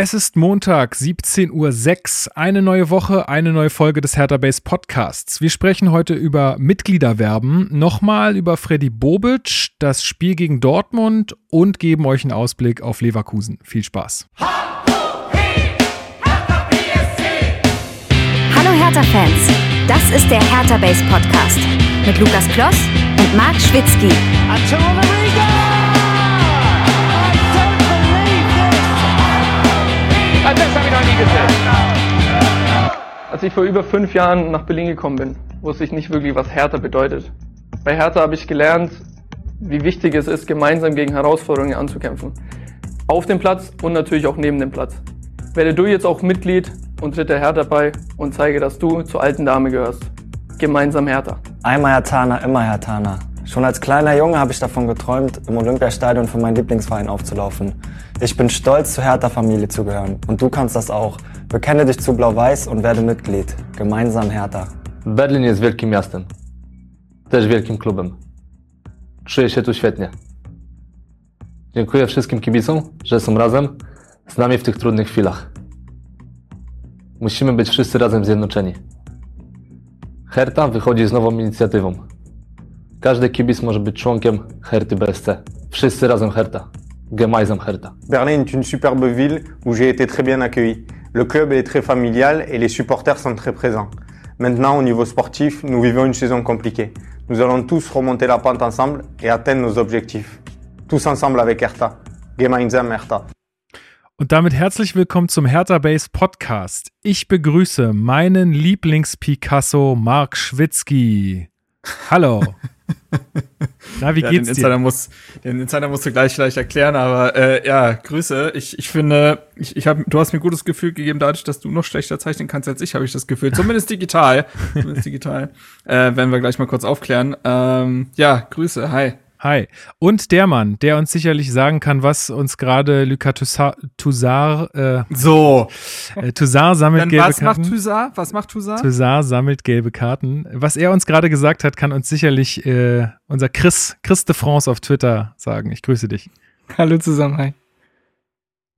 Es ist Montag, 17.06 Uhr. Eine neue Woche, eine neue Folge des Hertha Base Podcasts. Wir sprechen heute über Mitgliederwerben, nochmal über Freddy Bobic, das Spiel gegen Dortmund und geben euch einen Ausblick auf Leverkusen. Viel Spaß. Hallo Hertha-Fans, das ist der Hertha Base Podcast mit Lukas Kloss und Marc Schwitzky. Das habe ich noch nie gesehen. Als ich vor über fünf Jahren nach Berlin gekommen bin, wusste ich nicht wirklich, was Hertha bedeutet. Bei Hertha habe ich gelernt, wie wichtig es ist, gemeinsam gegen Herausforderungen anzukämpfen. Auf dem Platz und natürlich auch neben dem Platz. Werde du jetzt auch Mitglied und tritt der Hertha bei und zeige, dass du zur alten Dame gehörst. Gemeinsam Hertha. Einmal Hertana, immer Hertana. Schon als kleiner Junge habe ich davon geträumt, im Olympiastadion für meinen Lieblingsverein aufzulaufen. Ich bin stolz, zur Hertha-Familie zu gehören. Und du kannst das auch. Bekenne dich zu Blau-Weiß und werde Mitglied. Gemeinsam Hertha. Berlin jest wielkim miastem. Też wielkim klubem. Czuję się tu świetnie. Dziękuję wszystkim kibicom, że są razem z nami w tych trudnych chwilach. Musimy być wszyscy razem zjednoczeni. Herta wychodzi z nową inicjatywą. Każdy kibic może być członkiem Herty BSC. Wszyscy razem Herta. Berlin est une superbe ville où j'ai été très bien accueilli. Le club est très familial et les supporters sont très présents. Maintenant, au niveau sportif, nous vivons une saison compliquée. Nous allons tous remonter la pente ensemble et atteindre nos objectifs. Tous ensemble avec Hertha. Gemeinsam Hertha. Und damit herzlich willkommen zum Hertha Base Podcast. Ich begrüße meinen Lieblings-Picasso Marc Schwitzky. Hallo. Na, wie ja, geht's den Insider dir? Muss, den Insider musst du gleich vielleicht erklären, aber äh, ja, Grüße. Ich, ich finde, ich, ich hab, du hast mir gutes Gefühl gegeben, dadurch, dass du noch schlechter zeichnen kannst als ich, habe ich das Gefühl. Zumindest digital. Zumindest digital. Äh, werden wir gleich mal kurz aufklären. Ähm, ja, Grüße, hi. Hi. Und der Mann, der uns sicherlich sagen kann, was uns gerade Lucas Toussaint, äh, so. Äh, Toussaint sammelt Dann gelbe was Karten. Was macht Toussaint? Was macht Toussaint? Toussaint sammelt gelbe Karten. Was er uns gerade gesagt hat, kann uns sicherlich äh, unser Chris, Chris de France auf Twitter sagen. Ich grüße dich. Hallo zusammen, hi.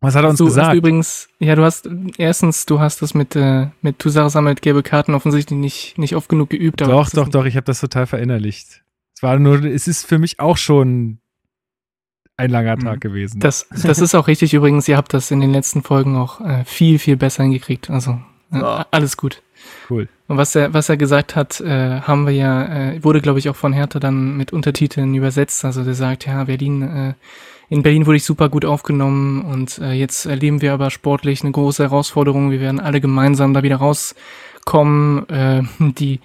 Was hat er uns du, gesagt? Also übrigens, ja, du hast, erstens, du hast das mit, äh, mit Toussaint sammelt gelbe Karten offensichtlich nicht, nicht oft genug geübt. doch, doch, doch, ich habe das total verinnerlicht. Es war nur, es ist für mich auch schon ein langer Tag mhm. gewesen. Das, das ist auch richtig übrigens. Ihr habt das in den letzten Folgen auch äh, viel, viel besser hingekriegt. Also äh, alles gut. Cool. Und was er, was er gesagt hat, äh, haben wir ja, äh, wurde glaube ich auch von Hertha dann mit Untertiteln übersetzt. Also der sagt, ja, Berlin, äh, in Berlin wurde ich super gut aufgenommen und äh, jetzt erleben wir aber sportlich eine große Herausforderung. Wir werden alle gemeinsam da wieder rauskommen. Äh, die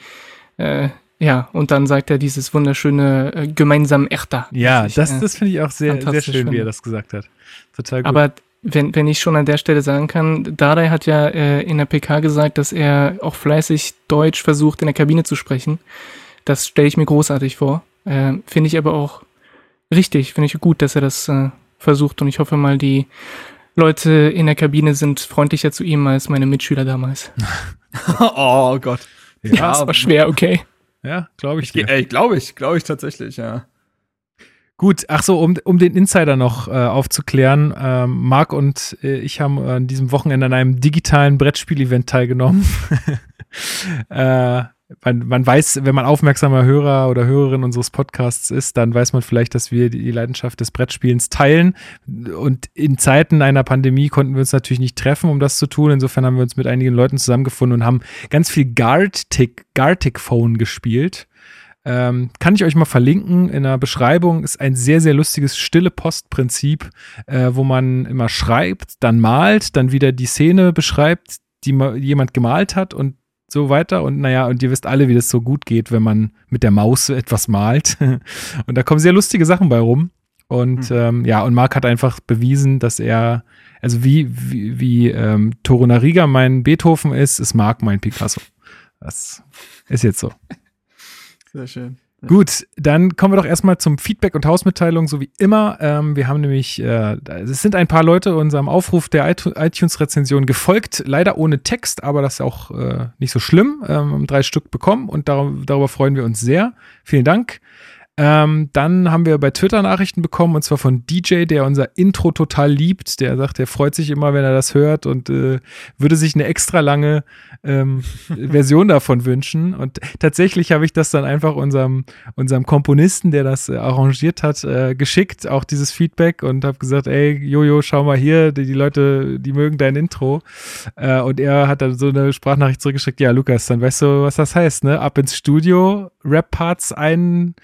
äh, ja, und dann sagt er dieses wunderschöne äh, gemeinsam Echter. Ja, ich, das, äh, das finde ich auch sehr, sehr schön, finde. wie er das gesagt hat. Total gut. Aber wenn, wenn ich schon an der Stelle sagen kann, Dardai hat ja äh, in der PK gesagt, dass er auch fleißig Deutsch versucht, in der Kabine zu sprechen. Das stelle ich mir großartig vor. Äh, finde ich aber auch richtig, finde ich gut, dass er das äh, versucht. Und ich hoffe mal, die Leute in der Kabine sind freundlicher zu ihm als meine Mitschüler damals. oh Gott. Ja, ja das war schwer, okay. Ja, glaube ich. ich ey, glaube ich, glaube ich tatsächlich, ja. Gut, ach so, um, um den Insider noch äh, aufzuklären, ähm, Marc und äh, ich haben an diesem Wochenende an einem digitalen Brettspiel-Event teilgenommen. äh, man, man weiß, wenn man aufmerksamer Hörer oder Hörerin unseres Podcasts ist, dann weiß man vielleicht, dass wir die Leidenschaft des Brettspielens teilen. Und in Zeiten einer Pandemie konnten wir uns natürlich nicht treffen, um das zu tun. Insofern haben wir uns mit einigen Leuten zusammengefunden und haben ganz viel Gartic, Gartic Phone gespielt. Ähm, kann ich euch mal verlinken in der Beschreibung. Ist ein sehr, sehr lustiges stille Postprinzip, äh, wo man immer schreibt, dann malt, dann wieder die Szene beschreibt, die jemand gemalt hat und so weiter. Und naja, und ihr wisst alle, wie das so gut geht, wenn man mit der Maus etwas malt. und da kommen sehr lustige Sachen bei rum. Und mhm. ähm, ja, und Marc hat einfach bewiesen, dass er, also wie, wie, wie ähm, Torunariga mein Beethoven ist, ist Marc mein Picasso. Das ist jetzt so. Sehr schön. Gut, dann kommen wir doch erstmal zum Feedback und Hausmitteilung, so wie immer. Ähm, wir haben nämlich, äh, es sind ein paar Leute unserem Aufruf der iTunes-Rezension gefolgt, leider ohne Text, aber das ist auch äh, nicht so schlimm. Ähm, drei Stück bekommen und dar darüber freuen wir uns sehr. Vielen Dank. Ähm, dann haben wir bei Twitter Nachrichten bekommen und zwar von DJ, der unser Intro total liebt. Der sagt, er freut sich immer, wenn er das hört und äh, würde sich eine extra lange ähm, Version davon wünschen. Und tatsächlich habe ich das dann einfach unserem, unserem Komponisten, der das äh, arrangiert hat, äh, geschickt, auch dieses Feedback und habe gesagt, ey, Jojo, schau mal hier, die, die Leute, die mögen dein Intro. Äh, und er hat dann so eine Sprachnachricht zurückgeschickt, ja, Lukas, dann weißt du, was das heißt, ne? Ab ins Studio, Rap-Parts ein,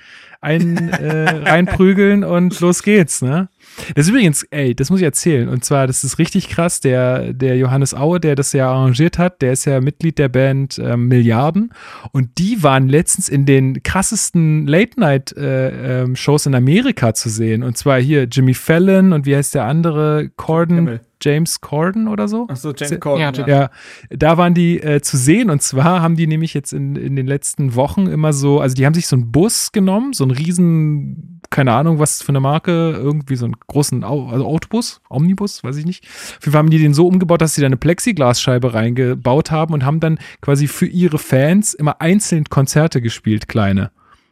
ein äh, reinprügeln und los geht's, ne? Das ist übrigens, ey, das muss ich erzählen. Und zwar, das ist richtig krass. Der, der Johannes Aue, der das ja arrangiert hat, der ist ja Mitglied der Band äh, Milliarden. Und die waren letztens in den krassesten Late-Night-Shows äh, ähm, in Amerika zu sehen. Und zwar hier Jimmy Fallon und wie heißt der andere? Corden. Himmel. James Corden oder so. Achso, James Corden. Ja, ja. ja, da waren die äh, zu sehen und zwar haben die nämlich jetzt in, in den letzten Wochen immer so, also die haben sich so einen Bus genommen, so einen riesen, keine Ahnung, was für eine Marke, irgendwie so einen großen also Autobus, Omnibus, weiß ich nicht. Auf jeden Fall haben die den so umgebaut, dass sie da eine Plexiglasscheibe reingebaut haben und haben dann quasi für ihre Fans immer einzeln Konzerte gespielt, kleine.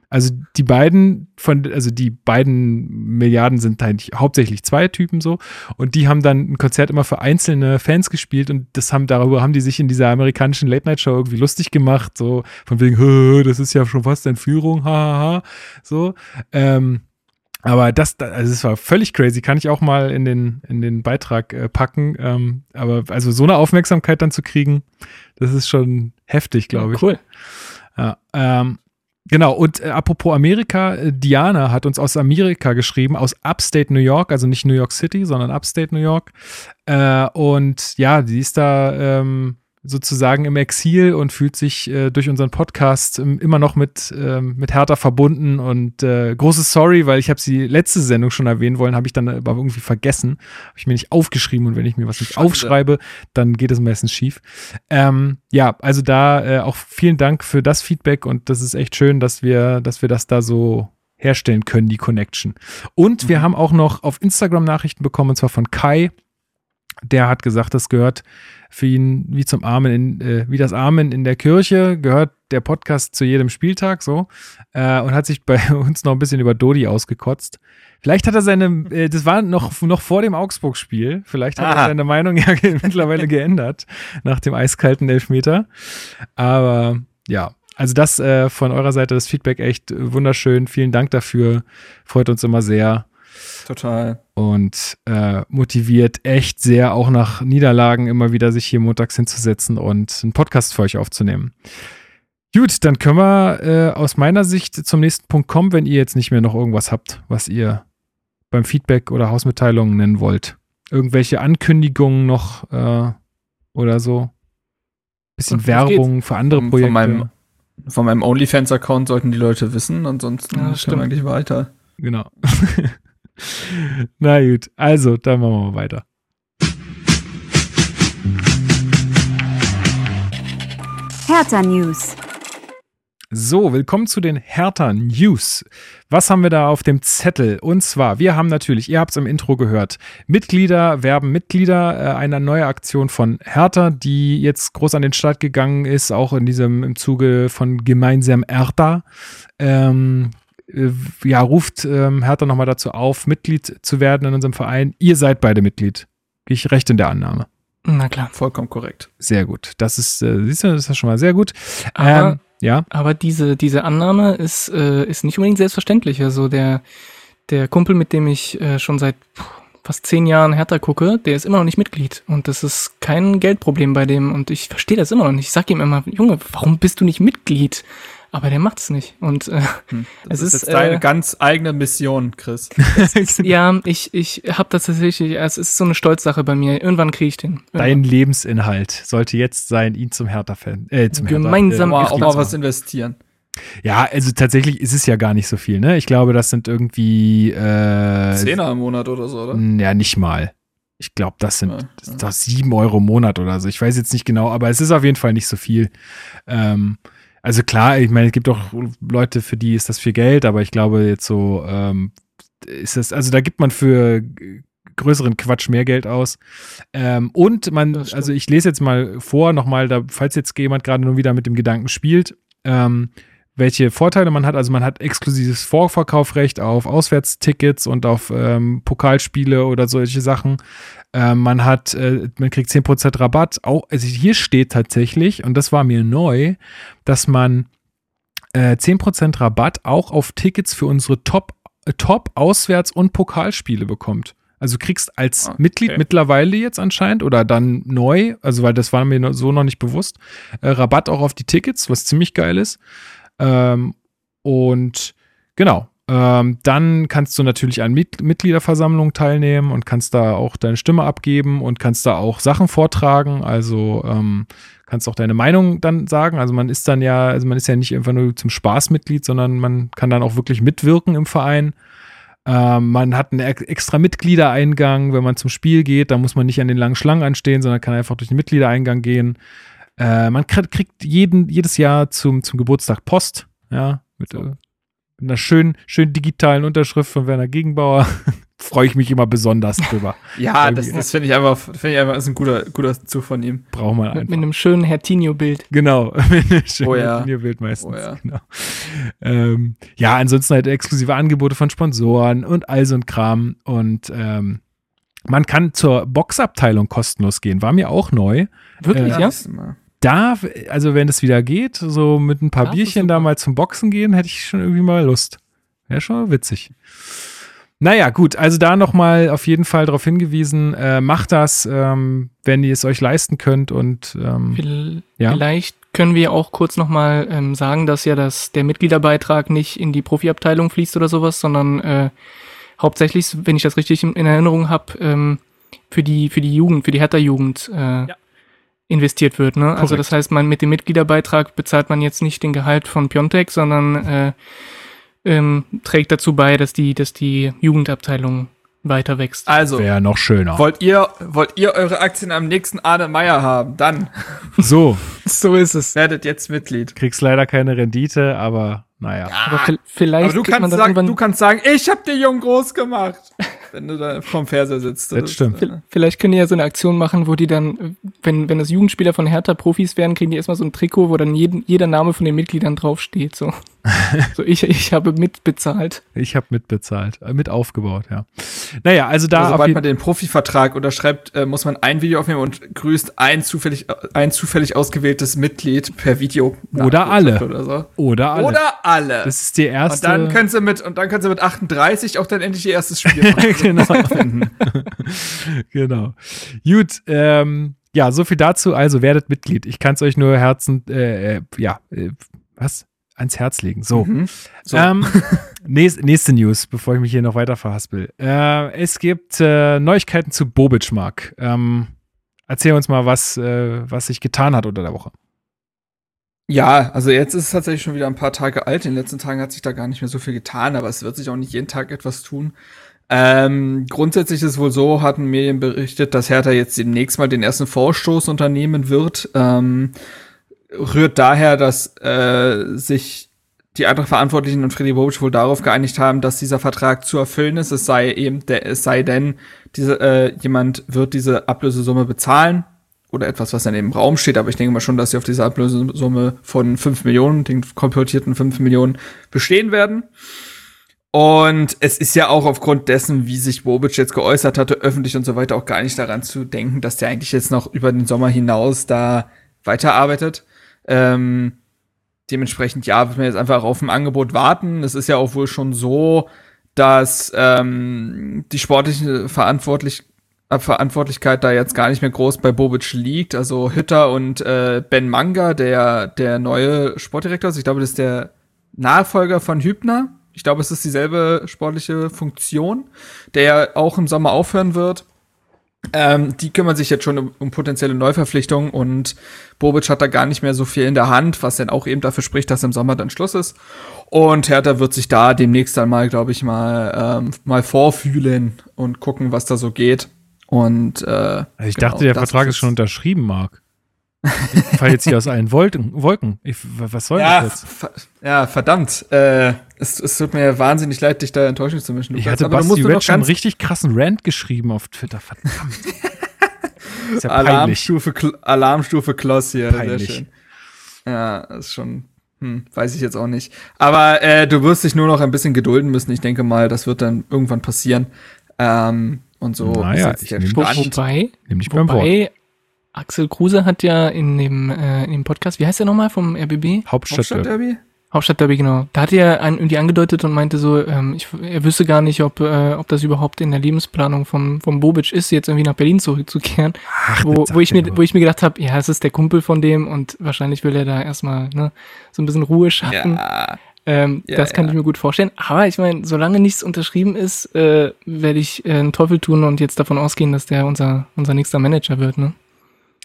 Also die beiden von, also die beiden Milliarden sind eigentlich hauptsächlich zwei Typen so und die haben dann ein Konzert immer für einzelne Fans gespielt und das haben darüber haben die sich in dieser amerikanischen Late Night Show irgendwie lustig gemacht, so von wegen, das ist ja schon fast Entführung, hahaha, so. Ähm, aber das, also es war völlig crazy, kann ich auch mal in den, in den Beitrag äh, packen. Ähm, aber also so eine Aufmerksamkeit dann zu kriegen, das ist schon heftig, glaube ich. Cool. Ja, ähm, Genau, und äh, apropos Amerika, äh, Diana hat uns aus Amerika geschrieben, aus Upstate New York, also nicht New York City, sondern Upstate New York. Äh, und ja, die ist da ähm, sozusagen im Exil und fühlt sich äh, durch unseren Podcast ähm, immer noch mit, ähm, mit Hertha verbunden. Und äh, großes Sorry, weil ich habe sie letzte Sendung schon erwähnen wollen, habe ich dann aber irgendwie vergessen. Habe ich mir nicht aufgeschrieben und wenn ich mir was nicht Schande. aufschreibe, dann geht es meistens schief. Ähm, ja, also da äh, auch vielen Dank für das Feedback und das ist echt schön, dass wir, dass wir das da so herstellen können, die Connection. Und mhm. wir haben auch noch auf Instagram Nachrichten bekommen, und zwar von Kai. Der hat gesagt, das gehört für ihn wie zum Amen in, äh, wie das Amen in der Kirche gehört der Podcast zu jedem Spieltag so äh, und hat sich bei uns noch ein bisschen über Dodi ausgekotzt. Vielleicht hat er seine, äh, das war noch, noch vor dem Augsburg-Spiel, vielleicht hat Aha. er seine Meinung ja mittlerweile geändert nach dem eiskalten Elfmeter. Aber ja, also das äh, von eurer Seite, das Feedback echt wunderschön. Vielen Dank dafür. Freut uns immer sehr. Total. Und äh, motiviert echt sehr, auch nach Niederlagen immer wieder sich hier montags hinzusetzen und einen Podcast für euch aufzunehmen. Gut, dann können wir äh, aus meiner Sicht zum nächsten Punkt kommen, wenn ihr jetzt nicht mehr noch irgendwas habt, was ihr beim Feedback oder Hausmitteilungen nennen wollt. Irgendwelche Ankündigungen noch äh, oder so. Bisschen Werbung für andere Projekte. Von meinem, von meinem OnlyFans-Account sollten die Leute wissen, ansonsten ja, stimmt eigentlich weiter. Genau. Na gut, also, dann machen wir mal weiter. Hertha News. So, willkommen zu den Hertha News. Was haben wir da auf dem Zettel? Und zwar, wir haben natürlich, ihr habt es im Intro gehört, Mitglieder werben Mitglieder, äh, eine neue Aktion von Hertha, die jetzt groß an den Start gegangen ist, auch in diesem im Zuge von gemeinsam Hertha. Ähm, äh, ja, ruft ähm, Hertha nochmal dazu auf, Mitglied zu werden in unserem Verein. Ihr seid beide Mitglied. Gehe ich recht in der Annahme. Na klar, vollkommen korrekt. Sehr gut. Das ist, äh, siehst du, das ist schon mal sehr gut. Aber, ähm, ja. Aber diese, diese Annahme ist, äh, ist nicht unbedingt selbstverständlich. Also der, der Kumpel, mit dem ich äh, schon seit fast zehn Jahren Hertha gucke, der ist immer noch nicht Mitglied. Und das ist kein Geldproblem bei dem. Und ich verstehe das immer noch nicht. Ich sag ihm immer, Junge, warum bist du nicht Mitglied? Aber der macht's nicht. Und äh, hm, es ist, ist jetzt deine äh, ganz eigene Mission, Chris. Ist, ja, ich ich habe das tatsächlich. Es ist so eine Stolzsache bei mir. Irgendwann kriege ich den. Irgendwann. Dein Lebensinhalt sollte jetzt sein, ihn zum Hertha-Fan, äh, zum gemeinsam Hertha, äh, auch mal was investieren. Ja, also tatsächlich ist es ja gar nicht so viel, ne? Ich glaube, das sind irgendwie äh, Zehner im Monat oder so, oder? Ja, nicht mal. Ich glaube, das sind ja, ja. Sieben Euro im Monat oder so. Ich weiß jetzt nicht genau, aber es ist auf jeden Fall nicht so viel. Ähm, also klar, ich meine, es gibt auch Leute, für die ist das viel Geld, aber ich glaube jetzt so, ähm, ist das, also da gibt man für größeren Quatsch mehr Geld aus. Ähm, und man, also ich lese jetzt mal vor, nochmal, da, falls jetzt jemand gerade nur wieder mit dem Gedanken spielt, ähm, welche Vorteile man hat. Also man hat exklusives Vorverkaufrecht auf Auswärtstickets und auf ähm, Pokalspiele oder solche Sachen. Äh, man hat, äh, man kriegt 10% Rabatt. Auch, also hier steht tatsächlich, und das war mir neu, dass man äh, 10% Rabatt auch auf Tickets für unsere Top, äh, Top Auswärts- und Pokalspiele bekommt. Also du kriegst als okay. Mitglied mittlerweile jetzt anscheinend oder dann neu, also weil das war mir so noch nicht bewusst, äh, Rabatt auch auf die Tickets, was ziemlich geil ist. Ähm, und genau, ähm, dann kannst du natürlich an Mit Mitgliederversammlungen teilnehmen und kannst da auch deine Stimme abgeben und kannst da auch Sachen vortragen. Also ähm, kannst auch deine Meinung dann sagen. Also man ist dann ja, also man ist ja nicht einfach nur zum Spaß Mitglied, sondern man kann dann auch wirklich mitwirken im Verein. Ähm, man hat einen extra Mitgliedereingang, wenn man zum Spiel geht. Da muss man nicht an den langen Schlangen anstehen, sondern kann einfach durch den Mitgliedereingang gehen. Äh, man kriegt jeden, jedes Jahr zum, zum Geburtstag Post. Ja, mit, äh, mit einer schönen, schönen digitalen Unterschrift von Werner Gegenbauer. Freue ich mich immer besonders drüber. ja, das, das finde ich einfach, finde ich einfach, ist ein guter, guter Zug von ihm. Braucht man einfach. Mit, mit einem schönen Hertinio-Bild. Genau, mit einem schönen oh, ja. Hertinio-Bild meistens. Oh, ja. Genau. Ähm, ja, ansonsten halt exklusive Angebote von Sponsoren und all so ein Kram. Und ähm, man kann zur Boxabteilung kostenlos gehen. War mir auch neu. Wirklich, äh, ja? Da, also wenn es wieder geht, so mit ein paar das Bierchen da mal zum Boxen gehen, hätte ich schon irgendwie mal Lust. Wäre schon witzig. Naja, gut, also da nochmal auf jeden Fall darauf hingewiesen, äh, macht das, ähm, wenn ihr es euch leisten könnt und ähm, ja. vielleicht können wir auch kurz nochmal ähm, sagen, dass ja das, der Mitgliederbeitrag nicht in die Profiabteilung fließt oder sowas, sondern äh, hauptsächlich, wenn ich das richtig in, in Erinnerung habe, ähm, für die, für die Jugend, für die Hertha-Jugend äh, ja investiert wird. Ne? Also das heißt, man mit dem Mitgliederbeitrag bezahlt man jetzt nicht den Gehalt von Piontek, sondern äh, ähm, trägt dazu bei, dass die, dass die Jugendabteilung weiter wächst. Also wäre noch schöner. Wollt ihr, wollt ihr eure Aktien am nächsten Arne Meyer haben? Dann. So. so ist es. Werdet jetzt Mitglied. Kriegst leider keine Rendite, aber naja. Ja, aber vielleicht aber du, kannst sagen, du kannst sagen, ich hab die Jung groß gemacht wenn du da vorm Fernseher sitzt. Das stimmt. Ist, Vielleicht können die ja so eine Aktion machen, wo die dann, wenn, wenn das Jugendspieler von Hertha Profis werden, kriegen die erstmal so ein Trikot, wo dann jeden, jeder Name von den Mitgliedern draufsteht. So, so ich, ich habe mitbezahlt. Ich habe mitbezahlt, äh, mit aufgebaut, ja. Naja, also da. Also, sobald man den Profivertrag unterschreibt, äh, muss man ein Video aufnehmen und grüßt ein zufällig, ein zufällig ausgewähltes Mitglied per Video. Oder alle. Oder, so. oder alle. Oder alle. Das ist die erste. Und dann können sie mit, und dann können sie mit 38 auch dann endlich ihr erstes Spiel machen. genau. genau. Gut, ähm, ja, so viel dazu. Also werdet Mitglied. Ich kann es euch nur Herzen, äh, äh, ja, äh, was? Ans Herz legen. So. Mhm. so. Ähm, nächste, nächste News, bevor ich mich hier noch weiter verhaspel. Äh, es gibt äh, Neuigkeiten zu Bobic, Mark. Ähm, erzähl uns mal, was, äh, was sich getan hat unter der Woche. Ja, also jetzt ist es tatsächlich schon wieder ein paar Tage alt. In den letzten Tagen hat sich da gar nicht mehr so viel getan, aber es wird sich auch nicht jeden Tag etwas tun. Ähm, grundsätzlich ist es wohl so, hatten Medien berichtet, dass Hertha jetzt demnächst mal den ersten Vorstoß unternehmen wird. Ähm, rührt daher, dass äh, sich die anderen Verantwortlichen und Freddy Bobic wohl darauf geeinigt haben, dass dieser Vertrag zu erfüllen ist. Es sei eben, der, es sei denn, diese, äh, jemand wird diese Ablösesumme bezahlen oder etwas, was dann im Raum steht. Aber ich denke mal schon, dass sie auf diese Ablösesumme von 5 Millionen, den komportierten 5 Millionen bestehen werden. Und es ist ja auch aufgrund dessen, wie sich Bobic jetzt geäußert hatte, öffentlich und so weiter, auch gar nicht daran zu denken, dass der eigentlich jetzt noch über den Sommer hinaus da weiterarbeitet. Ähm, dementsprechend, ja, wird man jetzt einfach auf ein Angebot warten. Es ist ja auch wohl schon so, dass ähm, die sportliche Verantwortlich Verantwortlichkeit da jetzt gar nicht mehr groß bei Bobic liegt. Also Hütter und äh, Ben Manga, der, der neue Sportdirektor, also ich glaube, das ist der Nachfolger von Hübner, ich glaube, es ist dieselbe sportliche Funktion, der ja auch im Sommer aufhören wird. Ähm, die kümmern sich jetzt schon um, um, potenzielle Neuverpflichtungen und Bobic hat da gar nicht mehr so viel in der Hand, was dann auch eben dafür spricht, dass im Sommer dann Schluss ist. Und Hertha wird sich da demnächst dann mal, glaube ich, mal, ähm, mal vorfühlen und gucken, was da so geht. Und äh, ich genau, dachte, der Vertrag ist schon unterschrieben, Marc. Ich fall jetzt hier aus allen Wolken. Wolken. Ich, was soll ja, das jetzt? Ja, verdammt. Äh, es, es tut mir wahnsinnig leid, dich da enttäuschen zu müssen. Ich hatte aber Basti Red schon einen richtig krassen Rant geschrieben auf Twitter. Verdammt. ist ja Alarmstufe, Alarmstufe Kloss hier. Peinlich. Sehr schön. Ja, ist schon Hm, weiß ich jetzt auch nicht. Aber äh, du wirst dich nur noch ein bisschen gedulden müssen. Ich denke mal, das wird dann irgendwann passieren. Ähm, und so naja, ist jetzt der Stand. Wobei, wobei Axel Kruse hat ja in dem, äh, in dem Podcast, wie heißt der nochmal vom RBB? Hauptstadtderby. Hauptstadtderby, genau. Da hat er einen irgendwie angedeutet und meinte so, ähm, ich, er wüsste gar nicht, ob, äh, ob das überhaupt in der Lebensplanung vom, vom Bobic ist, jetzt irgendwie nach Berlin zurückzukehren. Ach, wo, wo, ich mir, wo ich mir gedacht habe, ja, es ist der Kumpel von dem und wahrscheinlich will er da erstmal ne, so ein bisschen Ruhe schaffen. Ja. Ähm, ja, das kann ja. ich mir gut vorstellen. Aber ich meine, solange nichts unterschrieben ist, äh, werde ich äh, einen Teufel tun und jetzt davon ausgehen, dass der unser, unser nächster Manager wird. Ne?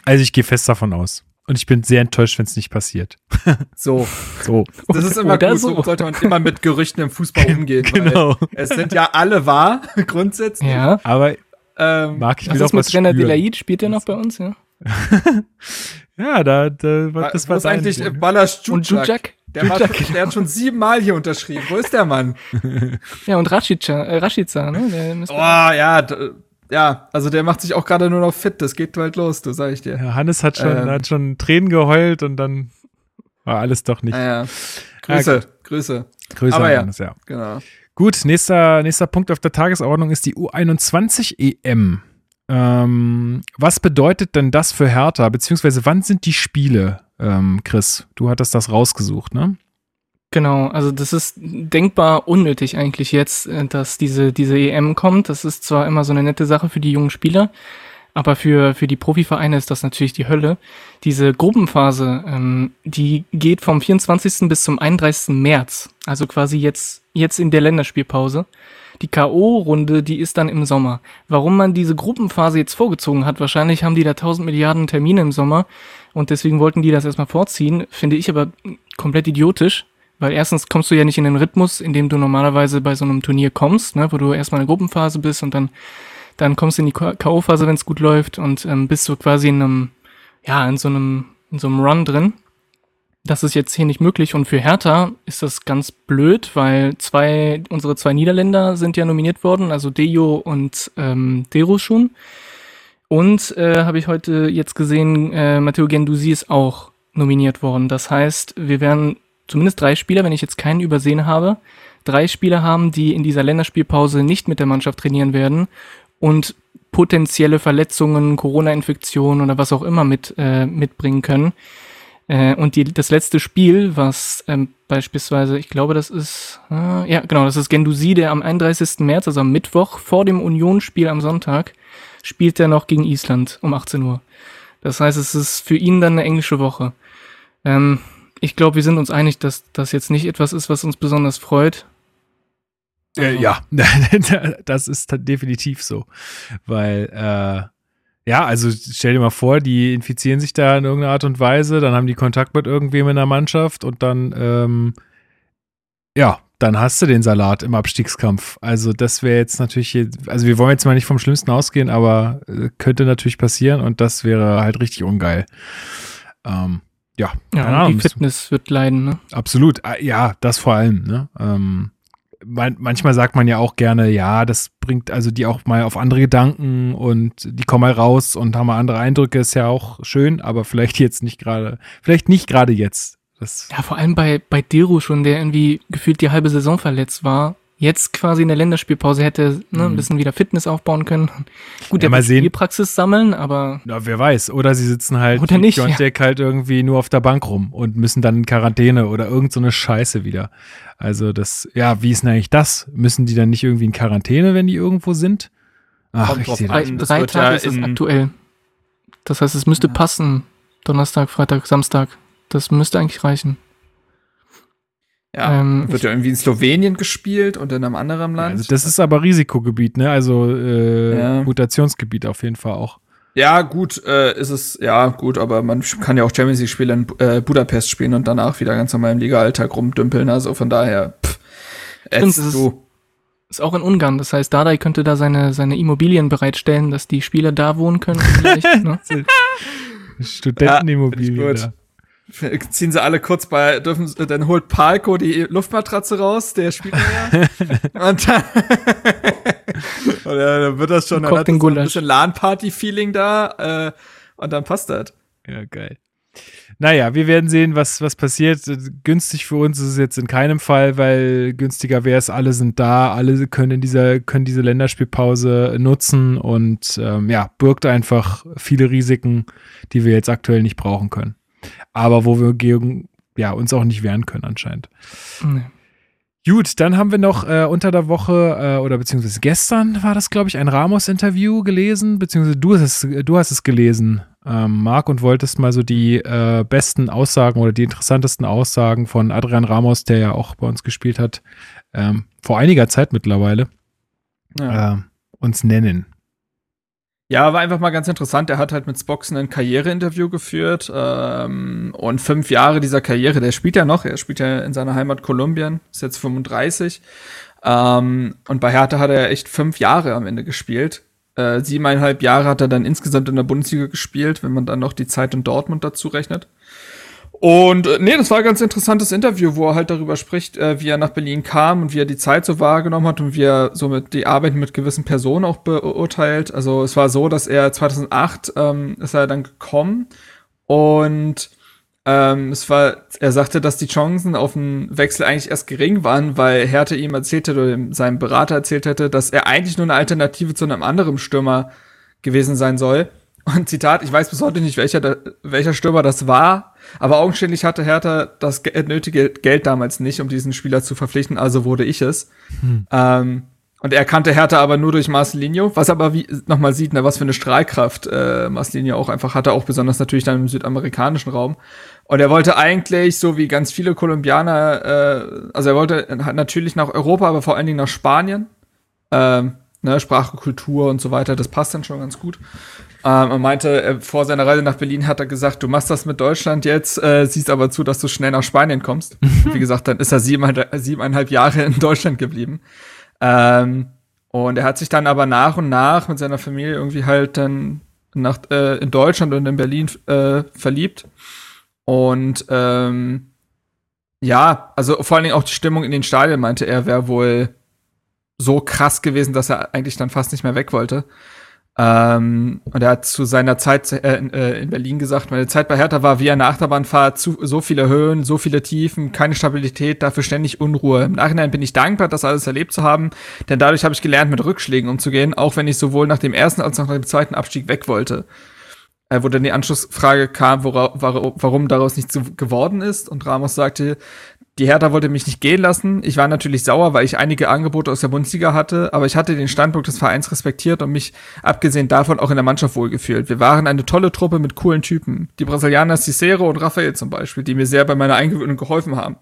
Also ich gehe fest davon aus. Und ich bin sehr enttäuscht, wenn es nicht passiert. So. so. Das ist immer Oder gut. So. so sollte man immer mit Gerüchten im Fußball umgehen. Genau. es sind ja alle wahr, grundsätzlich. Ja. Aber ähm, mag ich was ist mit Trainer Delaid? Spielt der noch bei uns? Ja. ja, da, da das war eigentlich äh, Balas Und Jujak? Der, hat, der hat schon siebenmal hier unterschrieben. Wo ist der Mann? ja, und Rashica, äh, Rashica, ne? Der oh, ja, ja, also der macht sich auch gerade nur noch fit. Das geht bald los, du sag ich dir. Ja, Hannes hat schon, ähm, hat schon Tränen geheult und dann war alles doch nicht. Ah, ja. Grüße, ja, Grüße. Grüße Aber an Hannes, ja. Genau. Gut, nächster, nächster Punkt auf der Tagesordnung ist die U21 EM. Ähm, was bedeutet denn das für Hertha? Beziehungsweise wann sind die Spiele, ähm, Chris? Du hattest das rausgesucht, ne? Genau, also das ist denkbar unnötig eigentlich jetzt, äh, dass diese, diese EM kommt. Das ist zwar immer so eine nette Sache für die jungen Spieler, aber für, für die Profivereine ist das natürlich die Hölle. Diese Gruppenphase, ähm, die geht vom 24. bis zum 31. März, also quasi jetzt, jetzt in der Länderspielpause. Die K.O.-Runde, die ist dann im Sommer. Warum man diese Gruppenphase jetzt vorgezogen hat, wahrscheinlich haben die da 1000 Milliarden Termine im Sommer und deswegen wollten die das erstmal vorziehen, finde ich aber komplett idiotisch weil erstens kommst du ja nicht in den Rhythmus, in dem du normalerweise bei so einem Turnier kommst, ne, wo du erstmal in der Gruppenphase bist und dann, dann kommst du in die K.O.-Phase, wenn es gut läuft und ähm, bist du quasi in einem, ja, in so einem, in so einem Run drin. Das ist jetzt hier nicht möglich und für Hertha ist das ganz blöd, weil zwei, unsere zwei Niederländer sind ja nominiert worden, also Dejo und ähm, Deroschun. Und äh, habe ich heute jetzt gesehen, äh, Matteo Gendusi ist auch nominiert worden. Das heißt, wir werden zumindest drei Spieler, wenn ich jetzt keinen übersehen habe, drei Spieler haben, die in dieser Länderspielpause nicht mit der Mannschaft trainieren werden und potenzielle Verletzungen, Corona-Infektionen oder was auch immer mit, äh, mitbringen können. Äh, und die, das letzte Spiel, was ähm, beispielsweise, ich glaube, das ist, äh, ja, genau, das ist Gendusi, der am 31. März, also am Mittwoch, vor dem Unionsspiel am Sonntag, spielt er noch gegen Island um 18 Uhr. Das heißt, es ist für ihn dann eine englische Woche. Ähm, ich glaube, wir sind uns einig, dass das jetzt nicht etwas ist, was uns besonders freut. Äh, ja, das ist definitiv so. Weil, äh, ja, also stell dir mal vor, die infizieren sich da in irgendeiner Art und Weise, dann haben die Kontakt mit irgendwem in der Mannschaft und dann, ähm, ja, dann hast du den Salat im Abstiegskampf. Also das wäre jetzt natürlich, also wir wollen jetzt mal nicht vom Schlimmsten ausgehen, aber äh, könnte natürlich passieren und das wäre halt richtig ungeil. Ähm, ja, ja die Fitness wird leiden, ne? Absolut. Ah, ja, das vor allem, ne? Ähm, manchmal sagt man ja auch gerne, ja, das bringt also die auch mal auf andere Gedanken und die kommen mal raus und haben mal andere Eindrücke, ist ja auch schön, aber vielleicht jetzt nicht gerade, vielleicht nicht gerade jetzt. Das ja, vor allem bei, bei Dero schon, der irgendwie gefühlt die halbe Saison verletzt war jetzt quasi in der Länderspielpause hätte ne, ein mhm. bisschen wieder Fitness aufbauen können. Gut, ja, der mal sehen. Spielpraxis sammeln, aber. Ja, wer weiß. Oder sie sitzen halt oder nicht, John ja. halt irgendwie nur auf der Bank rum und müssen dann in Quarantäne oder irgend so eine Scheiße wieder. Also das, ja, wie ist denn eigentlich das? Müssen die dann nicht irgendwie in Quarantäne, wenn die irgendwo sind? Ach, ich sehe Drei, drei Tage ja ist es aktuell. Das heißt, es müsste passen. Donnerstag, Freitag, Samstag. Das müsste eigentlich reichen. Ja, ähm, wird ja irgendwie in Slowenien gespielt und in einem anderen Land. Also das ist aber Risikogebiet, ne? Also äh, ja. Mutationsgebiet auf jeden Fall auch. Ja, gut, äh, ist es, ja, gut, aber man kann ja auch Champions League-Spiele in äh, Budapest spielen und danach wieder ganz normal im Liga-Alltag rumdümpeln. Also von daher, pff, Stimmt, ist, du. ist auch in Ungarn. Das heißt, Dardai könnte da seine, seine Immobilien bereitstellen, dass die Spieler da wohnen können. Vielleicht, ne? Studentenimmobilien. Ja, ziehen sie alle kurz bei, dürfen, dann holt Palko die Luftmatratze raus, der spielt ja. und dann, und dann wird das schon, dann hat das so ein bisschen LAN-Party-Feeling da, äh, und dann passt das. Ja, geil. Naja, wir werden sehen, was, was passiert. Günstig für uns ist es jetzt in keinem Fall, weil günstiger wäre es, alle sind da, alle können in dieser, können diese Länderspielpause nutzen und ähm, ja, birgt einfach viele Risiken, die wir jetzt aktuell nicht brauchen können. Aber wo wir gegen, ja, uns auch nicht wehren können anscheinend. Nee. Gut, dann haben wir noch äh, unter der Woche äh, oder beziehungsweise gestern war das, glaube ich, ein Ramos-Interview gelesen, beziehungsweise du hast es, du hast es gelesen, ähm, Marc, und wolltest mal so die äh, besten Aussagen oder die interessantesten Aussagen von Adrian Ramos, der ja auch bei uns gespielt hat, ähm, vor einiger Zeit mittlerweile, ja. Äh, uns nennen. Ja, war einfach mal ganz interessant. Er hat halt mit Spoxen ein Karriereinterview geführt ähm, und fünf Jahre dieser Karriere, der spielt ja noch, er spielt ja in seiner Heimat Kolumbien, ist jetzt 35 ähm, und bei Hertha hat er echt fünf Jahre am Ende gespielt. Äh, siebeneinhalb Jahre hat er dann insgesamt in der Bundesliga gespielt, wenn man dann noch die Zeit in Dortmund dazu rechnet. Und äh, nee, das war ein ganz interessantes Interview, wo er halt darüber spricht, äh, wie er nach Berlin kam und wie er die Zeit so wahrgenommen hat und wie er somit die Arbeit mit gewissen Personen auch beurteilt. Also es war so, dass er 2008 ähm, ist er dann gekommen und ähm, es war, er sagte, dass die Chancen auf einen Wechsel eigentlich erst gering waren, weil Hertha ihm erzählt hätte oder seinem Berater erzählt hätte, dass er eigentlich nur eine Alternative zu einem anderen Stürmer gewesen sein soll. Und Zitat, ich weiß bis heute nicht, welcher, welcher Stürmer das war, aber augenscheinlich hatte Hertha das nötige Geld damals nicht, um diesen Spieler zu verpflichten, also wurde ich es. Hm. Ähm, und er kannte Hertha aber nur durch Marcelinho, was aber wie nochmal sieht, ne, was für eine Strahlkraft äh, Marcelinho auch einfach hatte, auch besonders natürlich dann im südamerikanischen Raum. Und er wollte eigentlich, so wie ganz viele Kolumbianer, äh, also er wollte natürlich nach Europa, aber vor allen Dingen nach Spanien. Ähm, ne, Sprache, Kultur und so weiter, das passt dann schon ganz gut. Ähm, er meinte, äh, vor seiner Reise nach Berlin hat er gesagt, du machst das mit Deutschland jetzt, äh, siehst aber zu, dass du schnell nach Spanien kommst. Wie gesagt, dann ist er siebeneinhalb, siebeneinhalb Jahre in Deutschland geblieben. Ähm, und er hat sich dann aber nach und nach mit seiner Familie irgendwie halt dann nach, äh, in Deutschland und in Berlin äh, verliebt. Und ähm, ja, also vor allen Dingen auch die Stimmung in den Stadien meinte er, wäre wohl so krass gewesen, dass er eigentlich dann fast nicht mehr weg wollte. Ähm, und er hat zu seiner Zeit äh, äh, in Berlin gesagt, meine Zeit bei Hertha war wie eine Achterbahnfahrt, zu, so viele Höhen, so viele Tiefen, keine Stabilität, dafür ständig Unruhe. Im Nachhinein bin ich dankbar, das alles erlebt zu haben, denn dadurch habe ich gelernt, mit Rückschlägen umzugehen, auch wenn ich sowohl nach dem ersten als auch nach dem zweiten Abstieg weg wollte. Äh, wo dann die Anschlussfrage kam, wora, warum daraus nichts geworden ist. Und Ramos sagte, die Hertha wollte mich nicht gehen lassen. Ich war natürlich sauer, weil ich einige Angebote aus der Bundesliga hatte, aber ich hatte den Standpunkt des Vereins respektiert und mich abgesehen davon auch in der Mannschaft wohlgefühlt. Wir waren eine tolle Truppe mit coolen Typen. Die Brasilianer Cicero und Raphael zum Beispiel, die mir sehr bei meiner Eingewöhnung geholfen haben.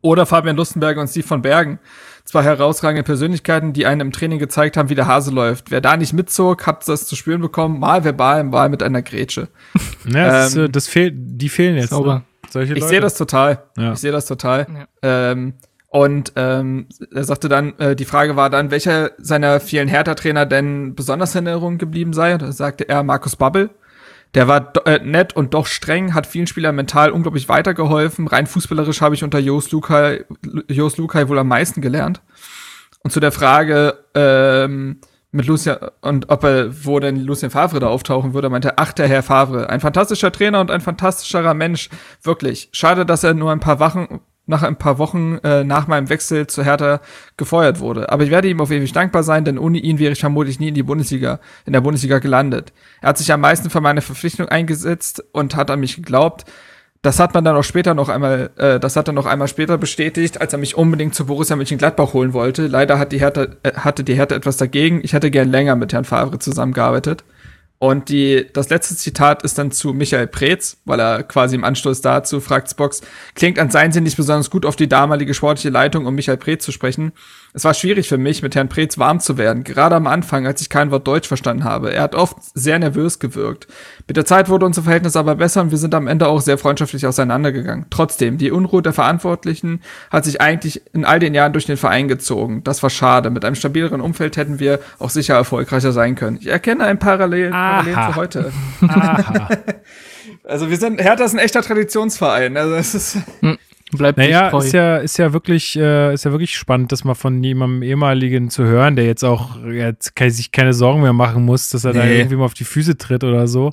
Oder Fabian Lustenberger und Steve von Bergen. Zwei herausragende Persönlichkeiten, die einem im Training gezeigt haben, wie der Hase läuft. Wer da nicht mitzog, hat das zu spüren bekommen, mal verbal, mal mit einer Grätsche. Ja, das, ähm, das fehlt, die fehlen jetzt. Sauber. Ne? Solche ich sehe das total. Ja. Ich sehe das total. Ja. Ähm, und ähm, er sagte dann, äh, die Frage war dann, welcher seiner vielen Hertha-Trainer denn besonders in Erinnerung geblieben sei. Und da sagte er Markus Babbel. Der war äh, nett und doch streng, hat vielen Spielern mental unglaublich weitergeholfen. Rein fußballerisch habe ich unter Jos Lukai, Jos Lukai wohl am meisten gelernt. Und zu der Frage, ähm, mit Lucien und ob er, wo denn Lucien Favre da auftauchen würde, meinte, ach, der Herr Favre, ein fantastischer Trainer und ein fantastischerer Mensch, wirklich. Schade, dass er nur ein paar Wochen, nach ein paar Wochen äh, nach meinem Wechsel zu Hertha gefeuert wurde. Aber ich werde ihm auf ewig dankbar sein, denn ohne ihn wäre ich vermutlich nie in die Bundesliga, in der Bundesliga gelandet. Er hat sich am meisten für meine Verpflichtung eingesetzt und hat an mich geglaubt. Das hat man dann auch später noch einmal, äh, das hat er noch einmal später bestätigt, als er mich unbedingt zu Borussia Mönchengladbach holen wollte. Leider hat die Hertha, äh, hatte die Hertha etwas dagegen. Ich hätte gern länger mit Herrn Favre zusammengearbeitet. Und die, das letzte Zitat ist dann zu Michael Preetz, weil er quasi im Anstoß dazu fragt Spox, klingt an sein Sinn nicht besonders gut auf die damalige sportliche Leitung, um Michael Preetz zu sprechen. Es war schwierig für mich, mit Herrn Preetz warm zu werden, gerade am Anfang, als ich kein Wort Deutsch verstanden habe. Er hat oft sehr nervös gewirkt. Mit der Zeit wurde unser Verhältnis aber besser und wir sind am Ende auch sehr freundschaftlich auseinandergegangen. Trotzdem, die Unruhe der Verantwortlichen hat sich eigentlich in all den Jahren durch den Verein gezogen. Das war schade. Mit einem stabileren Umfeld hätten wir auch sicher erfolgreicher sein können. Ich erkenne ein Parallel, Parallel zu heute. also wir sind, Hertha ist ein echter Traditionsverein. Also es ist. Bleibt naja, ist ja, ist ja wirklich, äh, ist ja wirklich spannend, das mal von jemandem ehemaligen zu hören, der jetzt auch jetzt sich keine Sorgen mehr machen muss, dass er nee. da irgendwie mal auf die Füße tritt oder so.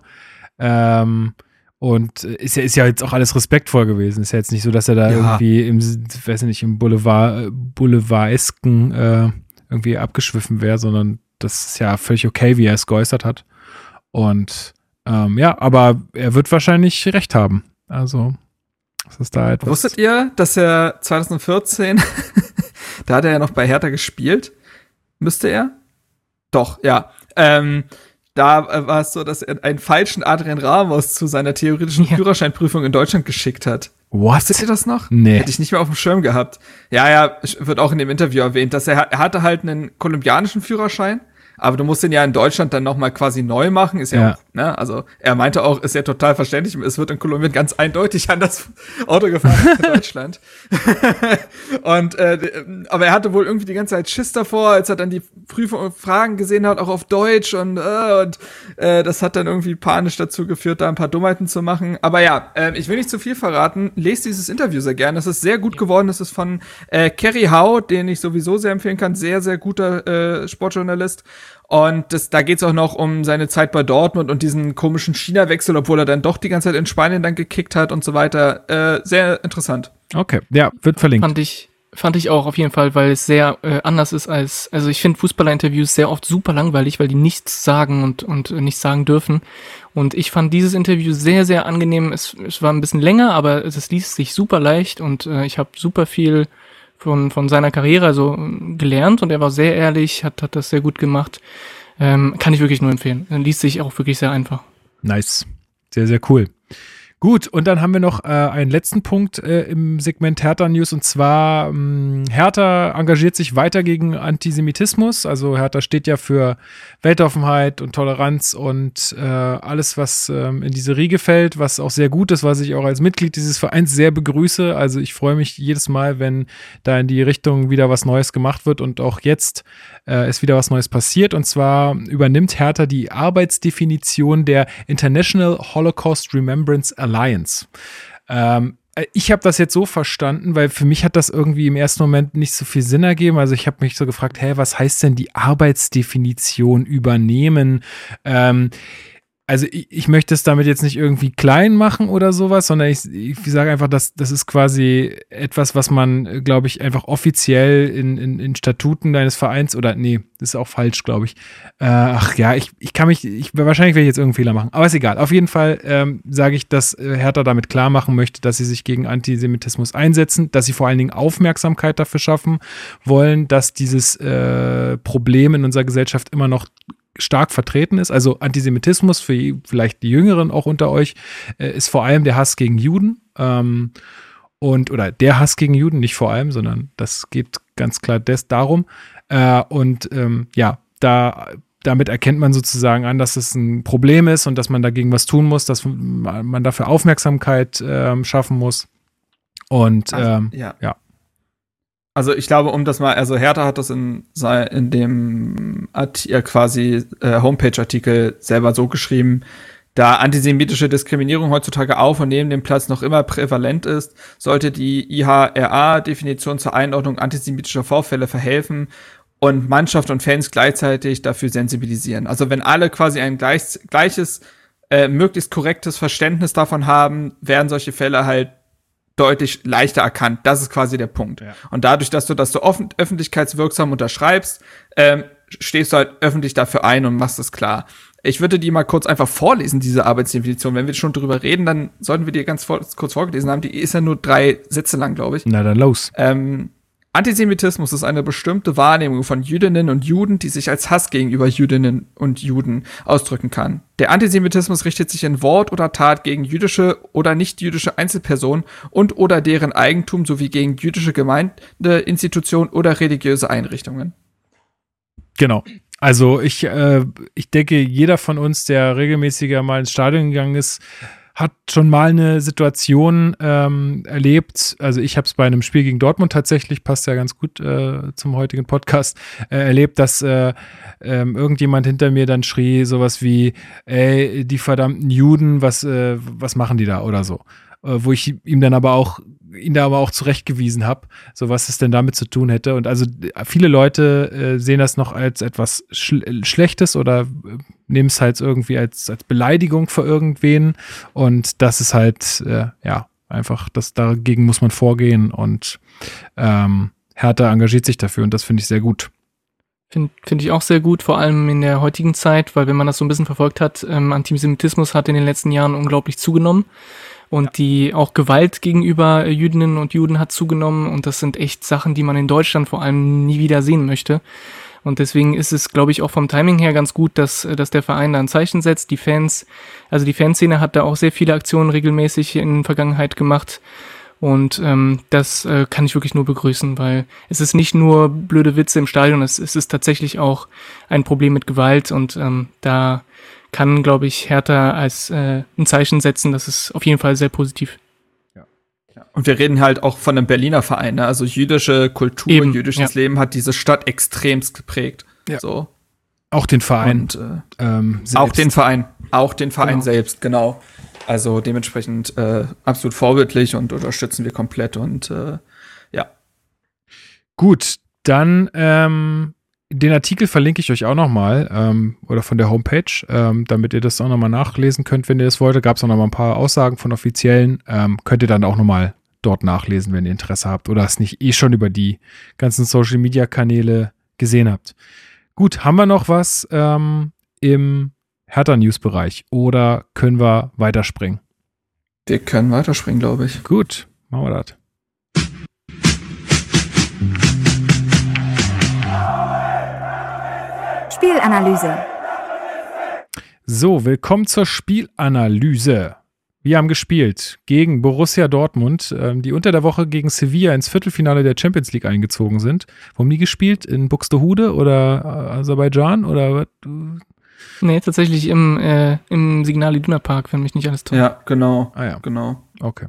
Ähm, Und ist ja, ist ja jetzt auch alles respektvoll gewesen. Ist ja jetzt nicht so, dass er da ja. irgendwie im, weiß nicht, im Boulevard, Boulevardesken äh, irgendwie abgeschwiffen wäre, sondern das ist ja völlig okay, wie er es geäußert hat. Und ähm, ja, aber er wird wahrscheinlich recht haben. Also, was ist da etwas? Wusstet ihr, dass er 2014, da hat er ja noch bei Hertha gespielt? Müsste er? Doch, ja. Ähm, da äh, war es so, dass er einen falschen Adrian Ramos zu seiner theoretischen ja. Führerscheinprüfung in Deutschland geschickt hat. What? Wisst ihr das noch? Nee. Hätte ich nicht mehr auf dem Schirm gehabt. Ja, ja, wird auch in dem Interview erwähnt, dass er, er hatte halt einen kolumbianischen Führerschein aber du musst den ja in Deutschland dann nochmal quasi neu machen, ist ja, ja. Auch, ne, also er meinte auch, ist ja total verständlich, es wird in Kolumbien ganz eindeutig an das Auto gefahren in Deutschland. und äh, aber er hatte wohl irgendwie die ganze Zeit Schiss davor, als er dann die Prüfung Fragen gesehen hat, auch auf Deutsch und äh, und äh, das hat dann irgendwie panisch dazu geführt, da ein paar Dummheiten zu machen. Aber ja, äh, ich will nicht zu viel verraten. Lest dieses Interview sehr gerne. Das ist sehr gut geworden. Das ist von äh, Kerry Howe, den ich sowieso sehr empfehlen kann. Sehr, sehr guter äh, Sportjournalist. Und das, da geht's auch noch um seine Zeit bei Dortmund und diesen komischen China-Wechsel, obwohl er dann doch die ganze Zeit in Spanien dann gekickt hat und so weiter. Äh, sehr interessant. Okay, ja, wird verlinkt. Fand ich, fand ich auch auf jeden Fall, weil es sehr äh, anders ist als, also ich finde Fußballer-Interviews sehr oft super langweilig, weil die nichts sagen und, und äh, nichts sagen dürfen. Und ich fand dieses Interview sehr, sehr angenehm. Es, es war ein bisschen länger, aber es liest sich super leicht und äh, ich habe super viel von, von seiner Karriere also gelernt und er war sehr ehrlich, hat, hat das sehr gut gemacht. Ähm, kann ich wirklich nur empfehlen. Liest sich auch wirklich sehr einfach. Nice. Sehr, sehr cool. Gut, und dann haben wir noch äh, einen letzten Punkt äh, im Segment Hertha News und zwar ähm, Hertha engagiert sich weiter gegen Antisemitismus. Also Hertha steht ja für Weltoffenheit und Toleranz und äh, alles, was ähm, in diese Riege fällt, was auch sehr gut ist, was ich auch als Mitglied dieses Vereins sehr begrüße. Also ich freue mich jedes Mal, wenn da in die Richtung wieder was Neues gemacht wird und auch jetzt äh, ist wieder was Neues passiert. Und zwar übernimmt Hertha die Arbeitsdefinition der International Holocaust Remembrance Alliance. Ähm, ich habe das jetzt so verstanden, weil für mich hat das irgendwie im ersten Moment nicht so viel Sinn ergeben. Also ich habe mich so gefragt, hä, was heißt denn die Arbeitsdefinition übernehmen? Ähm, also ich, ich, möchte es damit jetzt nicht irgendwie klein machen oder sowas, sondern ich, ich sage einfach, dass das ist quasi etwas, was man, glaube ich, einfach offiziell in, in, in Statuten deines Vereins oder nee, das ist auch falsch, glaube ich. Äh, ach ja, ich, ich kann mich, ich, wahrscheinlich werde ich jetzt irgendeinen Fehler machen, aber ist egal. Auf jeden Fall ähm, sage ich, dass äh, Hertha damit klar machen möchte, dass sie sich gegen Antisemitismus einsetzen, dass sie vor allen Dingen Aufmerksamkeit dafür schaffen wollen, dass dieses äh, Problem in unserer Gesellschaft immer noch stark vertreten ist. Also Antisemitismus für vielleicht die Jüngeren auch unter euch äh, ist vor allem der Hass gegen Juden. Ähm, und oder der Hass gegen Juden, nicht vor allem, sondern das geht ganz klar des darum. Äh, und ähm, ja, da damit erkennt man sozusagen an, dass es ein Problem ist und dass man dagegen was tun muss, dass man dafür Aufmerksamkeit ähm, schaffen muss. Und also, ähm, ja. ja. Also ich glaube, um das mal, also Hertha hat das in, in dem Art, ja, quasi äh, Homepage-Artikel selber so geschrieben, da antisemitische Diskriminierung heutzutage auf und neben dem Platz noch immer prävalent ist, sollte die IHRA-Definition zur Einordnung antisemitischer Vorfälle verhelfen und Mannschaft und Fans gleichzeitig dafür sensibilisieren. Also wenn alle quasi ein gleich, gleiches, äh, möglichst korrektes Verständnis davon haben, werden solche Fälle halt deutlich leichter erkannt. Das ist quasi der Punkt. Ja. Und dadurch, dass du das so offen, öffentlichkeitswirksam unterschreibst, ähm, stehst du halt öffentlich dafür ein und machst es klar. Ich würde die mal kurz einfach vorlesen, diese Arbeitsdefinition. Wenn wir schon drüber reden, dann sollten wir die ganz vor, kurz vorgelesen haben. Die ist ja nur drei Sätze lang, glaube ich. Na dann los. Ähm, Antisemitismus ist eine bestimmte Wahrnehmung von Jüdinnen und Juden, die sich als Hass gegenüber Jüdinnen und Juden ausdrücken kann. Der Antisemitismus richtet sich in Wort oder Tat gegen jüdische oder nicht-jüdische Einzelpersonen und oder deren Eigentum sowie gegen jüdische Gemeindeinstitutionen oder religiöse Einrichtungen. Genau. Also ich, äh, ich denke, jeder von uns, der regelmäßiger mal ins Stadion gegangen ist, hat schon mal eine Situation ähm, erlebt. Also ich habe es bei einem Spiel gegen Dortmund tatsächlich, passt ja ganz gut äh, zum heutigen Podcast, äh, erlebt, dass äh, ähm, irgendjemand hinter mir dann schrie sowas wie, ey, die verdammten Juden, was, äh, was machen die da oder so. Äh, wo ich ihm dann aber auch ihn da aber auch zurechtgewiesen habe, so was es denn damit zu tun hätte. Und also viele Leute äh, sehen das noch als etwas Sch Schlechtes oder äh, nehmen es halt irgendwie als, als Beleidigung für irgendwen. Und das ist halt, äh, ja, einfach, das dagegen muss man vorgehen und ähm, Hertha engagiert sich dafür und das finde ich sehr gut. Finde find ich auch sehr gut, vor allem in der heutigen Zeit, weil wenn man das so ein bisschen verfolgt hat, ähm, Antisemitismus hat in den letzten Jahren unglaublich zugenommen und die auch Gewalt gegenüber Jüdinnen und Juden hat zugenommen und das sind echt Sachen, die man in Deutschland vor allem nie wieder sehen möchte. Und deswegen ist es, glaube ich, auch vom Timing her ganz gut, dass, dass der Verein da ein Zeichen setzt. Die Fans, also die Fanszene hat da auch sehr viele Aktionen regelmäßig in der Vergangenheit gemacht. Und ähm, das äh, kann ich wirklich nur begrüßen, weil es ist nicht nur blöde Witze im Stadion, es, es ist tatsächlich auch ein Problem mit Gewalt und ähm, da kann, glaube ich, Hertha als äh, ein Zeichen setzen. Das ist auf jeden Fall sehr positiv. Und wir reden halt auch von einem Berliner Verein, ne? also jüdische Kultur, Eben, jüdisches ja. Leben hat diese Stadt extremst geprägt. Ja. So. Auch den Verein. Und, äh, ähm, auch den Verein. Auch den Verein genau. selbst, genau. Also dementsprechend äh, absolut vorbildlich und unterstützen wir komplett und äh, ja. Gut, dann ähm, den Artikel verlinke ich euch auch nochmal ähm, oder von der Homepage, ähm, damit ihr das auch nochmal nachlesen könnt, wenn ihr das wollt. Da gab es auch nochmal ein paar Aussagen von Offiziellen. Ähm, könnt ihr dann auch nochmal dort nachlesen, wenn ihr Interesse habt oder es nicht eh schon über die ganzen Social Media Kanäle gesehen habt. Gut, haben wir noch was ähm, im Hertha News Bereich oder können wir weiterspringen? Wir können weiterspringen, glaube ich. Gut, machen wir das. Spielanalyse. So, willkommen zur Spielanalyse. Wir haben gespielt gegen Borussia Dortmund, ähm, die unter der Woche gegen Sevilla ins Viertelfinale der Champions League eingezogen sind. Wo haben die gespielt? In Buxtehude oder äh, Aserbaidschan oder was? Nee, tatsächlich im, äh, im Signal Iduna Park, wenn mich nicht alles täuscht. Ja, genau. Ah ja. Genau. Okay.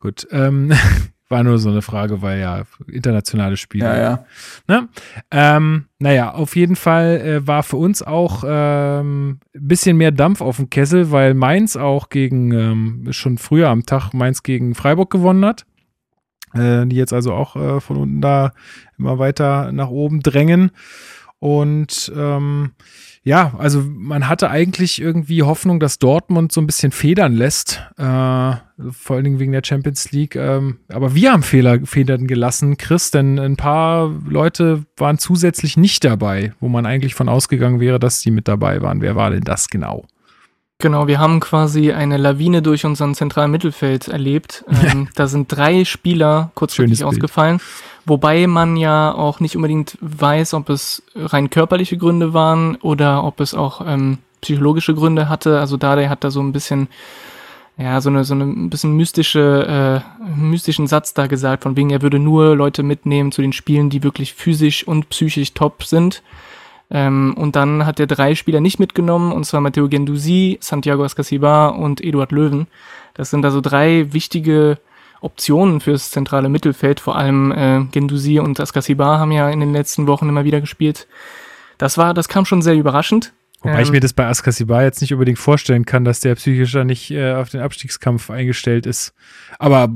Gut. Ähm, war nur so eine Frage, weil ja internationale Spiele. Ja, ja. Ne? Ähm, naja, auf jeden Fall äh, war für uns auch ähm, ein bisschen mehr Dampf auf dem Kessel, weil Mainz auch gegen, ähm, schon früher am Tag Mainz gegen Freiburg gewonnen hat. Äh, die jetzt also auch äh, von unten da immer weiter nach oben drängen. Und ähm, ja, also man hatte eigentlich irgendwie Hoffnung, dass Dortmund so ein bisschen federn lässt, äh, vor allen Dingen wegen der Champions League. Ähm, aber wir haben Fehler, Federn gelassen, Chris, denn ein paar Leute waren zusätzlich nicht dabei, wo man eigentlich von ausgegangen wäre, dass sie mit dabei waren. Wer war denn das genau? Genau, wir haben quasi eine Lawine durch unseren zentralen Mittelfeld erlebt. Ähm, da sind drei Spieler kurzfristig ausgefallen, wobei man ja auch nicht unbedingt weiß, ob es rein körperliche Gründe waren oder ob es auch ähm, psychologische Gründe hatte. Also Dade hat da so ein bisschen, ja, so eine, so eine ein bisschen mystische, äh, mystischen Satz da gesagt, von wegen, er würde nur Leute mitnehmen zu den Spielen, die wirklich physisch und psychisch top sind. Ähm, und dann hat er drei Spieler nicht mitgenommen, und zwar Matteo Gendusi, Santiago Ascasiba und Eduard Löwen. Das sind also drei wichtige Optionen fürs zentrale Mittelfeld. Vor allem äh, Gendusi und Ascasiba haben ja in den letzten Wochen immer wieder gespielt. Das war, das kam schon sehr überraschend. Wobei ähm, ich mir das bei Askasiba jetzt nicht unbedingt vorstellen kann, dass der psychisch da nicht äh, auf den Abstiegskampf eingestellt ist. Aber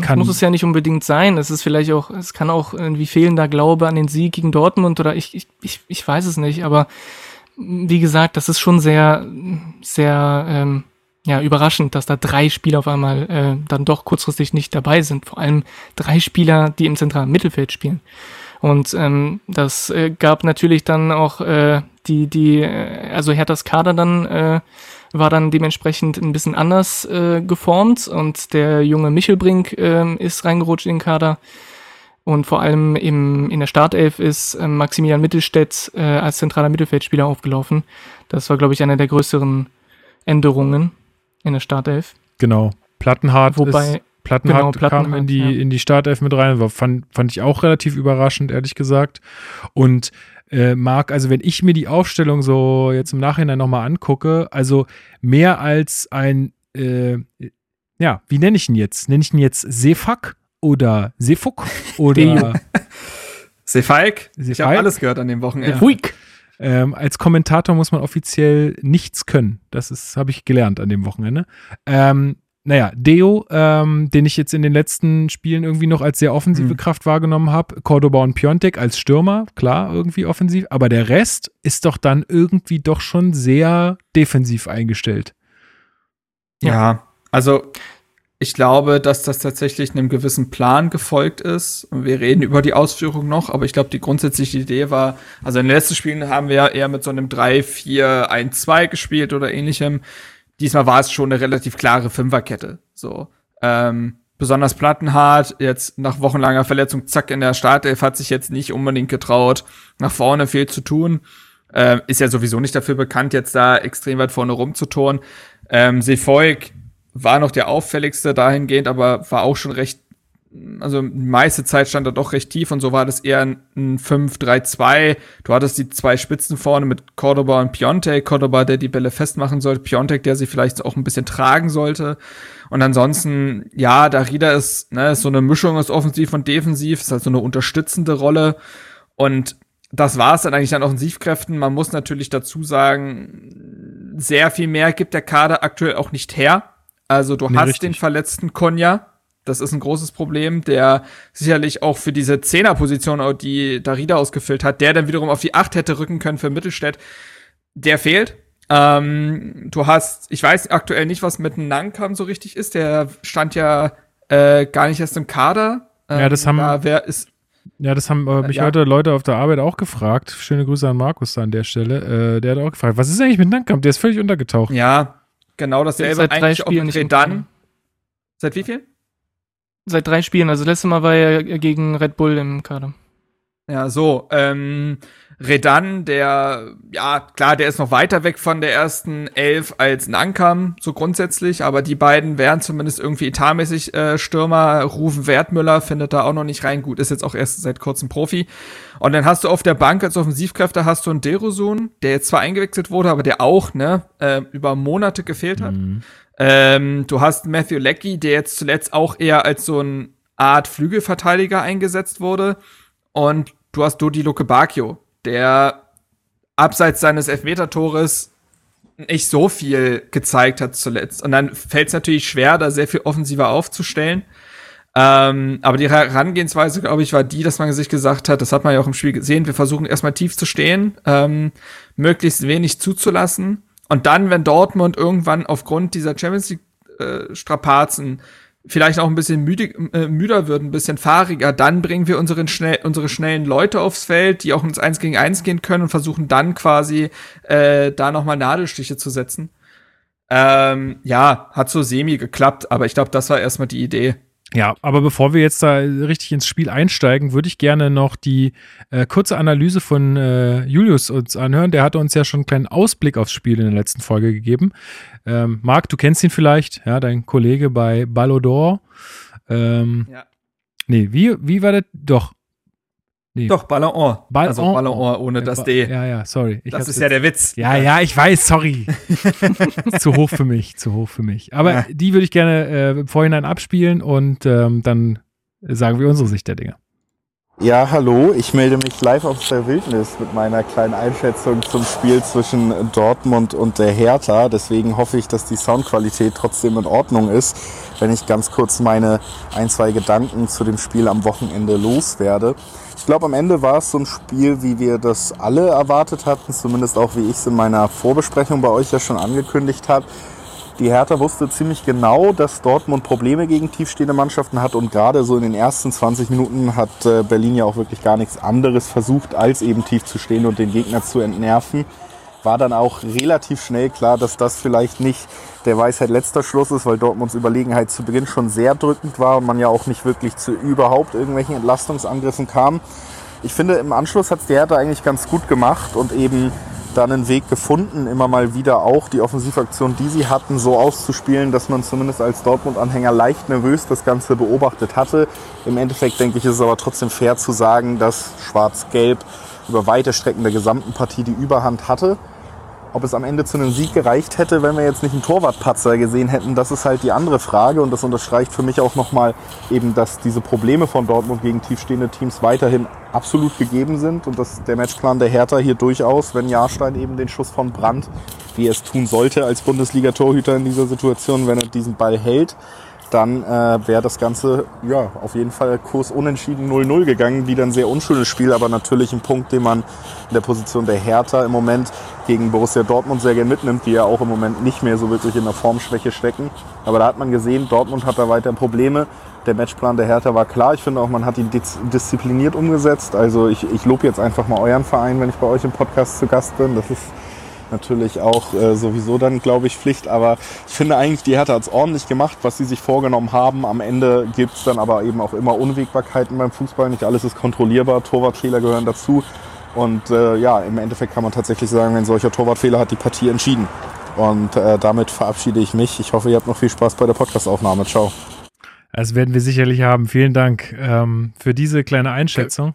kann. Das muss es ja nicht unbedingt sein. Es ist vielleicht auch, es kann auch irgendwie fehlender Glaube an den Sieg gegen Dortmund oder ich, ich, ich, ich weiß es nicht. Aber wie gesagt, das ist schon sehr, sehr, ähm, ja, überraschend, dass da drei Spieler auf einmal äh, dann doch kurzfristig nicht dabei sind. Vor allem drei Spieler, die im zentralen Mittelfeld spielen. Und ähm, das äh, gab natürlich dann auch äh, die, die, äh, also Herthas Kader dann äh, war dann dementsprechend ein bisschen anders äh, geformt und der junge Michelbrink äh, ist reingerutscht in den Kader. Und vor allem im, in der Startelf ist äh, Maximilian Mittelstädt äh, als zentraler Mittelfeldspieler aufgelaufen. Das war, glaube ich, eine der größeren Änderungen in der Startelf. Genau. Plattenhardt Wobei, ist, Plattenhardt, genau, Plattenhardt kam in die, ja. in die Startelf mit rein. War, fand, fand ich auch relativ überraschend, ehrlich gesagt. Und äh, Marc, also wenn ich mir die Aufstellung so jetzt im Nachhinein nochmal angucke, also mehr als ein, äh, ja, wie nenne ich ihn jetzt? Nenne ich ihn jetzt Sefak oder Sefuk oder Sefalk? Ich habe alles gehört an dem Wochenende. Sefuik. Ähm, als Kommentator muss man offiziell nichts können. Das habe ich gelernt an dem Wochenende. Ähm, naja, Deo, ähm, den ich jetzt in den letzten Spielen irgendwie noch als sehr offensive mhm. Kraft wahrgenommen habe. Cordoba und Piontek als Stürmer, klar, irgendwie offensiv. Aber der Rest ist doch dann irgendwie doch schon sehr defensiv eingestellt. Ja, ja also ich glaube, dass das tatsächlich einem gewissen Plan gefolgt ist. Wir reden über die Ausführung noch, aber ich glaube, die grundsätzliche Idee war, also in den letzten Spielen haben wir ja eher mit so einem 3-4-1-2 gespielt oder ähnlichem diesmal war es schon eine relativ klare Fünferkette. So. Ähm, besonders Plattenhart, jetzt nach wochenlanger Verletzung, zack, in der Startelf, hat sich jetzt nicht unbedingt getraut, nach vorne viel zu tun. Ähm, ist ja sowieso nicht dafür bekannt, jetzt da extrem weit vorne rumzutoren. Ähm, Sefolk war noch der auffälligste dahingehend, aber war auch schon recht also die meiste Zeit stand er doch recht tief und so war das eher ein 5-3-2. Du hattest die zwei Spitzen vorne mit Cordoba und Piontek. Cordoba, der die Bälle festmachen sollte, Piontek, der sie vielleicht auch ein bisschen tragen sollte. Und ansonsten, ja, Darida ist, ne, ist so eine Mischung aus offensiv und defensiv, ist halt so eine unterstützende Rolle. Und das war es dann eigentlich an Offensivkräften. Man muss natürlich dazu sagen, sehr viel mehr gibt der Kader aktuell auch nicht her. Also du nee, hast richtig. den verletzten Konya, das ist ein großes Problem, der sicherlich auch für diese Zehnerposition, die Darida ausgefüllt hat, der dann wiederum auf die Acht hätte rücken können für Mittelstädt, der fehlt. Ähm, du hast, ich weiß aktuell nicht, was mit Nankam so richtig ist. Der stand ja äh, gar nicht erst im Kader. Ähm, ja, das haben. Da wer ist, ja, das haben äh, mich ja. heute Leute auf der Arbeit auch gefragt. Schöne Grüße an Markus da an der Stelle. Äh, der hat auch gefragt, was ist eigentlich mit Nankam? Der ist völlig untergetaucht. Ja, genau dasselbe. Seit drei Spielen nicht dann. Seit wie viel? Seit drei Spielen. Also letztes Mal war er gegen Red Bull im Kader. Ja, so. Ähm, Redan, der, ja, klar, der ist noch weiter weg von der ersten Elf als Nankam, so grundsätzlich, aber die beiden wären zumindest irgendwie etatmäßig äh, Stürmer. Rufen Wertmüller findet da auch noch nicht rein. Gut, ist jetzt auch erst seit kurzem Profi. Und dann hast du auf der Bank als Offensivkräfte hast du einen Derosun, der jetzt zwar eingewechselt wurde, aber der auch, ne, äh, über Monate gefehlt hat. Mhm. Ähm, du hast Matthew Leckie, der jetzt zuletzt auch eher als so eine Art Flügelverteidiger eingesetzt wurde. Und du hast Dodi Luke Bacchio, der abseits seines Elfmeter-Tores nicht so viel gezeigt hat zuletzt. Und dann fällt es natürlich schwer, da sehr viel offensiver aufzustellen. Ähm, aber die Herangehensweise, glaube ich, war die, dass man sich gesagt hat, das hat man ja auch im Spiel gesehen, wir versuchen erstmal tief zu stehen, ähm, möglichst wenig zuzulassen und dann, wenn Dortmund irgendwann aufgrund dieser Champions League äh, vielleicht auch ein bisschen müde, äh, müder wird, ein bisschen fahriger, dann bringen wir unseren schnell, unsere schnellen Leute aufs Feld, die auch ins Eins gegen Eins gehen können und versuchen dann quasi äh, da nochmal Nadelstiche zu setzen. Ähm, ja, hat so semi geklappt, aber ich glaube, das war erstmal die Idee. Ja, aber bevor wir jetzt da richtig ins Spiel einsteigen, würde ich gerne noch die äh, kurze Analyse von äh, Julius uns anhören. Der hatte uns ja schon einen kleinen Ausblick aufs Spiel in der letzten Folge gegeben. Ähm, Marc, du kennst ihn vielleicht, ja, dein Kollege bei Ballodor. Ähm, ja. Nee, wie, wie war das? Doch, Nee. Doch, Ballon d'Or. Ball also Ballon ohne das D. Ja, ja, sorry. Ich das ist ja der Witz. Ja, ja, ich weiß, sorry. zu hoch für mich, zu hoch für mich. Aber ja. die würde ich gerne äh, im Vorhinein abspielen und ähm, dann sagen wir unsere Sicht der Dinge. Ja, hallo, ich melde mich live aus der Wildnis mit meiner kleinen Einschätzung zum Spiel zwischen Dortmund und der Hertha. Deswegen hoffe ich, dass die Soundqualität trotzdem in Ordnung ist, wenn ich ganz kurz meine ein, zwei Gedanken zu dem Spiel am Wochenende loswerde. Ich glaube, am Ende war es so ein Spiel, wie wir das alle erwartet hatten, zumindest auch wie ich es in meiner Vorbesprechung bei euch ja schon angekündigt habe. Die Hertha wusste ziemlich genau, dass Dortmund Probleme gegen tiefstehende Mannschaften hat und gerade so in den ersten 20 Minuten hat äh, Berlin ja auch wirklich gar nichts anderes versucht, als eben tief zu stehen und den Gegner zu entnerven. War dann auch relativ schnell klar, dass das vielleicht nicht der Weisheit letzter Schluss ist, weil Dortmunds Überlegenheit zu Beginn schon sehr drückend war und man ja auch nicht wirklich zu überhaupt irgendwelchen Entlastungsangriffen kam. Ich finde, im Anschluss hat es die Hertha eigentlich ganz gut gemacht und eben dann einen Weg gefunden, immer mal wieder auch die Offensivaktion, die sie hatten, so auszuspielen, dass man zumindest als Dortmund-Anhänger leicht nervös das Ganze beobachtet hatte. Im Endeffekt denke ich, ist es aber trotzdem fair zu sagen, dass Schwarz-Gelb über weite Strecken der gesamten Partie die Überhand hatte. Ob es am Ende zu einem Sieg gereicht hätte, wenn wir jetzt nicht einen Torwartpatzer gesehen hätten, das ist halt die andere Frage. Und das unterstreicht für mich auch nochmal eben, dass diese Probleme von Dortmund gegen tiefstehende Teams weiterhin absolut gegeben sind und dass der Matchplan der Hertha hier durchaus, wenn Jahrstein eben den Schuss von Brandt, wie er es tun sollte als Bundesliga-Torhüter in dieser Situation, wenn er diesen Ball hält, dann äh, wäre das Ganze ja auf jeden Fall Kurs unentschieden 0-0 gegangen. Wieder ein sehr unschönes Spiel, aber natürlich ein Punkt, den man in der Position der Hertha im Moment gegen Borussia Dortmund sehr gerne mitnimmt, die ja auch im Moment nicht mehr so wirklich in der Formschwäche stecken. Aber da hat man gesehen, Dortmund hat da weiter Probleme. Der Matchplan der Hertha war klar. Ich finde auch, man hat ihn diszipliniert umgesetzt. Also ich, ich lobe jetzt einfach mal euren Verein, wenn ich bei euch im Podcast zu Gast bin. Das ist natürlich auch äh, sowieso dann, glaube ich, Pflicht. Aber ich finde eigentlich, die Hertha hat es ordentlich gemacht, was sie sich vorgenommen haben. Am Ende gibt es dann aber eben auch immer Unwägbarkeiten beim Fußball. Nicht alles ist kontrollierbar. Torwartfehler gehören dazu. Und äh, ja, im Endeffekt kann man tatsächlich sagen, ein solcher Torwartfehler hat die Partie entschieden. Und äh, damit verabschiede ich mich. Ich hoffe, ihr habt noch viel Spaß bei der Podcastaufnahme. Ciao. Das werden wir sicherlich haben. Vielen Dank ähm, für diese kleine Einschätzung.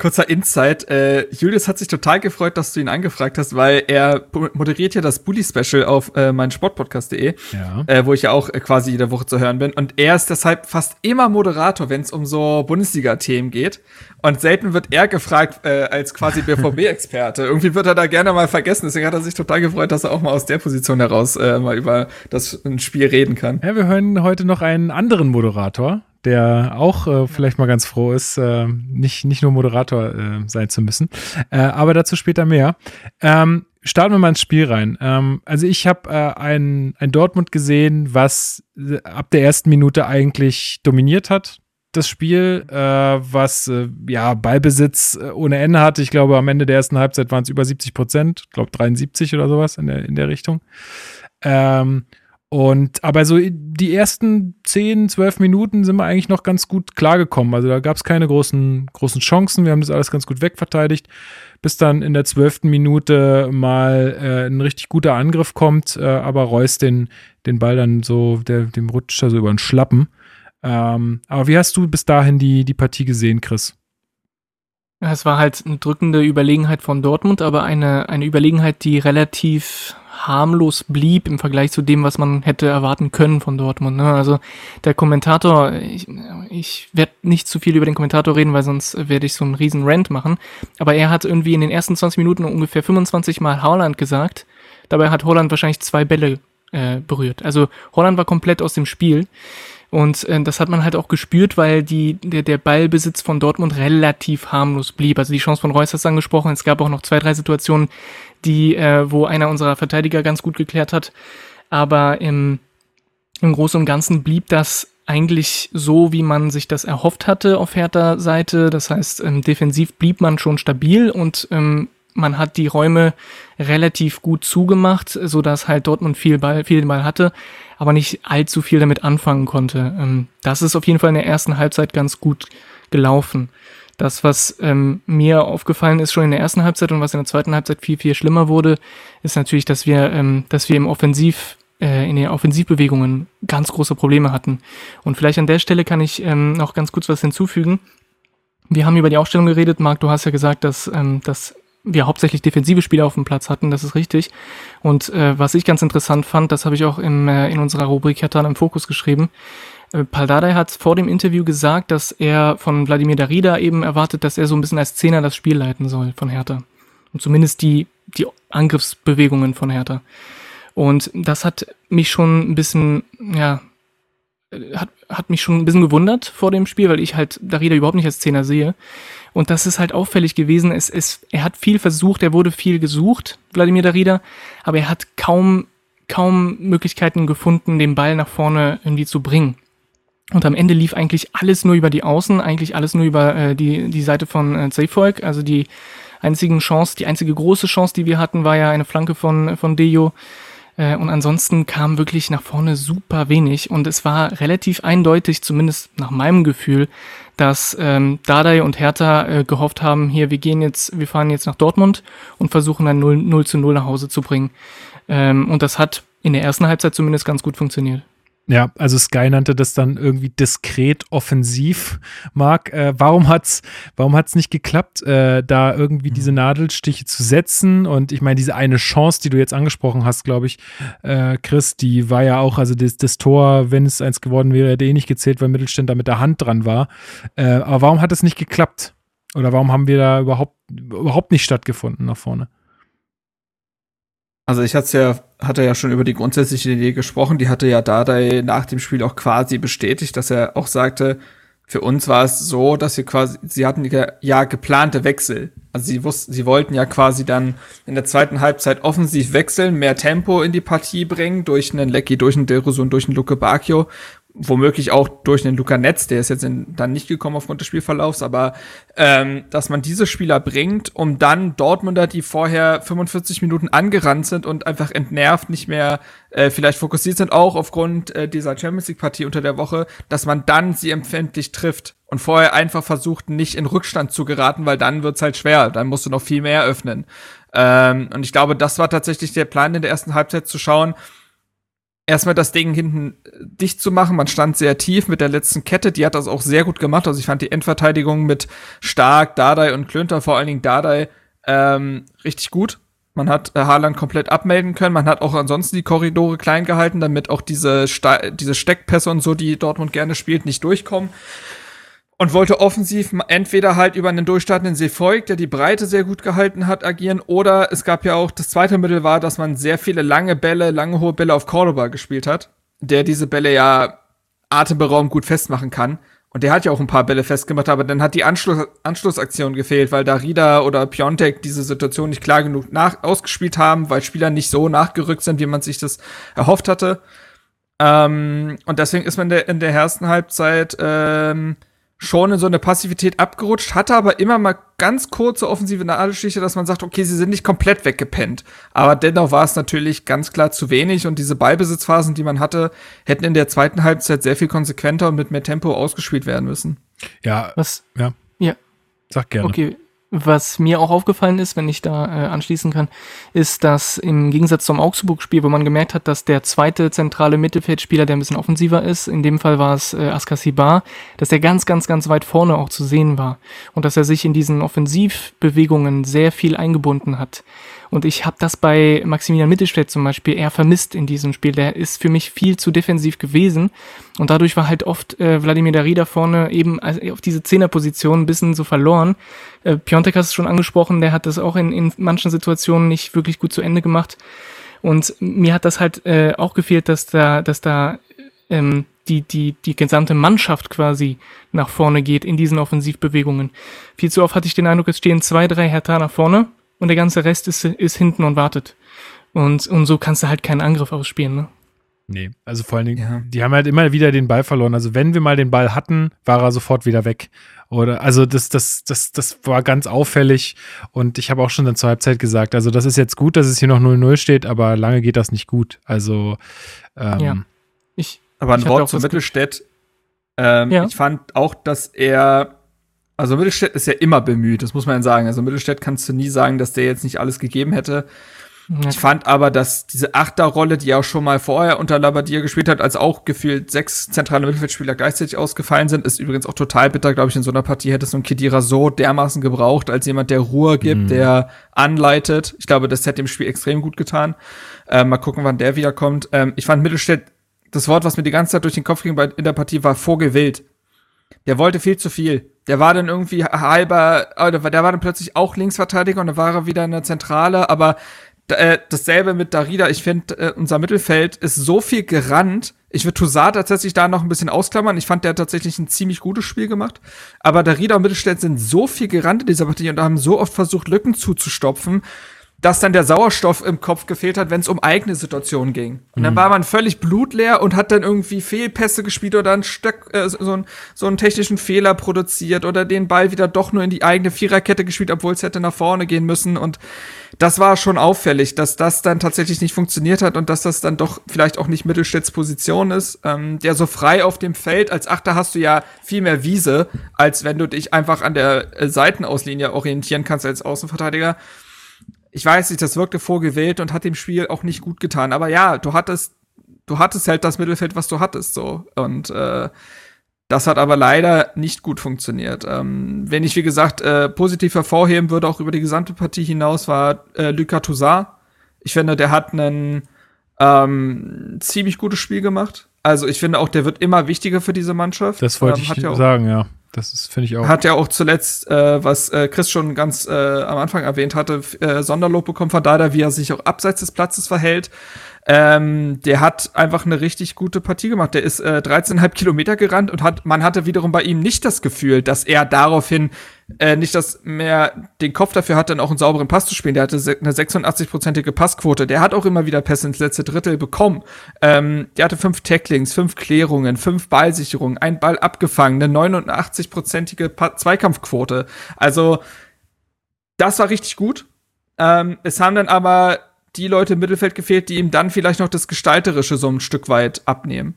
Kurzer Insight. Äh, Julius hat sich total gefreut, dass du ihn angefragt hast, weil er moderiert ja das Bully Special auf äh, meinsportpodcast.de, ja. äh, wo ich ja auch äh, quasi jede Woche zu hören bin. Und er ist deshalb fast immer Moderator, wenn es um so Bundesliga-Themen geht. Und selten wird er gefragt äh, als quasi BVB-Experte. Irgendwie wird er da gerne mal vergessen. Deswegen hat er sich total gefreut, dass er auch mal aus der Position heraus äh, mal über das Spiel reden kann. Ja, wir hören heute noch einen anderen Moderator der auch äh, vielleicht mal ganz froh ist, äh, nicht, nicht nur Moderator äh, sein zu müssen. Äh, aber dazu später mehr. Ähm, starten wir mal ins Spiel rein. Ähm, also ich habe äh, ein, ein Dortmund gesehen, was äh, ab der ersten Minute eigentlich dominiert hat. Das Spiel, was ja Ballbesitz ohne Ende hatte. Ich glaube, am Ende der ersten Halbzeit waren es über 70 Prozent, ich glaube 73 oder sowas in der, in der Richtung. Ähm, und aber so die ersten 10, 12 Minuten sind wir eigentlich noch ganz gut klargekommen. Also da gab es keine großen, großen Chancen. Wir haben das alles ganz gut wegverteidigt, bis dann in der zwölften Minute mal äh, ein richtig guter Angriff kommt, äh, aber Reus den, den Ball dann so, der, dem rutscht er so über den Schlappen. Ähm, aber wie hast du bis dahin die, die Partie gesehen, Chris? Es war halt eine drückende Überlegenheit von Dortmund, aber eine, eine Überlegenheit, die relativ harmlos blieb im Vergleich zu dem, was man hätte erwarten können von Dortmund. Ne? Also der Kommentator, ich, ich werde nicht zu viel über den Kommentator reden, weil sonst werde ich so einen riesen Rant machen. Aber er hat irgendwie in den ersten 20 Minuten ungefähr 25 Mal Haaland gesagt. Dabei hat Holland wahrscheinlich zwei Bälle äh, berührt. Also Holland war komplett aus dem Spiel. Und äh, das hat man halt auch gespürt, weil die, der, der Ballbesitz von Dortmund relativ harmlos blieb. Also die Chance von Reus hast du angesprochen. Es gab auch noch zwei, drei Situationen, die, äh, wo einer unserer Verteidiger ganz gut geklärt hat. Aber im, im Großen und Ganzen blieb das eigentlich so, wie man sich das erhofft hatte auf Hertha-Seite. Das heißt, ähm, defensiv blieb man schon stabil und ähm, man hat die Räume relativ gut zugemacht, so dass halt Dortmund viel Ball, viel Ball hatte, aber nicht allzu viel damit anfangen konnte. Ähm, das ist auf jeden Fall in der ersten Halbzeit ganz gut gelaufen. Das, was ähm, mir aufgefallen ist schon in der ersten Halbzeit und was in der zweiten Halbzeit viel, viel schlimmer wurde, ist natürlich, dass wir, ähm, dass wir im Offensiv, äh, in den Offensivbewegungen ganz große Probleme hatten. Und vielleicht an der Stelle kann ich ähm, noch ganz kurz was hinzufügen. Wir haben über die Aufstellung geredet. Marc, du hast ja gesagt, dass, ähm, dass wir hauptsächlich defensive Spieler auf dem Platz hatten, das ist richtig. Und äh, was ich ganz interessant fand, das habe ich auch im, äh, in unserer Rubrik Hertan im Fokus geschrieben. Äh, Paldadei hat vor dem Interview gesagt, dass er von Wladimir Darida eben erwartet, dass er so ein bisschen als Zehner das Spiel leiten soll von Hertha. Und zumindest die, die Angriffsbewegungen von Hertha. Und das hat mich schon ein bisschen, ja, hat, hat mich schon ein bisschen gewundert vor dem Spiel, weil ich halt Darida überhaupt nicht als Zehner sehe. Und das ist halt auffällig gewesen. Es, es, er hat viel versucht, er wurde viel gesucht, Wladimir Darida, aber er hat kaum, kaum Möglichkeiten gefunden, den Ball nach vorne irgendwie zu bringen. Und am Ende lief eigentlich alles nur über die Außen, eigentlich alles nur über äh, die, die Seite von äh, Zayfolk. Also die einzigen Chance, die einzige große Chance, die wir hatten, war ja eine Flanke von, von Dejo. Äh, und ansonsten kam wirklich nach vorne super wenig. Und es war relativ eindeutig, zumindest nach meinem Gefühl, dass ähm, Dardai und Hertha äh, gehofft haben, hier, wir gehen jetzt, wir fahren jetzt nach Dortmund und versuchen ein 0, 0 zu 0 nach Hause zu bringen. Ähm, und das hat in der ersten Halbzeit zumindest ganz gut funktioniert. Ja, also Sky nannte das dann irgendwie diskret offensiv, Marc. Äh, warum hat's, warum hat's nicht geklappt, äh, da irgendwie diese Nadelstiche zu setzen? Und ich meine, diese eine Chance, die du jetzt angesprochen hast, glaube ich, äh, Chris, die war ja auch, also das, das Tor, wenn es eins geworden wäre, hätte eh nicht gezählt, weil Mittelständler mit der Hand dran war. Äh, aber warum hat es nicht geklappt? Oder warum haben wir da überhaupt, überhaupt nicht stattgefunden nach vorne? Also ich hatte ja, hatte ja schon über die grundsätzliche Idee gesprochen, die hatte ja Dardai nach dem Spiel auch quasi bestätigt, dass er auch sagte, für uns war es so, dass wir quasi, sie hatten ja geplante Wechsel. Also sie wussten, sie wollten ja quasi dann in der zweiten Halbzeit offensiv wechseln, mehr Tempo in die Partie bringen, durch einen Lecky, durch einen Deruso und durch einen Luke Bacchio womöglich auch durch den Luca Netz, der ist jetzt in, dann nicht gekommen aufgrund des Spielverlaufs, aber ähm, dass man diese Spieler bringt, um dann Dortmunder, die vorher 45 Minuten angerannt sind und einfach entnervt, nicht mehr äh, vielleicht fokussiert sind, auch aufgrund äh, dieser Champions League Partie unter der Woche, dass man dann sie empfindlich trifft und vorher einfach versucht, nicht in Rückstand zu geraten, weil dann wird's halt schwer, dann musst du noch viel mehr öffnen. Ähm, und ich glaube, das war tatsächlich der Plan in der ersten Halbzeit zu schauen, erstmal das Ding hinten äh, dicht zu machen. Man stand sehr tief mit der letzten Kette. Die hat das auch sehr gut gemacht. Also ich fand die Endverteidigung mit Stark, Dardai und Klünter, vor allen Dingen Dardai, ähm, richtig gut. Man hat äh, Haaland komplett abmelden können. Man hat auch ansonsten die Korridore klein gehalten, damit auch diese, Sta diese Steckpässe und so, die Dortmund gerne spielt, nicht durchkommen und wollte offensiv entweder halt über einen durchstartenden Seefolk, der die Breite sehr gut gehalten hat, agieren, oder es gab ja auch, das zweite Mittel war, dass man sehr viele lange Bälle, lange hohe Bälle auf Cordoba gespielt hat, der diese Bälle ja atemberaubend gut festmachen kann. Und der hat ja auch ein paar Bälle festgemacht, aber dann hat die Anschluss, Anschlussaktion gefehlt, weil Darida oder Piontek diese Situation nicht klar genug nach, ausgespielt haben, weil Spieler nicht so nachgerückt sind, wie man sich das erhofft hatte. Ähm, und deswegen ist man in der, in der ersten Halbzeit ähm, schon in so eine Passivität abgerutscht, hatte aber immer mal ganz kurze offensive Nadelstiche, dass man sagt, okay, sie sind nicht komplett weggepennt. Aber dennoch war es natürlich ganz klar zu wenig und diese Ballbesitzphasen, die man hatte, hätten in der zweiten Halbzeit sehr viel konsequenter und mit mehr Tempo ausgespielt werden müssen. Ja, was? Ja. Ja. Sag gerne. Okay, was mir auch aufgefallen ist, wenn ich da äh, anschließen kann, ist, dass im Gegensatz zum Augsburg-Spiel, wo man gemerkt hat, dass der zweite zentrale Mittelfeldspieler, der ein bisschen offensiver ist, in dem Fall war es äh, Askasibar, dass er ganz, ganz, ganz weit vorne auch zu sehen war und dass er sich in diesen Offensivbewegungen sehr viel eingebunden hat. Und ich habe das bei Maximilian Mittelstädt zum Beispiel eher vermisst in diesem Spiel. Der ist für mich viel zu defensiv gewesen. Und dadurch war halt oft äh, Wladimir Darida vorne eben auf diese Zehnerposition ein bisschen so verloren. Äh, Piontek hast du schon angesprochen, der hat das auch in, in manchen Situationen nicht wirklich gut zu Ende gemacht. Und mir hat das halt äh, auch gefehlt, dass da, dass da ähm, die, die, die gesamte Mannschaft quasi nach vorne geht in diesen Offensivbewegungen. Viel zu oft hatte ich den Eindruck, es stehen zwei, drei Hertha nach vorne und der ganze Rest ist, ist hinten und wartet. Und, und so kannst du halt keinen Angriff ausspielen, ne? Nee, also vor allen Dingen, ja. die haben halt immer wieder den Ball verloren. Also wenn wir mal den Ball hatten, war er sofort wieder weg. Oder also das, das, das, das war ganz auffällig und ich habe auch schon dann zur Halbzeit gesagt, also das ist jetzt gut, dass es hier noch 0-0 steht, aber lange geht das nicht gut. Also ähm, ja. ich, aber ein ich Wort zu Mittelstädt. Ähm, ja. Ich fand auch, dass er also Mittelstädt ist ja immer bemüht, das muss man ja sagen. Also Mittelstädt kannst du nie sagen, dass der jetzt nicht alles gegeben hätte. Ich fand aber, dass diese Achterrolle, die er auch schon mal vorher unter Labadier gespielt hat, als auch gefühlt sechs zentrale Mittelfeldspieler gleichzeitig ausgefallen sind, ist übrigens auch total bitter, glaube ich, in so einer Partie hätte es so ein Kedira so dermaßen gebraucht, als jemand, der Ruhe gibt, mhm. der anleitet. Ich glaube, das hätte dem Spiel extrem gut getan. Ähm, mal gucken, wann der wiederkommt. Ähm, ich fand Mittelstädt, das Wort, was mir die ganze Zeit durch den Kopf ging bei, in der Partie, war vorgewillt. Der wollte viel zu viel. Der war dann irgendwie halber, der war dann plötzlich auch Linksverteidiger und dann war er wieder in der Zentrale, aber äh, dasselbe mit Darida. Ich finde, äh, unser Mittelfeld ist so viel gerannt. Ich würde Toussaint tatsächlich da noch ein bisschen ausklammern. Ich fand, der hat tatsächlich ein ziemlich gutes Spiel gemacht. Aber Darida und Mittelstädt sind so viel gerannt in dieser Partie und haben so oft versucht, Lücken zuzustopfen, dass dann der Sauerstoff im Kopf gefehlt hat, wenn es um eigene Situationen ging. Und dann mhm. war man völlig blutleer und hat dann irgendwie Fehlpässe gespielt oder ein Stück, äh, so, ein, so einen technischen Fehler produziert oder den Ball wieder doch nur in die eigene Viererkette gespielt, obwohl es hätte nach vorne gehen müssen. Und das war schon auffällig, dass das dann tatsächlich nicht funktioniert hat und dass das dann doch vielleicht auch nicht Mittelstädts Position ist. Ähm, der so frei auf dem Feld, als Achter hast du ja viel mehr Wiese, als wenn du dich einfach an der äh, Seitenauslinie orientieren kannst als Außenverteidiger ich weiß nicht, das wirkte vorgewählt und hat dem Spiel auch nicht gut getan. Aber ja, du hattest, du hattest halt das Mittelfeld, was du hattest, so. Und äh, das hat aber leider nicht gut funktioniert. Ähm, wenn ich, wie gesagt, äh, positiv hervorheben würde, auch über die gesamte Partie hinaus, war äh, Lucas Toussaint. Ich finde, der hat ein ähm, ziemlich gutes Spiel gemacht. Also ich finde auch, der wird immer wichtiger für diese Mannschaft. Das wollte ähm, ich ja auch, sagen, ja. Das ist, finde ich auch. Hat ja auch zuletzt, äh, was äh, Chris schon ganz äh, am Anfang erwähnt hatte, äh, Sonderlob bekommen von Dada, wie er sich auch abseits des Platzes verhält. Ähm, der hat einfach eine richtig gute Partie gemacht. Der ist äh, 13,5 Kilometer gerannt und hat, man hatte wiederum bei ihm nicht das Gefühl, dass er daraufhin äh, nicht das mehr den Kopf dafür hat, dann auch einen sauberen Pass zu spielen. Der hatte eine 86-prozentige Passquote. Der hat auch immer wieder Pässe ins letzte Drittel bekommen. Ähm, der hatte fünf Tacklings, fünf Klärungen, fünf Ballsicherungen, ein Ball abgefangen, eine 89-prozentige Zweikampfquote. Also, das war richtig gut. Ähm, es haben dann aber die Leute im Mittelfeld gefehlt, die ihm dann vielleicht noch das Gestalterische so ein Stück weit abnehmen.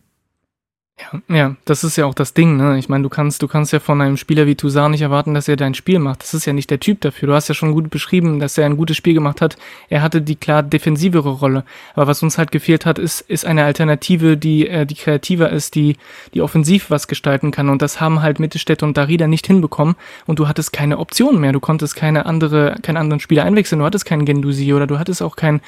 Ja, ja, das ist ja auch das Ding, ne? Ich meine, du kannst, du kannst ja von einem Spieler wie Toussaint nicht erwarten, dass er dein Spiel macht. Das ist ja nicht der Typ dafür. Du hast ja schon gut beschrieben, dass er ein gutes Spiel gemacht hat. Er hatte die klar defensivere Rolle. Aber was uns halt gefehlt hat, ist, ist eine Alternative, die, äh, die kreativer ist, die, die offensiv was gestalten kann. Und das haben halt Mittelstädte und Darida nicht hinbekommen. Und du hattest keine Option mehr. Du konntest keine andere, keinen anderen Spieler einwechseln. Du hattest keinen Gendusi oder du hattest auch keinen,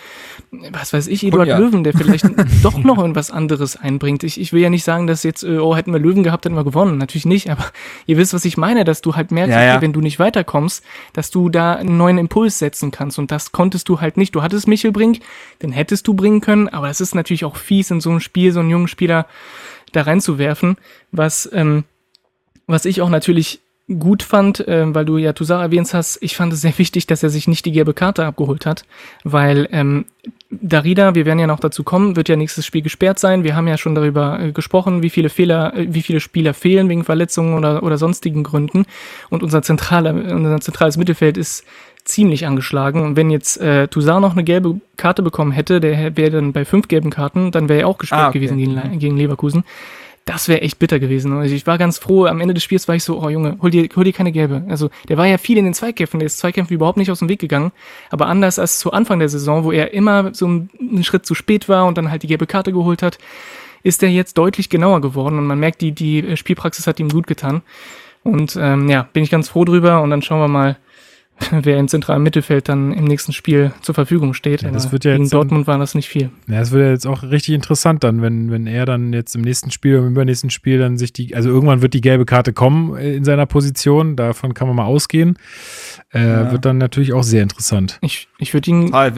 was weiß ich, Eduard. Löwen, der vielleicht doch noch irgendwas anderes einbringt. Ich, ich will ja nicht sagen, dass jetzt, äh, oh, hätten wir Löwen gehabt, hätten wir gewonnen. Natürlich nicht, aber ihr wisst, was ich meine, dass du halt merkst, ja, ja. wenn du nicht weiterkommst, dass du da einen neuen Impuls setzen kannst. Und das konntest du halt nicht. Du hattest Michel Brink, den hättest du bringen können, aber es ist natürlich auch fies, in so einem Spiel so einen jungen Spieler da reinzuwerfen, was, ähm, was ich auch natürlich gut fand, äh, weil du ja Toussaint erwähnt hast, ich fand es sehr wichtig, dass er sich nicht die gelbe Karte abgeholt hat, weil ähm, Darida, wir werden ja noch dazu kommen, wird ja nächstes Spiel gesperrt sein. Wir haben ja schon darüber äh, gesprochen, wie viele Fehler, äh, wie viele Spieler fehlen wegen Verletzungen oder, oder sonstigen Gründen. Und unser, zentraler, unser zentrales Mittelfeld ist ziemlich angeschlagen. Und wenn jetzt äh, Toussaint noch eine gelbe Karte bekommen hätte, der wäre dann bei fünf gelben Karten, dann wäre er auch gesperrt ah, okay. gewesen gegen, gegen Leverkusen das wäre echt bitter gewesen. Also ich war ganz froh, am Ende des Spiels war ich so, oh Junge, hol dir, hol dir keine gelbe. Also der war ja viel in den Zweikämpfen, der ist Zweikämpfen überhaupt nicht aus dem Weg gegangen. Aber anders als zu Anfang der Saison, wo er immer so einen Schritt zu spät war und dann halt die gelbe Karte geholt hat, ist er jetzt deutlich genauer geworden und man merkt, die, die Spielpraxis hat ihm gut getan. Und ähm, ja, bin ich ganz froh drüber und dann schauen wir mal, wer im zentralen Mittelfeld dann im nächsten Spiel zur Verfügung steht. Ja, das wird ja gegen Dortmund war das nicht viel. Ja, das wird ja jetzt auch richtig interessant dann, wenn, wenn er dann jetzt im nächsten Spiel, im übernächsten Spiel dann sich die, also irgendwann wird die gelbe Karte kommen in seiner Position, davon kann man mal ausgehen. Äh, ja. Wird dann natürlich auch sehr interessant. Ich, ich würde ihn ja,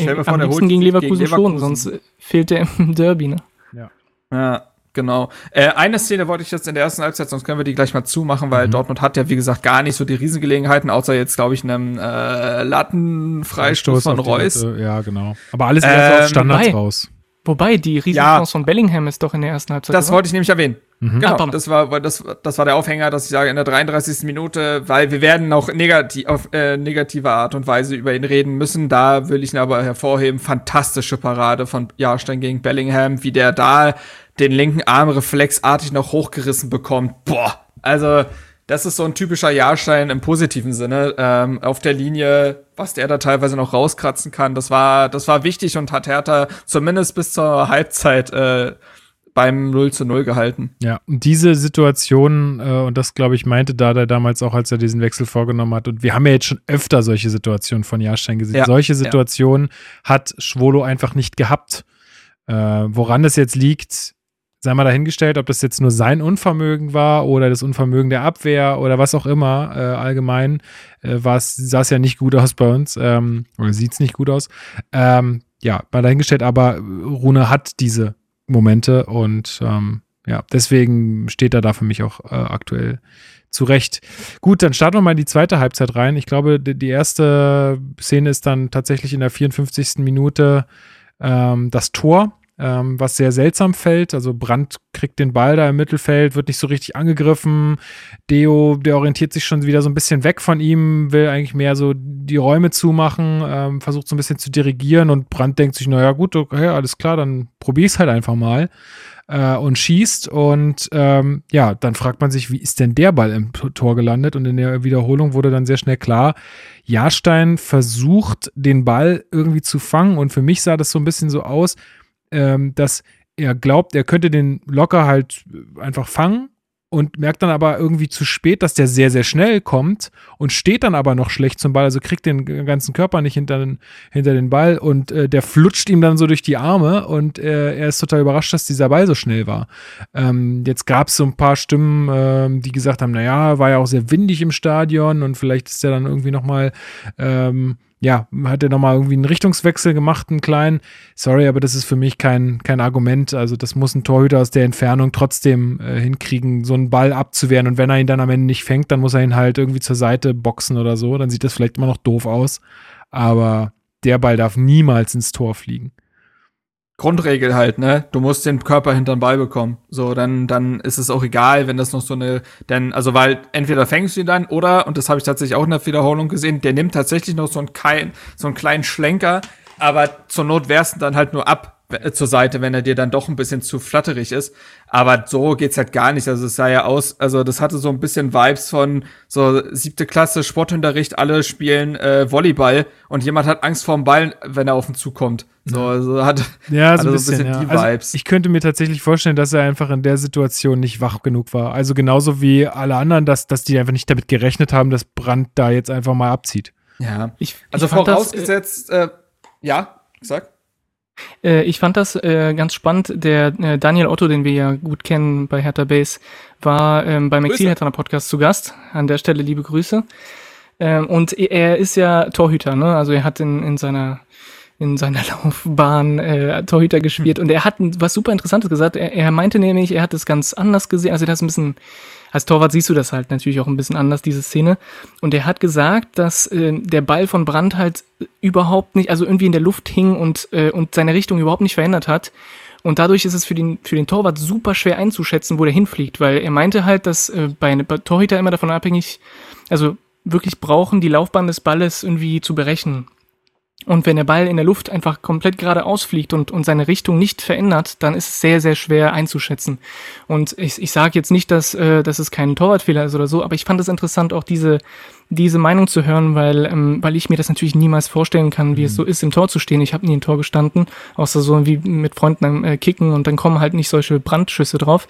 Stell mir vor, am liebsten gegen Leverkusen, gegen Leverkusen schon, sonst fehlt er im Derby, ne? Ja. Ja, Genau. Äh, eine Szene wollte ich jetzt in der ersten Halbzeit, sonst können wir die gleich mal zumachen, weil mhm. Dortmund hat ja, wie gesagt, gar nicht so die Riesengelegenheiten, außer jetzt, glaube ich, einem äh, Lattenfreistoß von Reus. Ja, genau. Aber alles ähm, auf Standards wobei, raus. Wobei, die Riesenchance ja, von Bellingham ist doch in der ersten Halbzeit. Das oder? wollte ich nämlich erwähnen. Mhm. Genau, das war, das, das war der Aufhänger, dass ich sage, in der 33. Minute, weil wir werden auch negativ, auf äh, negative Art und Weise über ihn reden müssen. Da will ich ihn aber hervorheben, fantastische Parade von Jahrstein gegen Bellingham, wie der da den linken Arm reflexartig noch hochgerissen bekommt. Boah, also das ist so ein typischer Jahrstein im positiven Sinne. Ähm, auf der Linie, was der da teilweise noch rauskratzen kann, das war, das war wichtig und hat Hertha zumindest bis zur Halbzeit äh, beim 0 zu 0 gehalten. Ja, und diese Situation, äh, und das glaube ich meinte Dada damals auch, als er diesen Wechsel vorgenommen hat, und wir haben ja jetzt schon öfter solche Situationen von Jahrstein gesehen. Ja, solche Situationen ja. hat Schwolo einfach nicht gehabt. Äh, woran das jetzt liegt, sei mal dahingestellt, ob das jetzt nur sein Unvermögen war oder das Unvermögen der Abwehr oder was auch immer. Äh, allgemein äh, sah es ja nicht gut aus bei uns ähm, oder sieht es nicht gut aus. Ähm, ja, mal dahingestellt, aber Rune hat diese Momente und ähm, ja, deswegen steht er da für mich auch äh, aktuell zurecht. Gut, dann starten wir mal in die zweite Halbzeit rein. Ich glaube, die, die erste Szene ist dann tatsächlich in der 54. Minute ähm, das Tor ähm, was sehr seltsam fällt. Also Brandt kriegt den Ball da im Mittelfeld, wird nicht so richtig angegriffen. Deo, der orientiert sich schon wieder so ein bisschen weg von ihm, will eigentlich mehr so die Räume zumachen, ähm, versucht so ein bisschen zu dirigieren und Brandt denkt sich, naja gut, okay, alles klar, dann probier's halt einfach mal äh, und schießt. Und ähm, ja, dann fragt man sich, wie ist denn der Ball im Tor gelandet? Und in der Wiederholung wurde dann sehr schnell klar, Jahrstein versucht, den Ball irgendwie zu fangen. Und für mich sah das so ein bisschen so aus, ähm, dass er glaubt, er könnte den locker halt einfach fangen und merkt dann aber irgendwie zu spät, dass der sehr, sehr schnell kommt und steht dann aber noch schlecht zum Ball, also kriegt den ganzen Körper nicht hinter den, hinter den Ball und äh, der flutscht ihm dann so durch die Arme und äh, er ist total überrascht, dass dieser Ball so schnell war. Ähm, jetzt gab es so ein paar Stimmen, äh, die gesagt haben, naja, war ja auch sehr windig im Stadion und vielleicht ist er dann irgendwie nochmal ähm, ja, hat er nochmal irgendwie einen Richtungswechsel gemacht, einen kleinen. Sorry, aber das ist für mich kein, kein Argument. Also, das muss ein Torhüter aus der Entfernung trotzdem äh, hinkriegen, so einen Ball abzuwehren. Und wenn er ihn dann am Ende nicht fängt, dann muss er ihn halt irgendwie zur Seite boxen oder so. Dann sieht das vielleicht immer noch doof aus. Aber der Ball darf niemals ins Tor fliegen. Grundregel halt, ne? Du musst den Körper hinterm Ball bekommen. So, dann, dann ist es auch egal, wenn das noch so eine, denn, also, weil entweder fängst du ihn dann oder, und das habe ich tatsächlich auch in der Wiederholung gesehen, der nimmt tatsächlich noch so einen, so einen kleinen Schlenker, aber zur Not wärst du dann halt nur ab äh, zur Seite, wenn er dir dann doch ein bisschen zu flatterig ist. Aber so geht's halt gar nicht. Also es sah ja aus, also das hatte so ein bisschen Vibes von so siebte Klasse Sportunterricht, alle spielen äh, Volleyball und jemand hat Angst vorm Ball, wenn er auf ihn zukommt. So, also hat ja, so ein bisschen, so ein bisschen ja. die also Vibes. Also ich könnte mir tatsächlich vorstellen, dass er einfach in der Situation nicht wach genug war. Also genauso wie alle anderen, dass, dass die einfach nicht damit gerechnet haben, dass Brand da jetzt einfach mal abzieht. Ja, ich, also ich vorausgesetzt, das, äh, äh, ja, sag. Äh, ich fand das äh, ganz spannend. Der äh, Daniel Otto, den wir ja gut kennen bei Hertha Base, war ähm, beim Exil-Hertha Podcast zu Gast. An der Stelle liebe Grüße. Ähm, und er ist ja Torhüter, ne? Also er hat in, in seiner in seiner Laufbahn äh, Torhüter gespielt und er hat was super Interessantes gesagt. Er, er meinte nämlich, er hat es ganz anders gesehen. Also er hat ein bisschen als Torwart siehst du das halt natürlich auch ein bisschen anders, diese Szene. Und er hat gesagt, dass äh, der Ball von Brandt halt überhaupt nicht, also irgendwie in der Luft hing und, äh, und seine Richtung überhaupt nicht verändert hat. Und dadurch ist es für den, für den Torwart super schwer einzuschätzen, wo der hinfliegt, weil er meinte halt, dass äh, bei einem Torhüter immer davon abhängig, also wirklich brauchen, die Laufbahn des Balles irgendwie zu berechnen. Und wenn der Ball in der Luft einfach komplett geradeaus fliegt und, und seine Richtung nicht verändert, dann ist es sehr, sehr schwer einzuschätzen. Und ich, ich sage jetzt nicht, dass, äh, dass es kein Torwartfehler ist oder so, aber ich fand es interessant, auch diese, diese Meinung zu hören, weil, ähm, weil ich mir das natürlich niemals vorstellen kann, wie mhm. es so ist, im Tor zu stehen. Ich habe nie im Tor gestanden, außer so wie mit Freunden am äh, Kicken und dann kommen halt nicht solche Brandschüsse drauf.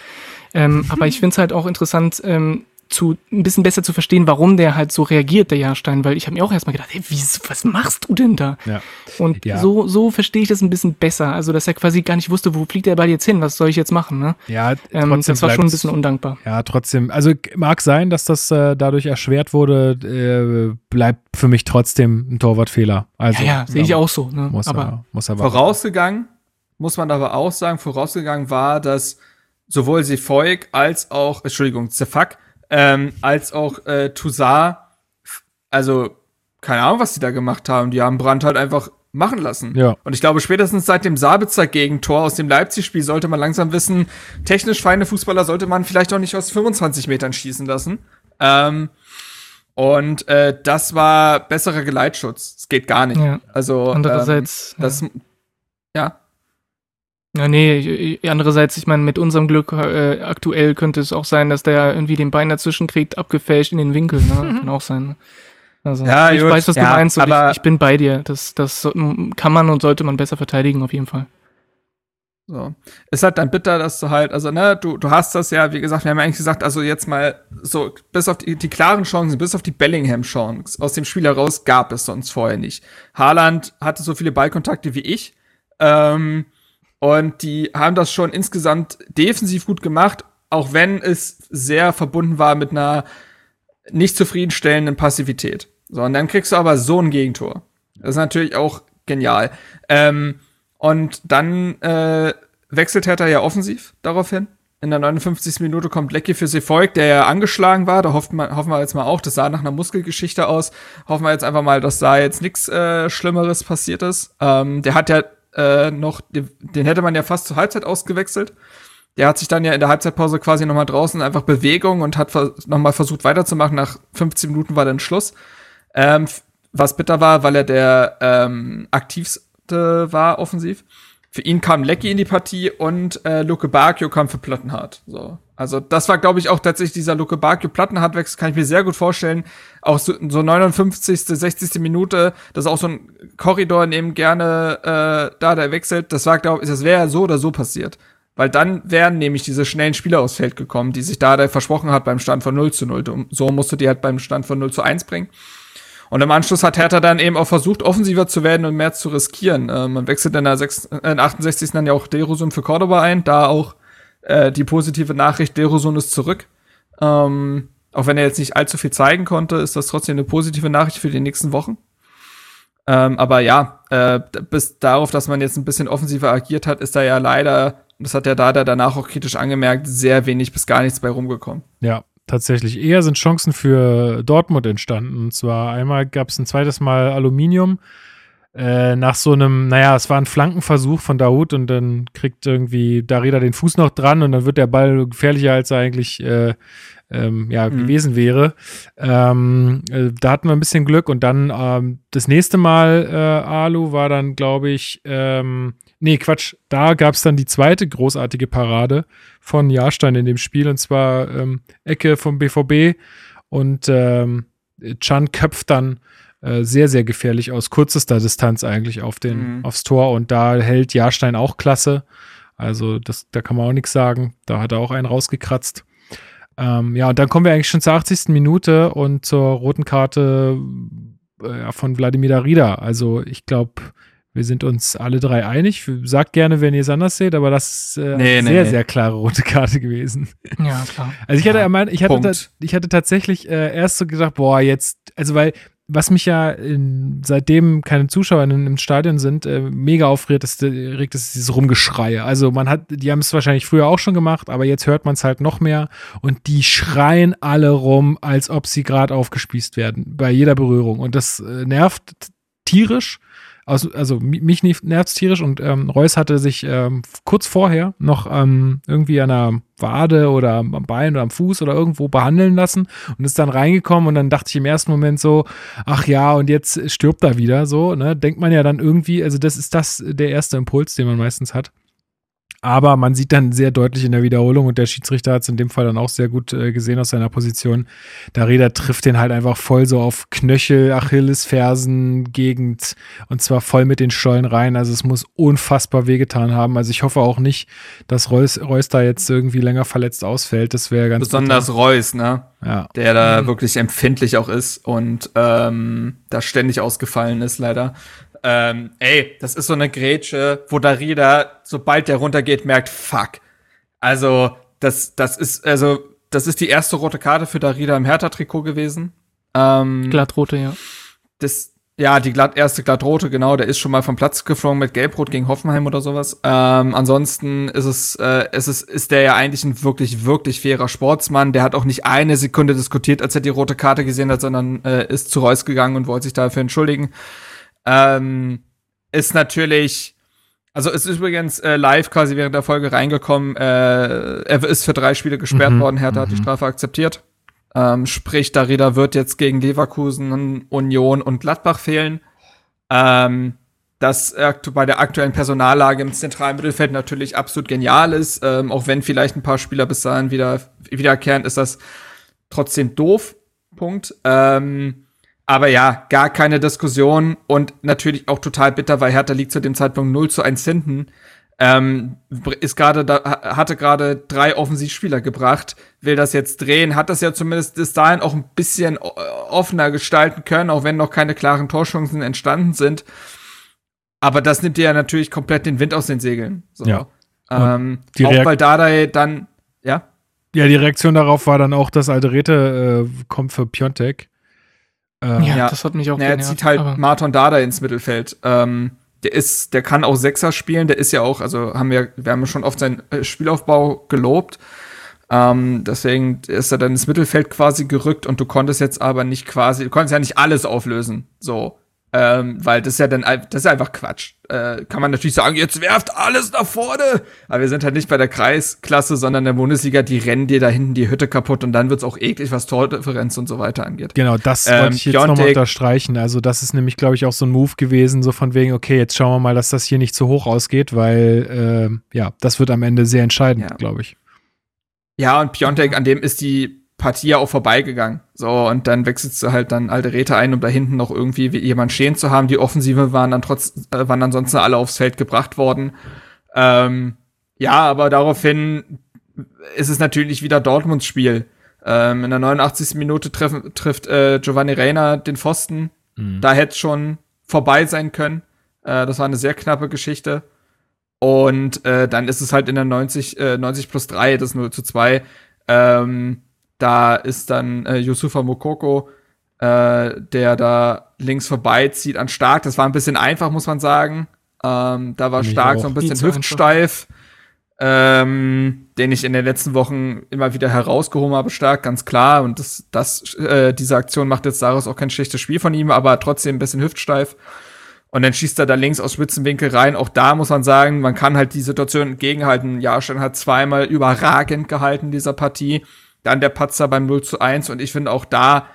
Ähm, aber ich finde es halt auch interessant, ähm, zu ein bisschen besser zu verstehen, warum der halt so reagiert, der Jahrstein, weil ich habe mir auch erstmal gedacht, hey, wie, was machst du denn da? Ja. Und ja. so so verstehe ich das ein bisschen besser, also dass er quasi gar nicht wusste, wo fliegt der Ball jetzt hin, was soll ich jetzt machen, ne? Ja, ähm, das war schon ein bisschen undankbar. Ja, trotzdem, also mag sein, dass das äh, dadurch erschwert wurde, äh, bleibt für mich trotzdem ein Torwartfehler. Also, ja, ja sehe ich auch so, ne? Muss aber er, muss er vorausgegangen muss man aber auch sagen, vorausgegangen war, dass sowohl Sefoik als auch, Entschuldigung, Zefak ähm, als auch äh, Toussaint, also keine Ahnung, was die da gemacht haben. Die haben Brandt halt einfach machen lassen. Ja. Und ich glaube, spätestens seit dem Sabitzer Gegentor aus dem Leipzig-Spiel sollte man langsam wissen, technisch feine Fußballer sollte man vielleicht auch nicht aus 25 Metern schießen lassen. Ähm, und äh, das war besserer Geleitschutz. Es geht gar nicht. Ja. Also andererseits, ähm, das, ja. ja. Ja, nee, andererseits, ich meine, mit unserem Glück äh, aktuell könnte es auch sein, dass der irgendwie den Bein dazwischen kriegt, abgefälscht in den Winkel, ne? Kann auch sein. Ne? Also, ja, ich gut. weiß, was du ja, meinst und ich, ich, bin bei dir. Das, das kann man und sollte man besser verteidigen, auf jeden Fall. So. Ist halt dann bitter, dass du halt, also, ne, du, du hast das ja, wie gesagt, wir haben ja eigentlich gesagt, also jetzt mal so, bis auf die, die klaren Chancen, bis auf die Bellingham-Chance aus dem Spiel heraus gab es sonst vorher nicht. Haaland hatte so viele Ballkontakte wie ich. Ähm, und die haben das schon insgesamt defensiv gut gemacht, auch wenn es sehr verbunden war mit einer nicht zufriedenstellenden Passivität. So, und dann kriegst du aber so ein Gegentor. Das ist natürlich auch genial. Ähm, und dann äh, wechselt Hertha ja offensiv daraufhin. In der 59. Minute kommt Lecky für Sefolk, der ja angeschlagen war. Da hofft man, hoffen wir jetzt mal auch, das sah nach einer Muskelgeschichte aus. Hoffen wir jetzt einfach mal, dass da jetzt nichts äh, Schlimmeres passiert ist. Ähm, der hat ja äh, noch, den, den hätte man ja fast zur Halbzeit ausgewechselt. Der hat sich dann ja in der Halbzeitpause quasi nochmal draußen einfach Bewegung und hat nochmal versucht weiterzumachen. Nach 15 Minuten war dann Schluss. Ähm, was bitter war, weil er der ähm, aktivste war offensiv. Für ihn kam Lecky in die Partie und äh, Luke Bacchio kam für Plattenhardt. So. Also das war, glaube ich, auch tatsächlich dieser Luke Bakio Plattenhardwechsel, kann ich mir sehr gut vorstellen. Auch so, so 59., 60. Minute, das ist auch so ein Korridor, in dem gerne äh, da der wechselt. Das war, glaube ich, das wäre so oder so passiert. Weil dann wären nämlich diese schnellen Spieler aufs Feld gekommen, die sich da versprochen hat beim Stand von 0 zu 0. So musst du die halt beim Stand von 0 zu 1 bringen. Und im Anschluss hat Hertha dann eben auch versucht, offensiver zu werden und mehr zu riskieren. Äh, man wechselt in der, 6, äh, in der 68. dann ja auch Derosum für Cordoba ein, da auch äh, die positive Nachricht, Derosun ist zurück. Ähm, auch wenn er jetzt nicht allzu viel zeigen konnte, ist das trotzdem eine positive Nachricht für die nächsten Wochen. Ähm, aber ja, äh, bis darauf, dass man jetzt ein bisschen offensiver agiert hat, ist da ja leider, das hat der Dada danach auch kritisch angemerkt, sehr wenig bis gar nichts bei rumgekommen. Ja, tatsächlich. Eher sind Chancen für Dortmund entstanden. Und zwar einmal gab es ein zweites Mal Aluminium, äh, nach so einem, naja, es war ein Flankenversuch von Daoud und dann kriegt irgendwie Darida den Fuß noch dran und dann wird der Ball gefährlicher, als er eigentlich äh, ähm, ja, mhm. gewesen wäre. Ähm, äh, da hatten wir ein bisschen Glück und dann ähm, das nächste Mal äh, Alu war dann, glaube ich, ähm, nee, Quatsch, da gab es dann die zweite großartige Parade von Jahrstein in dem Spiel und zwar ähm, Ecke vom BVB und ähm, Chan köpft dann äh, sehr, sehr gefährlich aus kürzester Distanz eigentlich auf den, mhm. aufs Tor. Und da hält Jahrstein auch klasse. Also das, da kann man auch nichts sagen. Da hat er auch einen rausgekratzt. Ähm, ja, und dann kommen wir eigentlich schon zur 80. Minute und zur roten Karte äh, von Wladimir Darida. Also ich glaube, wir sind uns alle drei einig. Sagt gerne, wenn ihr es anders seht, aber das ist äh, nee, eine nee, sehr, nee. sehr klare rote Karte gewesen. Ja, klar. Also ich hatte, ja, ich hatte, ich hatte tatsächlich äh, erst so gedacht, boah, jetzt, also weil was mich ja in, seitdem keine Zuschauer in, im Stadion sind, äh, mega aufregt, ist, regt ist dieses Rumgeschreie. Also man hat, die haben es wahrscheinlich früher auch schon gemacht, aber jetzt hört man es halt noch mehr und die schreien alle rum, als ob sie gerade aufgespießt werden bei jeder Berührung und das äh, nervt tierisch aus, also mich nervt tierisch und ähm, Reus hatte sich ähm, kurz vorher noch ähm, irgendwie an der Wade oder am Bein oder am Fuß oder irgendwo behandeln lassen und ist dann reingekommen und dann dachte ich im ersten Moment so, ach ja, und jetzt stirbt er wieder so, ne? Denkt man ja dann irgendwie, also das ist das der erste Impuls, den man meistens hat. Aber man sieht dann sehr deutlich in der Wiederholung und der Schiedsrichter hat es in dem Fall dann auch sehr gut äh, gesehen aus seiner Position. Darida trifft den halt einfach voll so auf Knöchel, Achillesfersen, Gegend und zwar voll mit den Stollen rein. Also es muss unfassbar wehgetan haben. Also ich hoffe auch nicht, dass Reus, Reus da jetzt irgendwie länger verletzt ausfällt. Das wäre ganz Besonders bitter. Reus, ne? Ja. Der da mhm. wirklich empfindlich auch ist und ähm, da ständig ausgefallen ist, leider. Ähm, ey, das ist so eine Grätsche, wo Darida, sobald der runtergeht, merkt, fuck. Also, das, das ist, also, das ist die erste rote Karte für Darida im Hertha-Trikot gewesen. Ähm, Glattrote, ja. Das, ja, die glatt, erste glattrote, genau, der ist schon mal vom Platz geflogen mit Gelbrot gegen Hoffenheim oder sowas. Ähm, ansonsten ist es, äh, ist es, ist der ja eigentlich ein wirklich, wirklich fairer Sportsmann. Der hat auch nicht eine Sekunde diskutiert, als er die rote Karte gesehen hat, sondern äh, ist zu Reus gegangen und wollte sich dafür entschuldigen. Ähm, ist natürlich, also ist übrigens äh, live quasi während der Folge reingekommen. Äh, er ist für drei Spiele gesperrt mhm, worden. Hertha hat die mhm. Strafe akzeptiert. Ähm, sprich, Darida wird jetzt gegen Leverkusen, Union und Gladbach fehlen. Ähm, das bei der aktuellen Personallage im zentralen Mittelfeld natürlich absolut genial ist. Ähm, auch wenn vielleicht ein paar Spieler bis dahin wieder wiederkehren, ist das trotzdem doof. Punkt. Ähm, aber ja, gar keine Diskussion und natürlich auch total bitter, weil Hertha liegt zu dem Zeitpunkt 0 zu 1 hinten. Ähm, ist gerade da, hatte gerade drei Offensivspieler gebracht, will das jetzt drehen, hat das ja zumindest bis dahin auch ein bisschen offener gestalten können, auch wenn noch keine klaren Torchancen entstanden sind. Aber das nimmt dir ja natürlich komplett den Wind aus den Segeln. So. Ja. Ähm, auch weil Dardai dann, ja? Ja, die Reaktion darauf war dann auch, dass Alderete äh, kommt für Piontek. Äh, ja, das hat mich auch Er zieht halt Martin Dada ins Mittelfeld. Ähm, der ist, der kann auch Sechser spielen, der ist ja auch, also haben wir, wir haben schon oft seinen äh, Spielaufbau gelobt. Ähm, deswegen ist er dann ins Mittelfeld quasi gerückt und du konntest jetzt aber nicht quasi, du konntest ja nicht alles auflösen. So. Ähm, weil das ist ja dann, das ist einfach Quatsch. Äh, kann man natürlich sagen, jetzt werft alles nach vorne. Aber wir sind halt nicht bei der Kreisklasse, sondern der Bundesliga, die rennen dir da hinten die Hütte kaputt und dann wird's auch eklig, was Tordifferenz und so weiter angeht. Genau, das ähm, wollte ich jetzt nochmal unterstreichen. Also das ist nämlich, glaube ich, auch so ein Move gewesen, so von wegen, okay, jetzt schauen wir mal, dass das hier nicht zu hoch ausgeht, weil, äh, ja, das wird am Ende sehr entscheidend, ja. glaube ich. Ja, und Piontek, an dem ist die Partie auch vorbeigegangen. So, und dann wechselst du halt dann alte Räte ein, um da hinten noch irgendwie jemand stehen zu haben. Die Offensive waren dann trotz, äh, waren ansonsten alle aufs Feld gebracht worden. Ähm, ja, aber daraufhin ist es natürlich wieder Dortmunds Spiel. Ähm, in der 89. Minute treff, trifft äh, Giovanni Reina den Pfosten. Mhm. Da hätte es schon vorbei sein können. Äh, das war eine sehr knappe Geschichte. Und äh, dann ist es halt in der 90, äh, 90 plus 3, das 0 zu 2. Ähm, da ist dann äh, Yusufa Mokoko, äh, der da links vorbeizieht an Stark. Das war ein bisschen einfach, muss man sagen. Ähm, da war Stark so ein bisschen hüftsteif, ähm, den ich in den letzten Wochen immer wieder herausgehoben habe, stark, ganz klar. Und das, das, äh, diese Aktion macht jetzt daraus auch kein schlechtes Spiel von ihm, aber trotzdem ein bisschen hüftsteif. Und dann schießt er da links aus Spitzenwinkel rein. Auch da muss man sagen, man kann halt die Situation entgegenhalten. Jahrstein hat zweimal überragend gehalten in dieser Partie. Dann der Patzer beim 0 zu 1. Und ich finde auch da,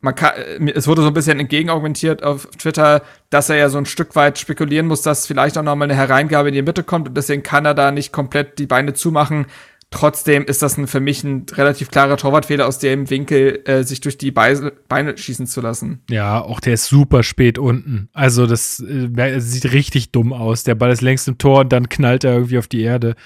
man kann, äh, es wurde so ein bisschen entgegenargumentiert auf Twitter, dass er ja so ein Stück weit spekulieren muss, dass vielleicht auch nochmal eine Hereingabe in die Mitte kommt. Und deswegen kann er da nicht komplett die Beine zumachen. Trotzdem ist das ein, für mich ein relativ klarer Torwartfehler aus dem Winkel, äh, sich durch die Beine, Beine schießen zu lassen. Ja, auch der ist super spät unten. Also das äh, sieht richtig dumm aus. Der Ball ist längst im Tor und dann knallt er irgendwie auf die Erde.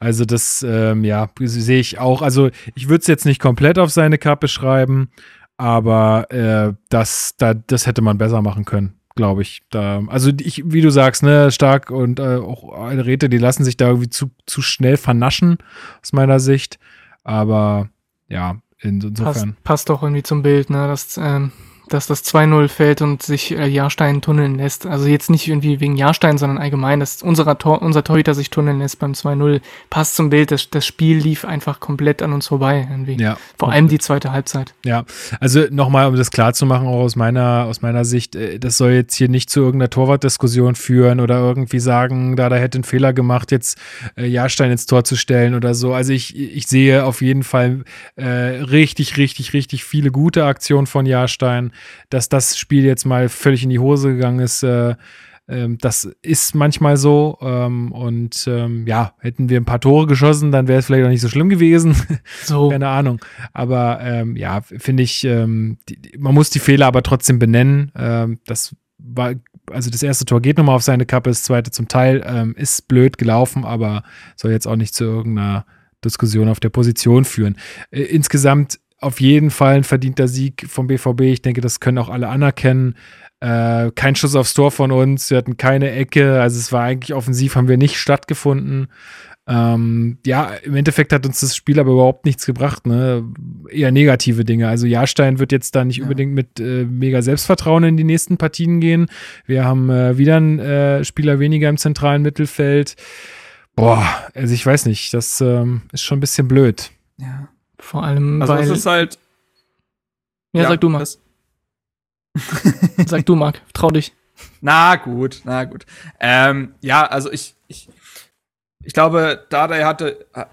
Also das, ähm, ja, sehe ich auch. Also ich würde es jetzt nicht komplett auf seine Kappe schreiben, aber äh, das, da, das hätte man besser machen können glaube ich. Da, also ich, wie du sagst, ne, stark und äh, auch Räte, die lassen sich da irgendwie zu, zu schnell vernaschen, aus meiner Sicht. Aber ja, insofern. Passt, passt doch irgendwie zum Bild, ne? Das ähm, dass das 2-0 fällt und sich äh, Jahrstein tunneln lässt. Also jetzt nicht irgendwie wegen Jahrstein, sondern allgemein, dass unserer Tor, unser Torhüter sich tunneln lässt beim 2-0. Passt zum Bild. Das, das Spiel lief einfach komplett an uns vorbei irgendwie. Ja. Vor allem die zweite Halbzeit. Ja. Also nochmal, um das klar zu machen, auch aus meiner, aus meiner Sicht, äh, das soll jetzt hier nicht zu irgendeiner Torwartdiskussion führen oder irgendwie sagen, da, da hätte einen Fehler gemacht, jetzt äh, Jahrstein ins Tor zu stellen oder so. Also ich, ich sehe auf jeden Fall äh, richtig, richtig, richtig viele gute Aktionen von Jahrstein dass das Spiel jetzt mal völlig in die Hose gegangen ist. Äh, ähm, das ist manchmal so. Ähm, und ähm, ja, hätten wir ein paar Tore geschossen, dann wäre es vielleicht auch nicht so schlimm gewesen. So. Keine Ahnung. Aber ja, finde ich, die, man muss die Fehler aber trotzdem benennen. Das war, also das erste Tor geht nochmal auf seine Kappe, das zweite zum Teil ist blöd gelaufen, aber soll jetzt auch nicht zu irgendeiner Diskussion auf der Position führen. Äh, insgesamt auf jeden Fall ein verdienter Sieg vom BVB. Ich denke, das können auch alle anerkennen. Äh, kein Schuss aufs Tor von uns. Wir hatten keine Ecke. Also es war eigentlich offensiv, haben wir nicht stattgefunden. Ähm, ja, im Endeffekt hat uns das Spiel aber überhaupt nichts gebracht. Ne? Eher negative Dinge. Also Jahrstein wird jetzt da nicht ja. unbedingt mit äh, mega Selbstvertrauen in die nächsten Partien gehen. Wir haben äh, wieder einen äh, Spieler weniger im zentralen Mittelfeld. Boah, also ich weiß nicht, das ähm, ist schon ein bisschen blöd. Ja. Vor allem, also weil. Also, es ist halt. Ja, ja sag du mal. sag du, Marc. Trau dich. Na gut, na gut. Ähm, ja, also ich, ich, ich glaube, Dardai hatte, äh,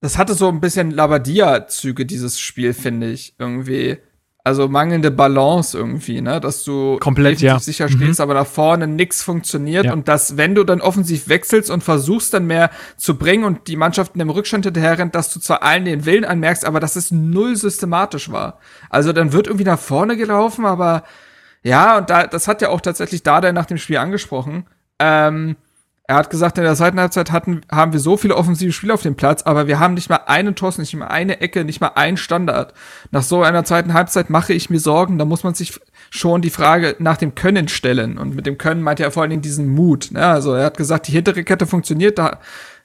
das hatte so ein bisschen Labadia-Züge, dieses Spiel, finde ich, irgendwie also mangelnde Balance irgendwie, ne, dass du komplett ja. sicher stehst, mhm. aber da vorne nichts funktioniert ja. und dass wenn du dann offensiv wechselst und versuchst dann mehr zu bringen und die Mannschaften im Rückstand hinterher rennt, dass du zwar allen den Willen anmerkst, aber dass es null systematisch war. Also dann wird irgendwie nach vorne gelaufen, aber ja, und da das hat ja auch tatsächlich Dada nach dem Spiel angesprochen. Ähm, er hat gesagt, in der zweiten Halbzeit hatten, haben wir so viele offensive Spieler auf dem Platz, aber wir haben nicht mal einen Toss, nicht mal eine Ecke, nicht mal einen Standard. Nach so einer zweiten Halbzeit mache ich mir Sorgen, da muss man sich schon die Frage nach dem Können stellen. Und mit dem Können meint er vor allen Dingen diesen Mut. Ne? Also er hat gesagt, die hintere Kette funktioniert, da,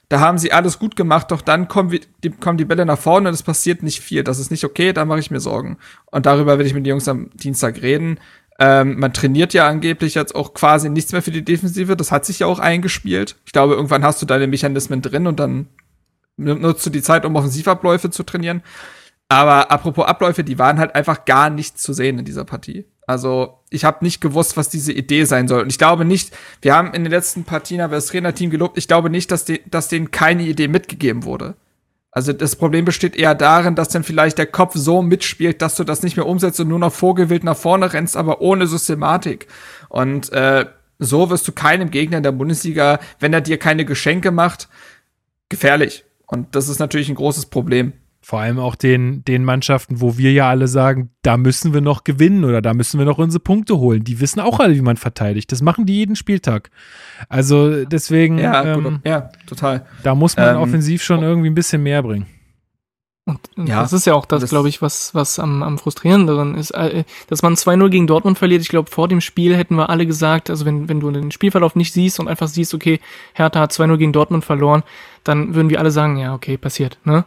da haben sie alles gut gemacht, doch dann kommen, wir, die, kommen die Bälle nach vorne und es passiert nicht viel. Das ist nicht okay, da mache ich mir Sorgen. Und darüber werde ich mit den Jungs am Dienstag reden. Ähm, man trainiert ja angeblich jetzt auch quasi nichts mehr für die Defensive. Das hat sich ja auch eingespielt. Ich glaube, irgendwann hast du deine Mechanismen drin und dann nutzt du die Zeit, um Offensivabläufe zu trainieren. Aber apropos Abläufe, die waren halt einfach gar nicht zu sehen in dieser Partie. Also ich habe nicht gewusst, was diese Idee sein soll. Und ich glaube nicht, wir haben in den letzten Partien aber das Trainerteam gelobt, ich glaube nicht, dass, die, dass denen keine Idee mitgegeben wurde. Also das Problem besteht eher darin, dass dann vielleicht der Kopf so mitspielt, dass du das nicht mehr umsetzt und nur noch vorgewillt nach vorne rennst, aber ohne Systematik. Und äh, so wirst du keinem Gegner in der Bundesliga, wenn er dir keine Geschenke macht, gefährlich. Und das ist natürlich ein großes Problem. Vor allem auch den, den Mannschaften, wo wir ja alle sagen, da müssen wir noch gewinnen oder da müssen wir noch unsere Punkte holen. Die wissen auch alle, wie man verteidigt. Das machen die jeden Spieltag. Also deswegen, ja, ähm, ja total. Da muss man ähm, offensiv schon irgendwie ein bisschen mehr bringen. Und, und ja, das ist ja auch das, das glaube ich, was, was am, am frustrierenderen ist, äh, dass man 2-0 gegen Dortmund verliert. Ich glaube, vor dem Spiel hätten wir alle gesagt, also wenn, wenn du den Spielverlauf nicht siehst und einfach siehst, okay, Hertha hat 2-0 gegen Dortmund verloren, dann würden wir alle sagen, ja, okay, passiert, ne?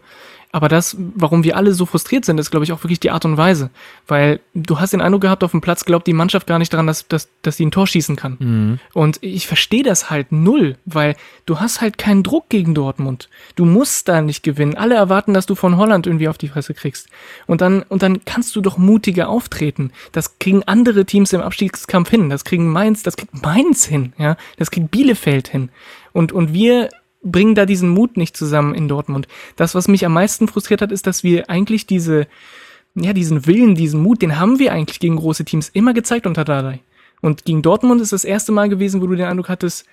Aber das, warum wir alle so frustriert sind, ist, glaube ich, auch wirklich die Art und Weise. Weil du hast den Eindruck gehabt, auf dem Platz glaubt die Mannschaft gar nicht daran, dass, dass, dass die ein Tor schießen kann. Mhm. Und ich verstehe das halt null, weil du hast halt keinen Druck gegen Dortmund. Du musst da nicht gewinnen. Alle erwarten, dass du von Holland irgendwie auf die Fresse kriegst. Und dann, und dann kannst du doch mutiger auftreten. Das kriegen andere Teams im Abstiegskampf hin. Das kriegen Mainz, das kriegt Mainz hin, ja. Das kriegt Bielefeld hin. Und, und wir bringen da diesen Mut nicht zusammen in Dortmund. Das, was mich am meisten frustriert hat, ist, dass wir eigentlich diese, ja, diesen Willen, diesen Mut, den haben wir eigentlich gegen große Teams immer gezeigt unter Dardai. Und gegen Dortmund ist das erste Mal gewesen, wo du den Eindruck hattest,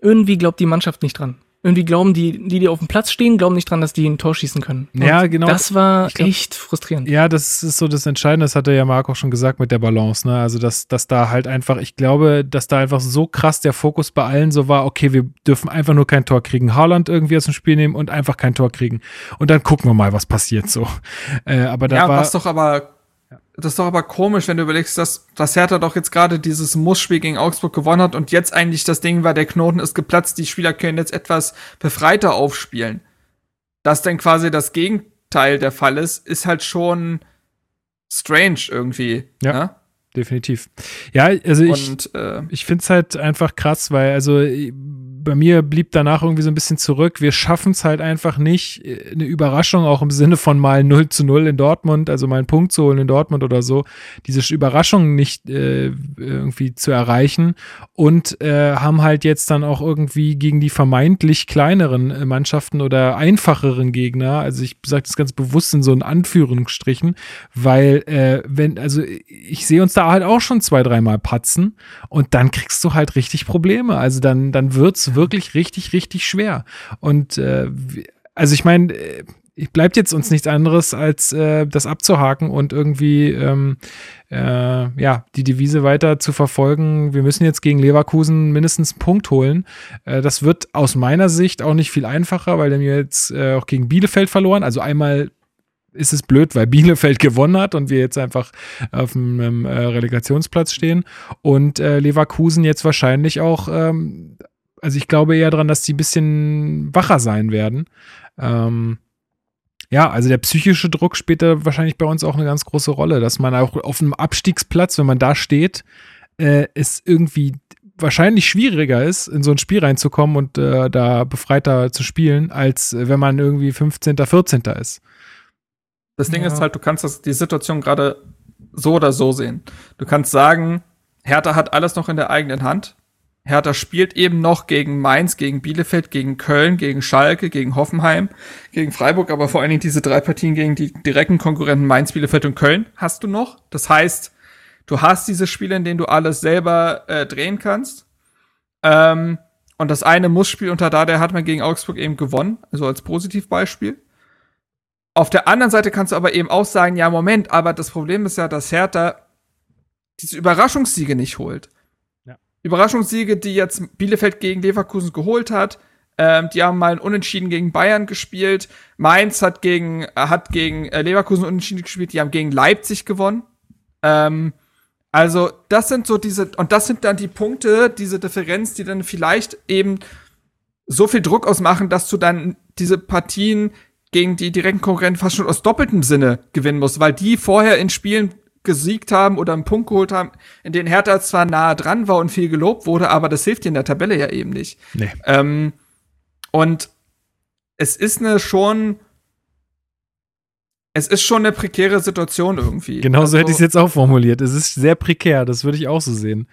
irgendwie glaubt die Mannschaft nicht dran irgendwie glauben die, die, die auf dem Platz stehen, glauben nicht dran, dass die ein Tor schießen können. Und ja, genau. Das war glaub, echt frustrierend. Ja, das ist so das Entscheidende, das hat ja Marc auch schon gesagt mit der Balance, ne? Also, dass, dass da halt einfach, ich glaube, dass da einfach so krass der Fokus bei allen so war, okay, wir dürfen einfach nur kein Tor kriegen. Haaland irgendwie aus dem Spiel nehmen und einfach kein Tor kriegen. Und dann gucken wir mal, was passiert so. Äh, aber da ja, war, was doch aber das ist doch aber komisch, wenn du überlegst, dass, dass Hertha doch jetzt gerade dieses Muss-Spiel gegen Augsburg gewonnen hat und jetzt eigentlich das Ding war, der Knoten ist geplatzt, die Spieler können jetzt etwas befreiter aufspielen. Dass dann quasi das Gegenteil der Fall ist, ist halt schon strange irgendwie. Ja. Ne? Definitiv. Ja, also ich, und, äh, ich finde es halt einfach krass, weil also bei mir blieb danach irgendwie so ein bisschen zurück. Wir schaffen es halt einfach nicht, äh, eine Überraschung auch im Sinne von mal 0 zu 0 in Dortmund, also mal einen Punkt zu holen in Dortmund oder so, diese Überraschung nicht äh, irgendwie zu erreichen und äh, haben halt jetzt dann auch irgendwie gegen die vermeintlich kleineren äh, Mannschaften oder einfacheren Gegner, also ich sage das ganz bewusst in so einen Anführungsstrichen, weil äh, wenn, also ich sehe uns da halt auch schon zwei, dreimal patzen und dann kriegst du halt richtig Probleme. Also dann, dann wird's wirklich richtig, richtig schwer. Und äh, also ich meine, äh, bleibt jetzt uns nichts anderes, als äh, das abzuhaken und irgendwie ähm, äh, ja, die Devise weiter zu verfolgen. Wir müssen jetzt gegen Leverkusen mindestens einen Punkt holen. Äh, das wird aus meiner Sicht auch nicht viel einfacher, weil wir jetzt äh, auch gegen Bielefeld verloren. Also einmal ist es blöd, weil Bielefeld gewonnen hat und wir jetzt einfach auf einem äh, Relegationsplatz stehen und Leverkusen jetzt wahrscheinlich auch ähm, also ich glaube eher daran, dass die ein bisschen wacher sein werden. Ähm, ja, also der psychische Druck spielt da wahrscheinlich bei uns auch eine ganz große Rolle, dass man auch auf einem Abstiegsplatz, wenn man da steht, äh, es irgendwie wahrscheinlich schwieriger ist, in so ein Spiel reinzukommen und äh, da befreiter zu spielen, als wenn man irgendwie 15., 14. ist. Das Ding ja. ist halt, du kannst das, die Situation gerade so oder so sehen. Du kannst sagen, Hertha hat alles noch in der eigenen Hand. Hertha spielt eben noch gegen Mainz, gegen Bielefeld, gegen Köln, gegen Schalke, gegen Hoffenheim, gegen Freiburg, aber vor allen Dingen diese drei Partien gegen die direkten Konkurrenten Mainz, Bielefeld und Köln hast du noch. Das heißt, du hast diese Spiele, in denen du alles selber äh, drehen kannst. Ähm, und das eine Mussspiel unter da, der hat man gegen Augsburg eben gewonnen, also als Positivbeispiel. Auf der anderen Seite kannst du aber eben auch sagen, ja, Moment, aber das Problem ist ja, dass Hertha diese Überraschungssiege nicht holt. Überraschungssiege, die jetzt Bielefeld gegen Leverkusen geholt hat. Ähm, die haben mal ein Unentschieden gegen Bayern gespielt. Mainz hat gegen, äh, hat gegen äh, Leverkusen Unentschieden gespielt. Die haben gegen Leipzig gewonnen. Ähm, also, das sind so diese, und das sind dann die Punkte, diese Differenz, die dann vielleicht eben so viel Druck ausmachen, dass du dann diese Partien gegen die direkten Konkurrenten fast schon aus doppeltem Sinne gewinnen musst, weil die vorher in Spielen gesiegt haben oder einen Punkt geholt haben, in denen Hertha zwar nahe dran war und viel gelobt wurde, aber das hilft dir in der Tabelle ja eben nicht. Nee. Ähm, und es ist eine schon, es ist schon eine prekäre Situation irgendwie. Genauso also, hätte ich es jetzt auch formuliert. Es ist sehr prekär, das würde ich auch so sehen.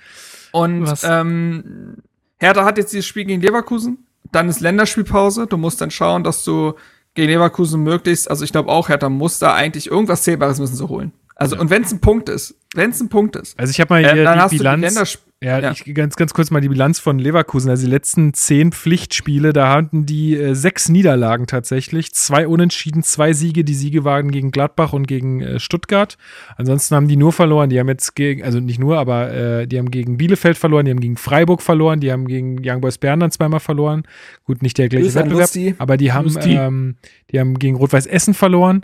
Und ähm, Hertha hat jetzt dieses Spiel gegen Leverkusen, dann ist Länderspielpause. Du musst dann schauen, dass du gegen Leverkusen möglichst, also ich glaube auch, Hertha muss da eigentlich irgendwas Zählbares müssen sie holen. Also, ja. und wenn es ein Punkt ist, wenn es ein Punkt ist. Also, ich habe mal hier äh, die Bilanz. Die Ja, ja. Ich, ganz, ganz kurz mal die Bilanz von Leverkusen. Also die letzten zehn Pflichtspiele, da hatten die äh, sechs Niederlagen tatsächlich. Zwei Unentschieden, zwei Siege. Die Siege waren gegen Gladbach und gegen äh, Stuttgart. Ansonsten haben die nur verloren. Die haben jetzt gegen, also nicht nur, aber äh, die haben gegen Bielefeld verloren, die haben gegen Freiburg verloren, die haben gegen Young Boys Bern dann zweimal verloren. Gut, nicht der gleiche Wettbewerb, aber die haben, ähm, die haben gegen Rot-Weiß Essen verloren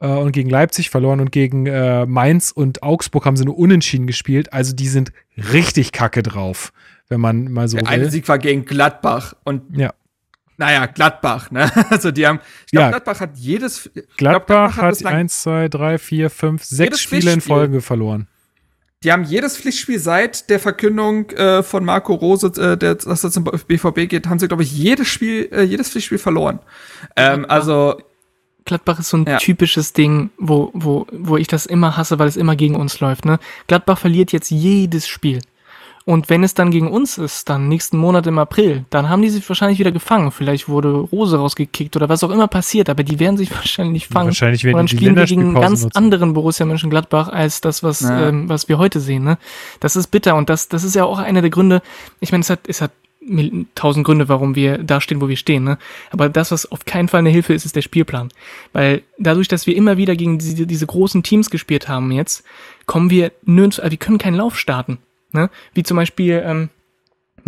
äh, und gegen Leipzig verloren und gegen äh, Mainz und Augsburg haben sie nur unentschieden gespielt. Also die sind richtig kacke drauf, wenn man mal so. Der will. eine Sieg war gegen Gladbach und ja. Naja, Gladbach, ne? Also die haben, ich glaube, ja. Gladbach hat jedes. Gladbach, glaub, Gladbach hat, hat 1, 2, 3, 4, 5, 6 Spiele in Folge verloren. Die haben jedes Pflichtspiel seit der Verkündung äh, von Marco Rose, äh, der, dass er zum BVB geht, haben sie, glaube ich, jedes Spiel, äh, jedes Pflichtspiel verloren. Ähm, also Gladbach ist so ein ja. typisches Ding, wo, wo, wo ich das immer hasse, weil es immer gegen uns läuft. Ne? Gladbach verliert jetzt jedes Spiel. Und wenn es dann gegen uns ist, dann nächsten Monat im April, dann haben die sich wahrscheinlich wieder gefangen. Vielleicht wurde Rose rausgekickt oder was auch immer passiert, aber die werden sich wahrscheinlich fangen. Wahrscheinlich werden Und dann spielen wir gegen einen ganz nutzen. anderen Borussia Mönchengladbach als das, was, ja. ähm, was wir heute sehen. Ne? Das ist bitter und das, das ist ja auch einer der Gründe. Ich meine, es hat, es hat tausend Gründe, warum wir da stehen, wo wir stehen. Ne? Aber das, was auf keinen Fall eine Hilfe ist, ist der Spielplan. Weil dadurch, dass wir immer wieder gegen diese, diese großen Teams gespielt haben jetzt, kommen wir nirgends, wir können keinen Lauf starten. Ne? Wie zum Beispiel, ähm,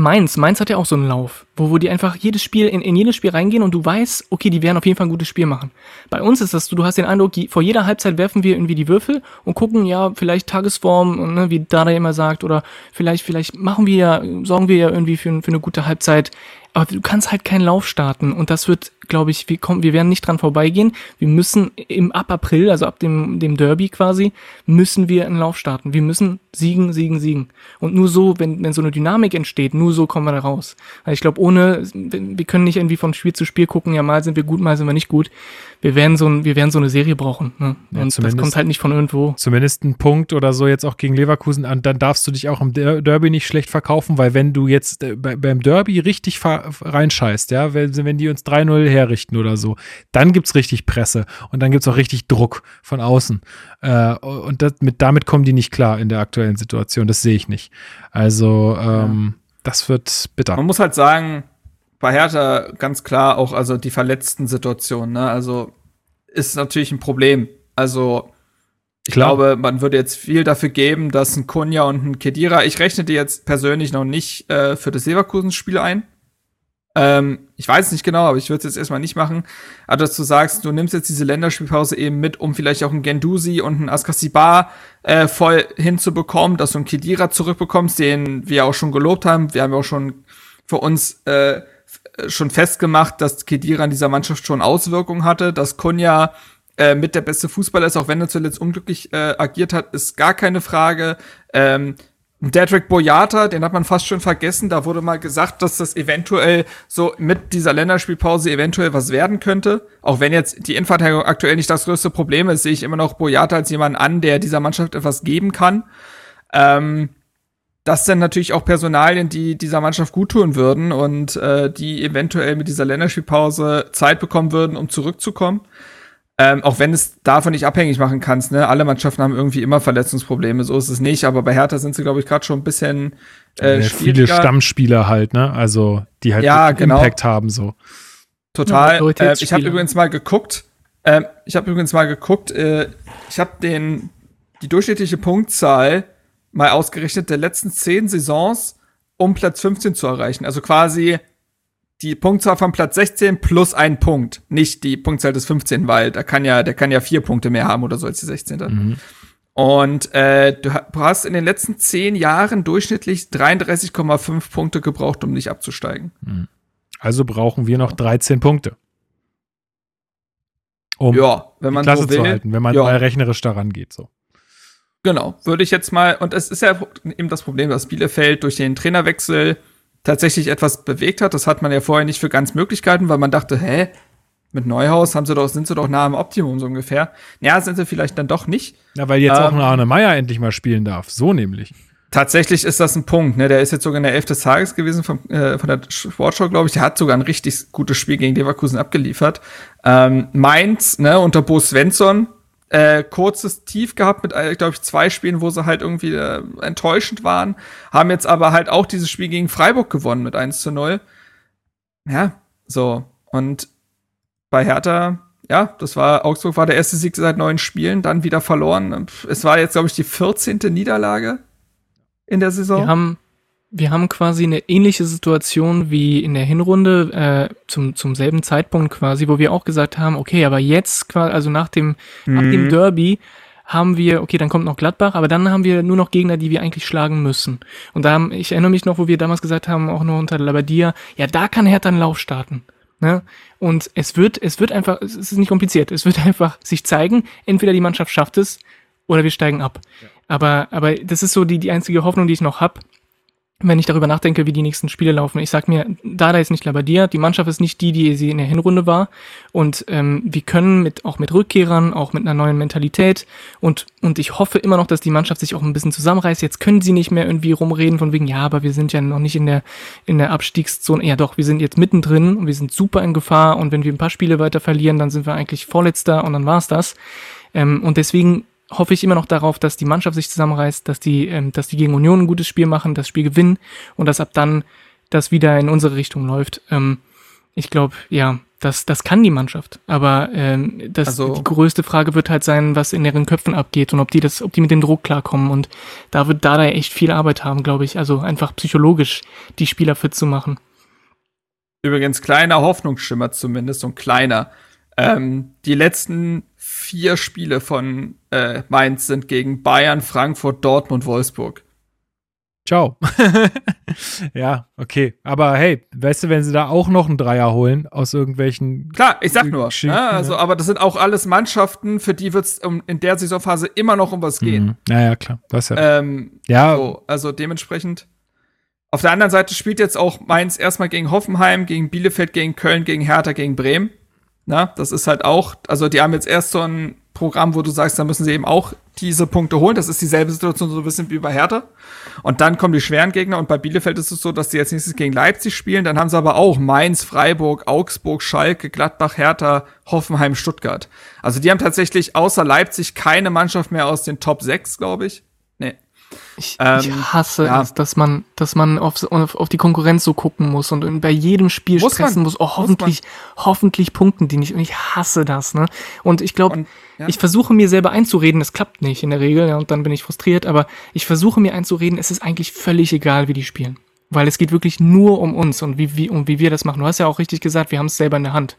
Mainz, Mainz hat ja auch so einen Lauf, wo, wo die einfach jedes Spiel, in, in jedes Spiel reingehen und du weißt, okay, die werden auf jeden Fall ein gutes Spiel machen. Bei uns ist das so, du hast den Eindruck, vor jeder Halbzeit werfen wir irgendwie die Würfel und gucken, ja, vielleicht Tagesform, ne, wie Dada immer sagt, oder vielleicht, vielleicht machen wir ja, sorgen wir ja irgendwie für, für eine gute Halbzeit. Aber du kannst halt keinen Lauf starten und das wird glaube ich, wir, kommen, wir werden nicht dran vorbeigehen. Wir müssen im ab April, also ab dem, dem Derby quasi, müssen wir einen Lauf starten. Wir müssen siegen, siegen, siegen. Und nur so, wenn, wenn so eine Dynamik entsteht, nur so kommen wir da raus. Weil ich glaube, ohne, wir können nicht irgendwie von Spiel zu Spiel gucken, ja, mal sind wir gut, mal sind wir nicht gut. Wir werden so, ein, wir werden so eine Serie brauchen. Ne? Ja, Und das kommt halt nicht von irgendwo. Zumindest ein Punkt oder so jetzt auch gegen Leverkusen an, dann darfst du dich auch im Derby nicht schlecht verkaufen, weil wenn du jetzt äh, beim Derby richtig reinscheißt, ja, wenn, wenn die uns 3-0 herrichten oder so. Dann gibt es richtig Presse und dann gibt es auch richtig Druck von außen. Äh, und das, mit, damit kommen die nicht klar in der aktuellen Situation. Das sehe ich nicht. Also, ähm, ja. das wird bitter. Man muss halt sagen, bei Hertha ganz klar auch, also die verletzten Situationen, ne? Also ist natürlich ein Problem. Also ich Klar. glaube, man würde jetzt viel dafür geben, dass ein Kunja und ein Kedira, ich rechne die jetzt persönlich noch nicht äh, für das Leverkusen-Spiel ein. Ähm, ich weiß nicht genau, aber ich würde es jetzt erstmal nicht machen. Aber dass du sagst, du nimmst jetzt diese Länderspielpause eben mit, um vielleicht auch einen Gendusi und einen Askasibar äh, voll hinzubekommen, dass du einen Kedira zurückbekommst, den wir auch schon gelobt haben. Wir haben ja auch schon für uns äh, schon festgemacht, dass Kedira in dieser Mannschaft schon Auswirkungen hatte, dass Kunja äh, mit der beste Fußballer ist, auch wenn er zuletzt unglücklich äh, agiert hat, ist gar keine Frage. Ähm, Dedrick Boyata, den hat man fast schon vergessen. Da wurde mal gesagt, dass das eventuell so mit dieser Länderspielpause eventuell was werden könnte. Auch wenn jetzt die Innenverteidigung aktuell nicht das größte Problem ist, sehe ich immer noch Boyata als jemanden an, der dieser Mannschaft etwas geben kann. Ähm, das sind natürlich auch Personalien, die dieser Mannschaft gut tun würden und äh, die eventuell mit dieser Länderspielpause Zeit bekommen würden, um zurückzukommen. Ähm, auch wenn es davon nicht abhängig machen kannst, ne? Alle Mannschaften haben irgendwie immer Verletzungsprobleme, so ist es nicht, aber bei Hertha sind sie, glaube ich, gerade schon ein bisschen äh, ja, viele Stammspieler halt, ne? Also die halt ja, genau. Impact haben so. Total. Ja, äh, ich habe übrigens mal geguckt, äh, ich habe übrigens mal geguckt, äh, ich habe den die durchschnittliche Punktzahl mal ausgerechnet der letzten zehn Saisons, um Platz 15 zu erreichen. Also quasi die Punktzahl von Platz 16 plus ein Punkt, nicht die Punktzahl des 15, weil da kann ja, der kann ja vier Punkte mehr haben oder so als die 16. Mhm. Und äh, du hast in den letzten zehn Jahren durchschnittlich 33,5 Punkte gebraucht, um nicht abzusteigen. Mhm. Also brauchen wir noch 13 Punkte. Um ja, wenn man die Klasse so will, zu halten, wenn man ja. mal rechnerisch daran geht. So. Genau, würde ich jetzt mal, und es ist ja eben das Problem, dass Bielefeld durch den Trainerwechsel tatsächlich etwas bewegt hat. Das hat man ja vorher nicht für ganz Möglichkeiten, weil man dachte, hä, mit Neuhaus haben sie doch, sind sie doch nah am Optimum so ungefähr. Ja, sind sie vielleicht dann doch nicht. Ja, weil jetzt ähm, auch Arne Meyer endlich mal spielen darf. So nämlich. Tatsächlich ist das ein Punkt. Ne? Der ist jetzt sogar in der Elf des Tages gewesen von, äh, von der Sportschau, glaube ich. Der hat sogar ein richtig gutes Spiel gegen Leverkusen abgeliefert. Ähm, Mainz, ne, unter Bo Svensson, äh, kurzes Tief gehabt mit, äh, glaube ich, zwei Spielen, wo sie halt irgendwie äh, enttäuschend waren. Haben jetzt aber halt auch dieses Spiel gegen Freiburg gewonnen mit 1 zu 0. Ja, so. Und bei Hertha, ja, das war, Augsburg war der erste Sieg seit neun Spielen, dann wieder verloren. Es war jetzt, glaube ich, die 14. Niederlage in der Saison. Wir haben, wir haben quasi eine ähnliche Situation wie in der Hinrunde, äh, zum, zum selben Zeitpunkt quasi, wo wir auch gesagt haben, okay, aber jetzt, quasi, also nach dem, mhm. nach dem Derby, haben wir, okay, dann kommt noch Gladbach, aber dann haben wir nur noch Gegner, die wir eigentlich schlagen müssen. Und da haben, ich erinnere mich noch, wo wir damals gesagt haben, auch noch unter Labadia, ja, da kann Hertha einen Lauf starten. Ne? Und es wird, es wird einfach, es ist nicht kompliziert, es wird einfach sich zeigen, entweder die Mannschaft schafft es oder wir steigen ab. Ja. Aber, aber das ist so die, die einzige Hoffnung, die ich noch hab wenn ich darüber nachdenke, wie die nächsten Spiele laufen. Ich sag mir, Dada ist nicht Labadia, die Mannschaft ist nicht die, die sie in der Hinrunde war. Und ähm, wir können mit auch mit Rückkehrern, auch mit einer neuen Mentalität und und ich hoffe immer noch, dass die Mannschaft sich auch ein bisschen zusammenreißt. Jetzt können sie nicht mehr irgendwie rumreden von wegen, ja, aber wir sind ja noch nicht in der in der Abstiegszone. Ja, doch, wir sind jetzt mittendrin und wir sind super in Gefahr. Und wenn wir ein paar Spiele weiter verlieren, dann sind wir eigentlich Vorletzter und dann war's das. Ähm, und deswegen hoffe ich immer noch darauf, dass die Mannschaft sich zusammenreißt, dass die, ähm, dass die gegen Union ein gutes Spiel machen, das Spiel gewinnen und dass ab dann das wieder in unsere Richtung läuft. Ähm, ich glaube, ja, das, das kann die Mannschaft. Aber ähm, das, also, die größte Frage wird halt sein, was in deren Köpfen abgeht und ob die das, ob die mit dem Druck klarkommen. Und da wird Dada echt viel Arbeit haben, glaube ich. Also einfach psychologisch die Spieler fit zu machen. Übrigens, kleiner Hoffnungsschimmer zumindest und kleiner. Ähm, die letzten vier Spiele von äh, Mainz sind gegen Bayern, Frankfurt, Dortmund, Wolfsburg. Ciao. ja, okay. Aber hey, weißt du, wenn sie da auch noch einen Dreier holen aus irgendwelchen. Klar, ich sag nur. Ja, ne? also, ja. aber das sind auch alles Mannschaften, für die wird es um, in der Saisonphase immer noch um was gehen. Mhm. Ja, klar. Das ja. Ähm, ja. So, also dementsprechend. Auf der anderen Seite spielt jetzt auch Mainz erstmal gegen Hoffenheim, gegen Bielefeld, gegen Köln, gegen Hertha, gegen Bremen. Na, das ist halt auch, also die haben jetzt erst so ein Programm, wo du sagst, da müssen sie eben auch diese Punkte holen. Das ist dieselbe Situation so ein bisschen wie bei Hertha. Und dann kommen die schweren Gegner und bei Bielefeld ist es so, dass die jetzt nächstes gegen Leipzig spielen. Dann haben sie aber auch Mainz, Freiburg, Augsburg, Schalke, Gladbach, Hertha, Hoffenheim, Stuttgart. Also die haben tatsächlich außer Leipzig keine Mannschaft mehr aus den Top 6, glaube ich. Ich, ähm, ich hasse ja. es, dass man, dass man auf, auf, auf, die Konkurrenz so gucken muss und bei jedem Spiel muss stressen man. muss. Oh, hoffentlich, muss hoffentlich punkten die nicht. Und ich hasse das, ne? Und ich glaube, ja. ich versuche mir selber einzureden, es klappt nicht in der Regel, ja, und dann bin ich frustriert, aber ich versuche mir einzureden, es ist eigentlich völlig egal, wie die spielen. Weil es geht wirklich nur um uns und wie, wie, und wie wir das machen. Du hast ja auch richtig gesagt, wir haben es selber in der Hand.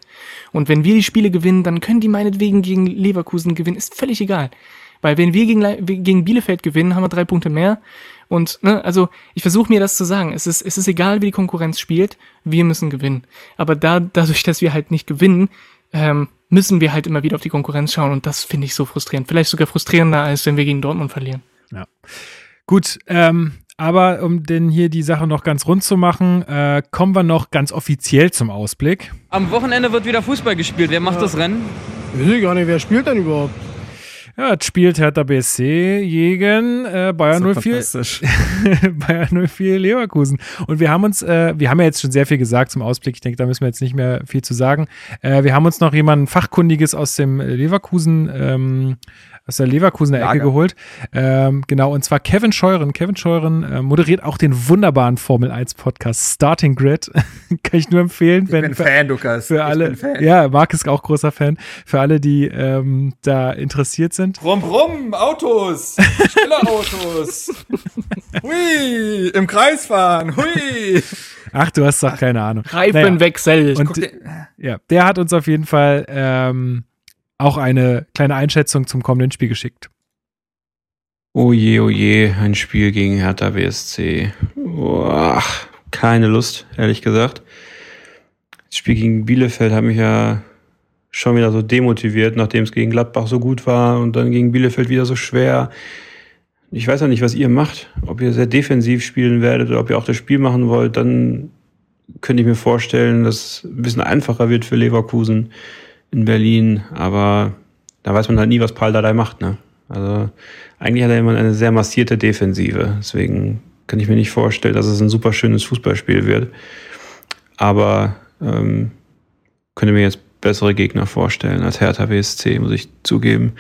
Und wenn wir die Spiele gewinnen, dann können die meinetwegen gegen Leverkusen gewinnen, ist völlig egal. Weil wenn wir gegen, gegen Bielefeld gewinnen, haben wir drei Punkte mehr. Und ne, also ich versuche mir das zu sagen. Es ist, es ist egal, wie die Konkurrenz spielt, wir müssen gewinnen. Aber da, dadurch, dass wir halt nicht gewinnen, ähm, müssen wir halt immer wieder auf die Konkurrenz schauen und das finde ich so frustrierend. Vielleicht sogar frustrierender, als wenn wir gegen Dortmund verlieren. Ja. Gut, ähm, aber um denn hier die Sache noch ganz rund zu machen, äh, kommen wir noch ganz offiziell zum Ausblick. Am Wochenende wird wieder Fußball gespielt. Wer macht ja. das Rennen? Ich weiß gar nicht, wer spielt denn überhaupt? Ja, jetzt spielt Hertha BSC gegen äh, Bayern 04. Bayern 04 Leverkusen. Und wir haben uns, äh, wir haben ja jetzt schon sehr viel gesagt zum Ausblick. Ich denke, da müssen wir jetzt nicht mehr viel zu sagen. Äh, wir haben uns noch jemanden Fachkundiges aus dem Leverkusen ähm, aus der Leverkusener Ecke geholt. Ähm, genau, und zwar Kevin Scheuren. Kevin Scheuren äh, moderiert auch den wunderbaren Formel 1 Podcast Starting Grid. Kann ich nur empfehlen. Ich wenn, bin Fan, Lukas. Für alle, Ja, Marc ist auch großer Fan. Für alle, die ähm, da interessiert sind. Brumm, brumm, Autos. Autos. Hui, im Kreis fahren. Hui. Ach, du hast doch keine Ahnung. Reifenwechsel. Naja. Und, ja, der hat uns auf jeden Fall ähm, auch eine kleine Einschätzung zum kommenden Spiel geschickt. Oh je, oh je, ein Spiel gegen Hertha BSC. Boah, keine Lust, ehrlich gesagt. Das Spiel gegen Bielefeld hat mich ja schon wieder so demotiviert, nachdem es gegen Gladbach so gut war und dann gegen Bielefeld wieder so schwer. Ich weiß ja nicht, was ihr macht. Ob ihr sehr defensiv spielen werdet oder ob ihr auch das Spiel machen wollt, dann könnte ich mir vorstellen, dass es ein bisschen einfacher wird für Leverkusen in Berlin, aber da weiß man halt nie, was Paul Dardai macht. Ne? Also eigentlich hat er immer eine sehr massierte Defensive. Deswegen kann ich mir nicht vorstellen, dass es ein super schönes Fußballspiel wird. Aber ähm, könnte mir jetzt bessere Gegner vorstellen als Hertha BSC, muss ich zugeben.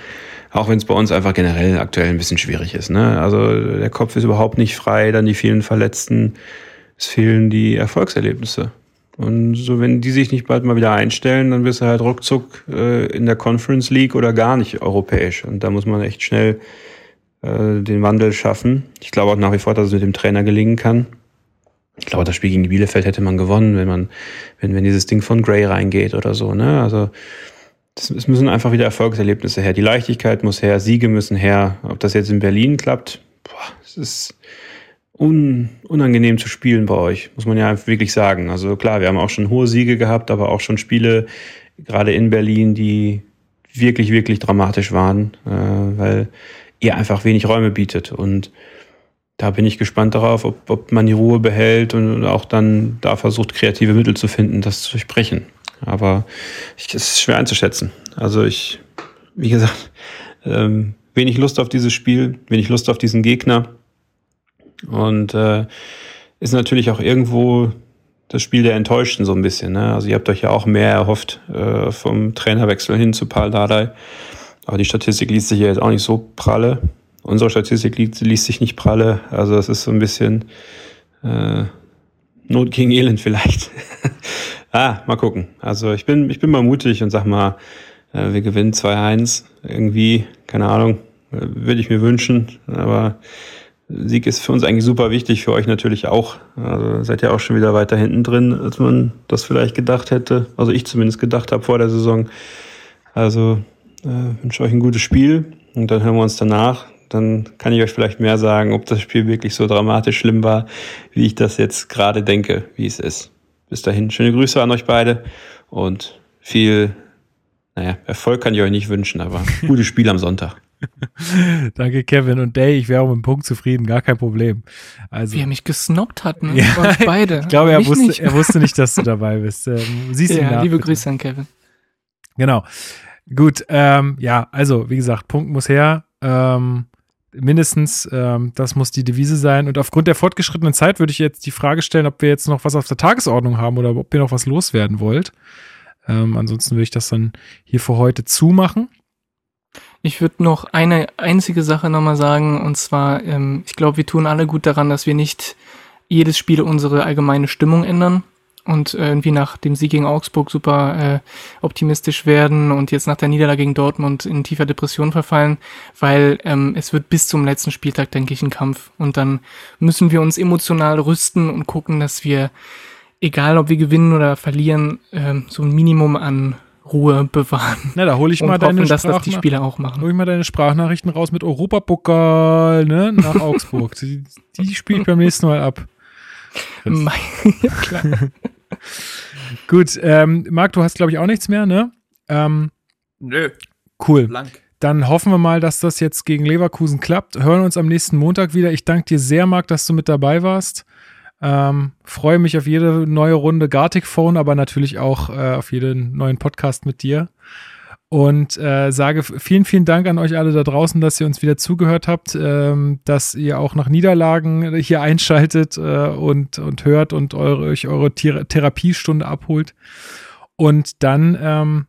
Auch wenn es bei uns einfach generell aktuell ein bisschen schwierig ist. Ne? Also der Kopf ist überhaupt nicht frei, dann die vielen Verletzten, es fehlen die Erfolgserlebnisse. Und so, wenn die sich nicht bald mal wieder einstellen, dann bist du halt ruckzuck äh, in der Conference League oder gar nicht europäisch. Und da muss man echt schnell äh, den Wandel schaffen. Ich glaube auch nach wie vor, dass es mit dem Trainer gelingen kann. Ich glaube, das Spiel gegen die Bielefeld hätte man gewonnen, wenn man, wenn, wenn dieses Ding von Gray reingeht oder so. Ne? Also es müssen einfach wieder Erfolgserlebnisse her. Die Leichtigkeit muss her, Siege müssen her. Ob das jetzt in Berlin klappt, boah, es ist un, unangenehm zu spielen bei euch, muss man ja wirklich sagen. Also klar, wir haben auch schon hohe Siege gehabt, aber auch schon Spiele, gerade in Berlin, die wirklich, wirklich dramatisch waren, äh, weil ihr einfach wenig Räume bietet. Und da bin ich gespannt darauf, ob, ob man die Ruhe behält und auch dann da versucht, kreative Mittel zu finden, das zu durchbrechen. Aber es ist schwer einzuschätzen. Also ich, wie gesagt, ähm, wenig Lust auf dieses Spiel, wenig Lust auf diesen Gegner. Und äh, ist natürlich auch irgendwo das Spiel der Enttäuschten so ein bisschen. Ne? Also ihr habt euch ja auch mehr erhofft äh, vom Trainerwechsel hin zu Paul Dardai. Aber die Statistik liest sich ja jetzt auch nicht so pralle. Unsere Statistik liest, liest sich nicht pralle. Also es ist so ein bisschen äh, Not gegen Elend vielleicht. ah, mal gucken. Also ich bin, ich bin mal mutig und sag mal, äh, wir gewinnen 2-1. Irgendwie, keine Ahnung, äh, würde ich mir wünschen. Aber Sieg ist für uns eigentlich super wichtig, für euch natürlich auch. Also seid ihr auch schon wieder weiter hinten drin, als man das vielleicht gedacht hätte. Also ich zumindest gedacht habe vor der Saison. Also äh, wünsche euch ein gutes Spiel und dann hören wir uns danach. Dann kann ich euch vielleicht mehr sagen, ob das Spiel wirklich so dramatisch schlimm war, wie ich das jetzt gerade denke, wie es ist. Bis dahin, schöne Grüße an euch beide und viel, naja, Erfolg kann ich euch nicht wünschen, aber gutes Spiel am Sonntag. Danke, Kevin. Und Day, ich wäre auch mit dem Punkt zufrieden, gar kein Problem. Also, Wie er mich gesnobbt hat, ne? Ja, beide. ich glaube, er wusste, nicht. er wusste nicht, dass du dabei bist. Ähm, siehst ja, ihn nach, liebe bitte. Grüße an Kevin. Genau. Gut, ähm, ja, also, wie gesagt, Punkt muss her. Ähm, mindestens, ähm, das muss die Devise sein. Und aufgrund der fortgeschrittenen Zeit würde ich jetzt die Frage stellen, ob wir jetzt noch was auf der Tagesordnung haben oder ob ihr noch was loswerden wollt. Ähm, ansonsten würde ich das dann hier für heute zumachen. Ich würde noch eine einzige Sache nochmal sagen, und zwar, ähm, ich glaube, wir tun alle gut daran, dass wir nicht jedes Spiel unsere allgemeine Stimmung ändern und irgendwie nach dem Sieg gegen Augsburg super äh, optimistisch werden und jetzt nach der Niederlage gegen Dortmund in tiefer Depression verfallen, weil ähm, es wird bis zum letzten Spieltag, denke ich, ein Kampf. Und dann müssen wir uns emotional rüsten und gucken, dass wir, egal ob wir gewinnen oder verlieren, äh, so ein Minimum an Ruhe bewahren. Na, da hole ich mal hoffen, deine dass das die Spieler auch machen. Hol ich mal deine Sprachnachrichten raus mit Europapokal, ne, nach Augsburg. die, die spiele ich beim nächsten Mal ab. ja, klar. Gut, ähm, Marc, du hast, glaube ich, auch nichts mehr, ne? Ähm, Nö. Cool. Blank. Dann hoffen wir mal, dass das jetzt gegen Leverkusen klappt. Hören uns am nächsten Montag wieder. Ich danke dir sehr, Marc, dass du mit dabei warst. Ähm, freue mich auf jede neue Runde Gartic Phone, aber natürlich auch äh, auf jeden neuen Podcast mit dir und äh, sage vielen, vielen Dank an euch alle da draußen, dass ihr uns wieder zugehört habt, ähm, dass ihr auch nach Niederlagen hier einschaltet äh, und, und hört und eure, euch eure Thera Therapiestunde abholt. Und dann ähm,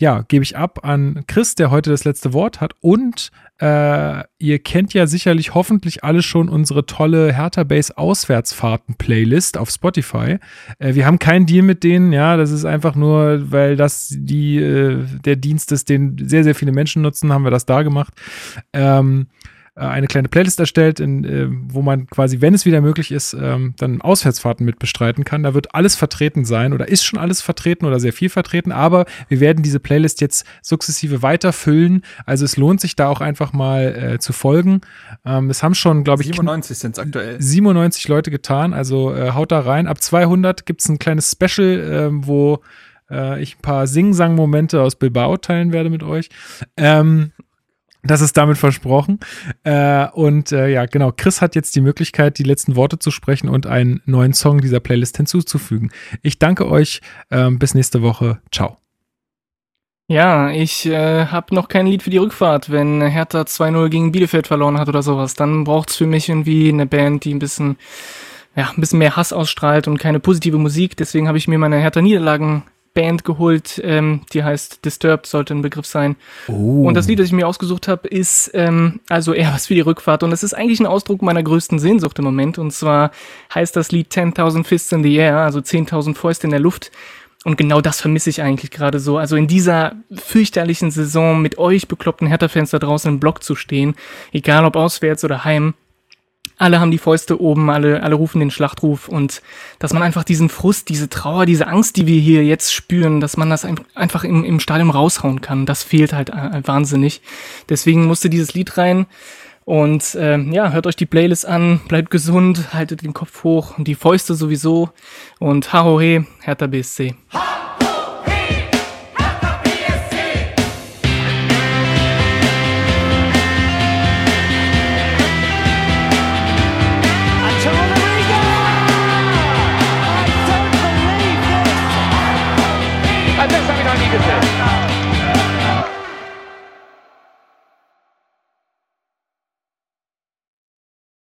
ja, gebe ich ab an Chris, der heute das letzte Wort hat. Und äh, ihr kennt ja sicherlich hoffentlich alle schon unsere tolle Hertha Base Auswärtsfahrten Playlist auf Spotify. Äh, wir haben keinen Deal mit denen, ja, das ist einfach nur, weil das die, äh, der Dienst ist, den sehr, sehr viele Menschen nutzen, haben wir das da gemacht. Ähm, äh, eine kleine Playlist erstellt, in, äh, wo man quasi, wenn es wieder möglich ist, ähm, dann Auswärtsfahrten mit bestreiten kann. Da wird alles vertreten sein oder ist schon alles vertreten oder sehr viel vertreten, aber wir werden diese Playlist jetzt sukzessive weiterfüllen. Also es lohnt sich da auch einfach mal äh, zu folgen. Ähm, es haben schon, glaube ich, 97 sind es aktuell. 97 Leute getan, also äh, haut da rein. Ab 200 gibt es ein kleines Special, ähm, wo äh, ich ein paar Sing-Sang-Momente aus Bilbao teilen werde mit euch. Ähm, das ist damit versprochen. Äh, und äh, ja, genau, Chris hat jetzt die Möglichkeit, die letzten Worte zu sprechen und einen neuen Song dieser Playlist hinzuzufügen. Ich danke euch. Äh, bis nächste Woche. Ciao. Ja, ich äh, habe noch kein Lied für die Rückfahrt. Wenn Hertha 2-0 gegen Bielefeld verloren hat oder sowas, dann braucht's für mich irgendwie eine Band, die ein bisschen, ja, ein bisschen mehr Hass ausstrahlt und keine positive Musik. Deswegen habe ich mir meine Hertha-Niederlagen Band geholt, ähm, die heißt Disturbed, sollte ein Begriff sein. Oh. Und das Lied, das ich mir ausgesucht habe, ist ähm, also eher was für die Rückfahrt. Und es ist eigentlich ein Ausdruck meiner größten Sehnsucht im Moment. Und zwar heißt das Lied 10.000 Fists in the Air, also 10.000 Fäuste in der Luft. Und genau das vermisse ich eigentlich gerade so. Also in dieser fürchterlichen Saison mit euch bekloppten Hertha-Fans da draußen im Block zu stehen, egal ob auswärts oder heim, alle haben die Fäuste oben, alle, alle rufen den Schlachtruf und dass man einfach diesen Frust, diese Trauer, diese Angst, die wir hier jetzt spüren, dass man das einfach im, im Stadion raushauen kann, das fehlt halt äh, wahnsinnig. Deswegen musste dieses Lied rein. Und äh, ja, hört euch die Playlist an, bleibt gesund, haltet den Kopf hoch und die Fäuste sowieso. Und ha ho he, Hertha BSC. Ha!